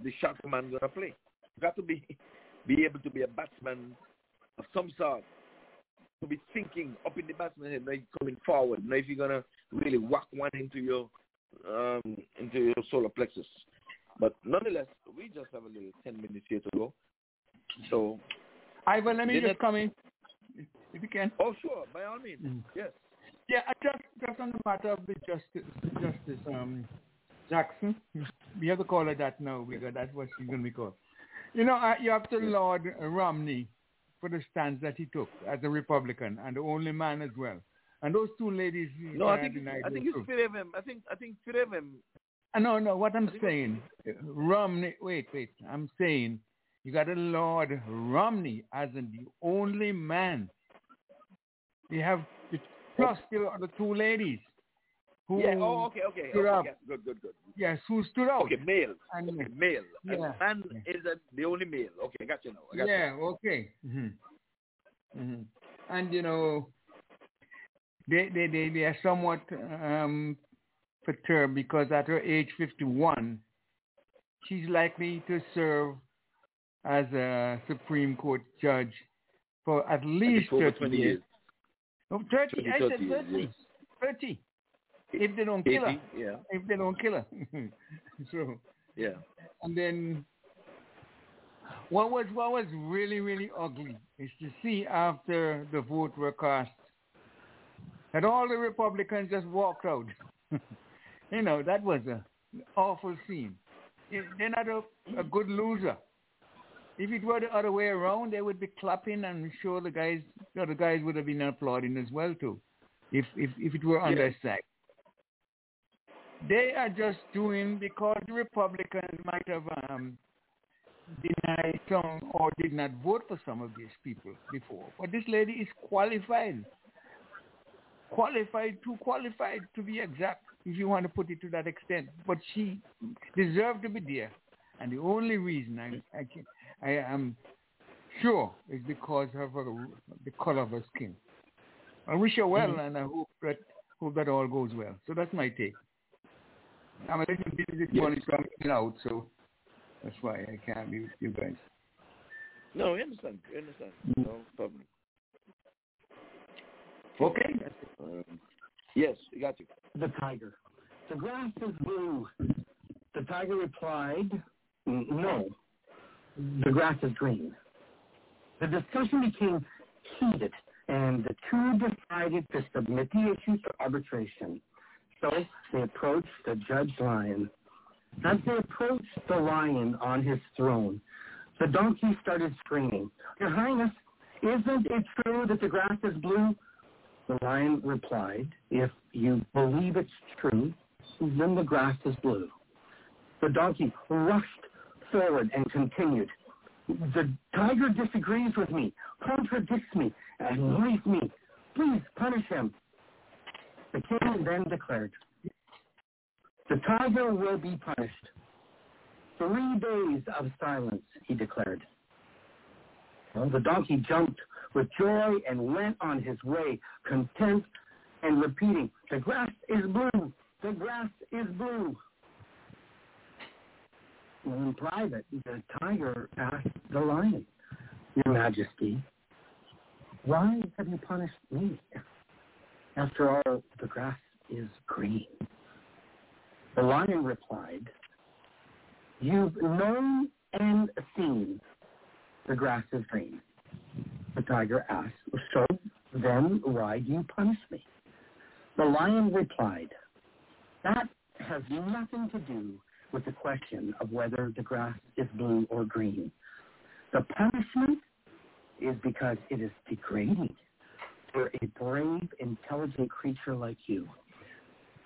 the shot man gonna play. You got to be be able to be a batsman of some sort. To be thinking up in the batsman head, not coming forward. Now if you're gonna really whack one into your um into your solar plexus. But nonetheless, we just have a little ten minutes here to go. So Ivan, let me just it- come in, if you can. Oh sure, by all means. Mm. Yes. Yeah, just just on the matter of the justice, Justice um, Jackson, we have to call her that now because that's what she's going to be called. You know, I, you have to laud Romney for the stance that he took as a Republican and the only man as well. And those two ladies. No, uh, I think I think no it's proof. three of them. I think I think three of them. Uh, No, no, what I'm saying, uh, Romney, wait, wait, I'm saying you got a Lord Romney as in the only man. You have, plus the other two ladies who Yeah. Oh, okay, okay. stood okay up. yes, good, good, good. Yes, who stood out. Okay, male. And, Okay, male. And Yeah. man is a, the only male. Okay, I got you now. Got yeah, you. okay. hmm hmm And you know, they they they, they are somewhat um, perturbed because at her age 51, she's likely to serve as a Supreme Court judge for at least 30 years. years. No, 30. 20, I 30 said years, 30. yes. 30. If they don't kill her. yeah. If they don't kill her. so Yeah. and then What was what was really really ugly is to see after the vote were cast that all the Republicans just walked out. you know that was a awful scene. They're not a, a good loser. If it were the other way around, they would be clapping, and I'm sure the guys, the other guys would have been applauding as well too, if if if it were on Yeah. their side. They are just doing because the Republicans might have um, denied some or did not vote for some of these people before. But this lady is qualified, qualified, too qualified to be exact, if you want to put it to that extent. But she deserved to be there, and the only reason I I, can, I am sure is because of her, the color of her skin. I wish her well, and I hope that hope that all goes well. So that's my take. I'm a little busy this morning, so I'm out, so that's why I can't be with you guys. No, I understand. I understand. No problem. Okay. Um, yes, I got you. The tiger. The grass is blue. The tiger replied, no, the grass is green. The discussion became heated, and the two decided to submit the issue for arbitration. So they approached the Judge Lion. As they approached the lion on his throne, the donkey started screaming, Your Highness, isn't it true that the grass is blue? The lion replied, If you believe it's true, then the grass is blue. The donkey rushed forward and continued, The tiger disagrees with me, contradicts me, annoys me. Please punish him. The king then declared, The tiger will be punished. Three days of silence, he declared. The donkey jumped with joy and went on his way, content and repeating, The grass is blue, the grass is blue. In private, the tiger asked the lion, Your Majesty, why have you punished me? After all, the grass is green. The lion replied, You've known and seen the grass is green. The tiger asked, So then why do you punish me? The lion replied, That has nothing to do with the question of whether the grass is blue or green. The punishment is because it is degrading for a brave, intelligent creature like you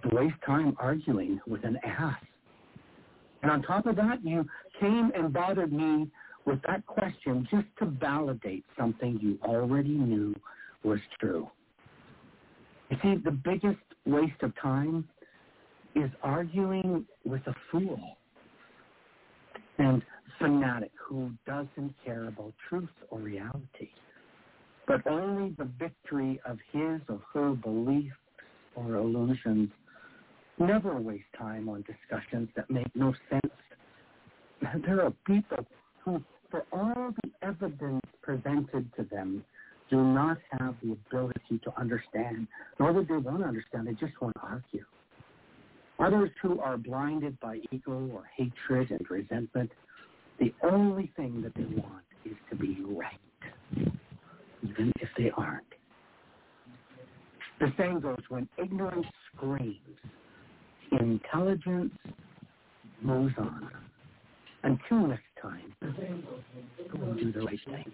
to waste time arguing with an ass. And on top of that, you came and bothered me with that question just to validate something you already knew was true. You see, the biggest waste of time is arguing with a fool and fanatic who doesn't care about truth or reality, but only the victory of his or her beliefs or illusions. Never waste time on discussions that make no sense. There are people who, for all the evidence presented to them, do not have the ability to understand, nor do they want to understand. They just want to argue. Others who are blinded by ego or hatred and resentment, the only thing that they want is to be right, even if they aren't. The saying goes, when ignorance screams, intelligence moves on. Until next time, go and do the right thing.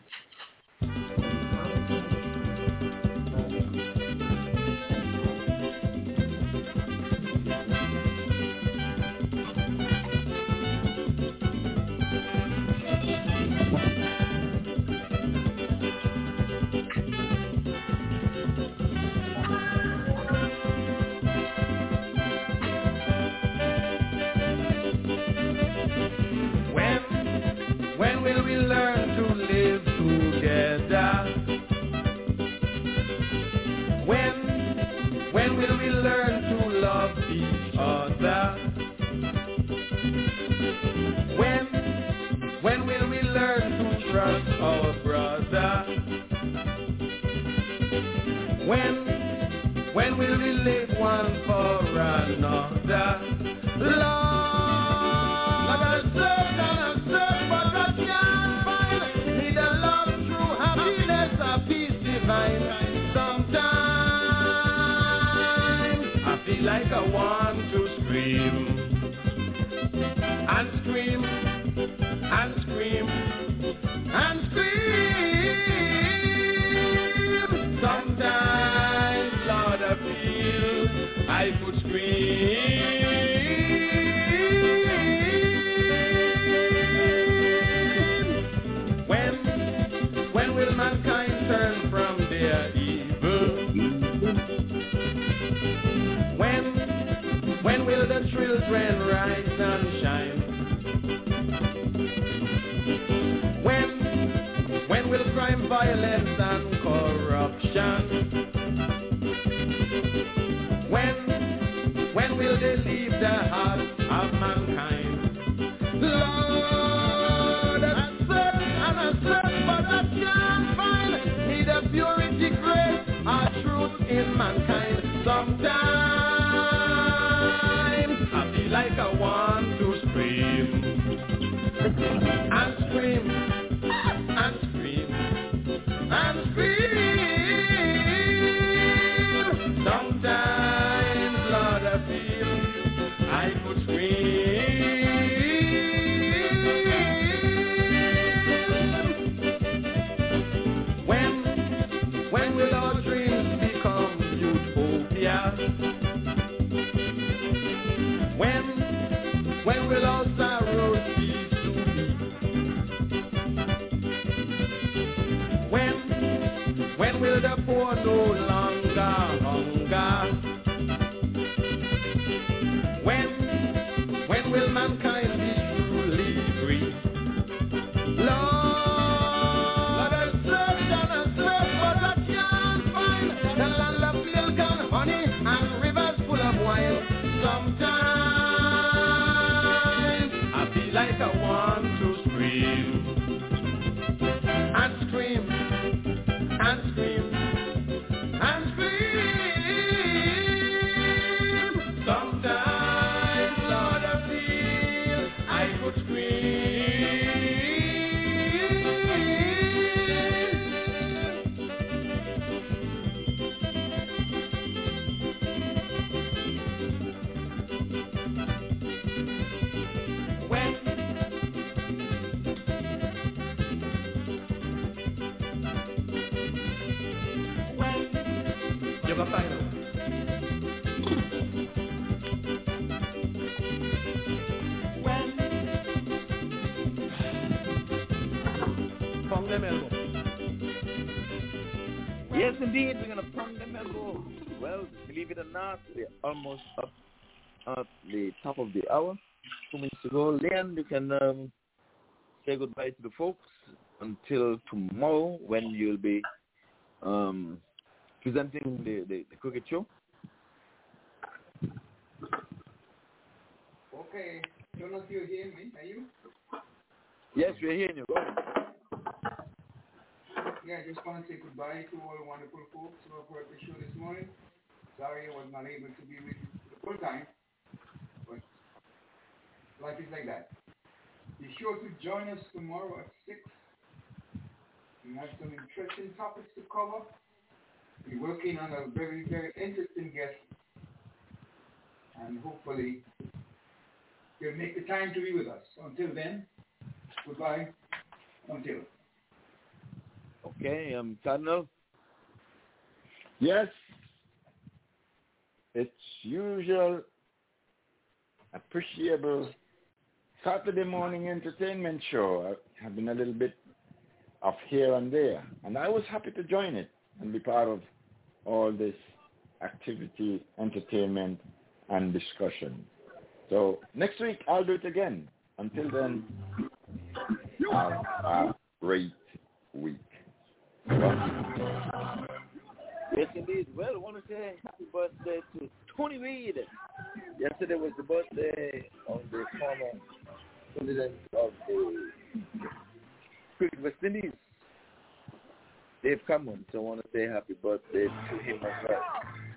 our brother. When, when will we live one for another? Love, love, true happiness, peace divine. Sometimes I feel like I want to scream and scream and scream children rise and shine? Will crime, violence, and corruption? When, when will they leave the hearts of mankind? Lord, I search and I search, but I can't find neither purity, grace, or truth in mankind. When, will our sorrows cease to? When, when will the poor no longer say goodbye to the folks until tomorrow when you'll be um, presenting the, the, the cricket show. Okay, Jonas, you hear me? Are you? Yes, we're hearing you. Go ahead. Yeah, I just want to say goodbye to all the wonderful folks who have heard the show this morning. Sorry I was not able to be with you the full time, but life is like that. Be sure to join us tomorrow at 6. We have some interesting topics to cover. We're working on a very, very interesting guest. And hopefully, you'll make the time to be with us. Until then, goodbye. Until. Okay, um, Cardinal. Yes, it's usual, appreciable Saturday morning entertainment show. I've been a little bit off here and there, and I was happy to join it and be part of all this activity, entertainment, and discussion. So next week I'll do it again. Until then, have a great week. Yes, indeed. Well, I want to say happy birthday to Tony Reid. Yesterday was the birthday of the former president of the West Indies, Dave Cameron. So I want to say happy birthday to him as well.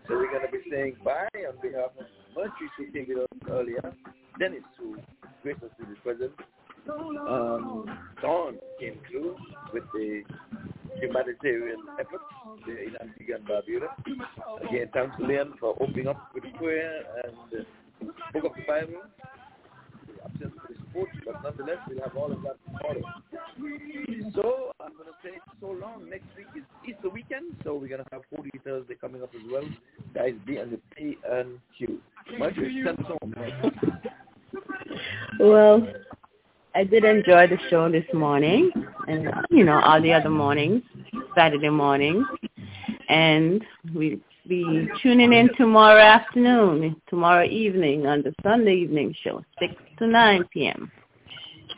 So we're going to be saying bye on behalf of Merchie who came with us earlier, Dennis who graced us with his presence, um, Don came through with the humanitarian efforts in Antigua and Barbuda. Again, thanks Leon for opening up with prayer and uh, book of the Bible. The absence of the sports, but nonetheless, we'll have all of that tomorrow. So I'm going to say so long. Next week is Easter weekend, so we're going to have 40 Thursday coming up as well. Guys, be on the P and Q. Marjorie, send us home. Well, I did enjoy the show this morning, and you know all the other mornings, Saturday mornings, and we be tuning in tomorrow afternoon, tomorrow evening on the Sunday evening show, six to nine p.m.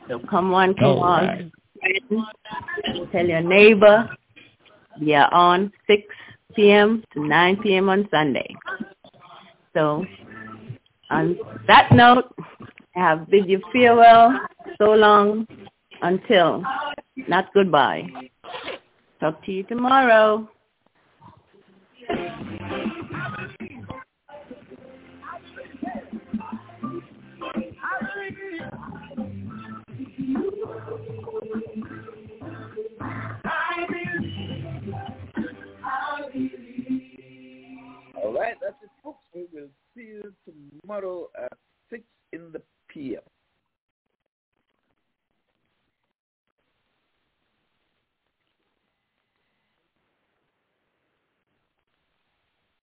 So come on, come All on, right. tell your neighbor. We are on six p.m. to nine p.m. on Sunday. So on that note, I have bid you farewell. So long until, not goodbye. Talk to you tomorrow. All right, that's it, folks. We will see you tomorrow at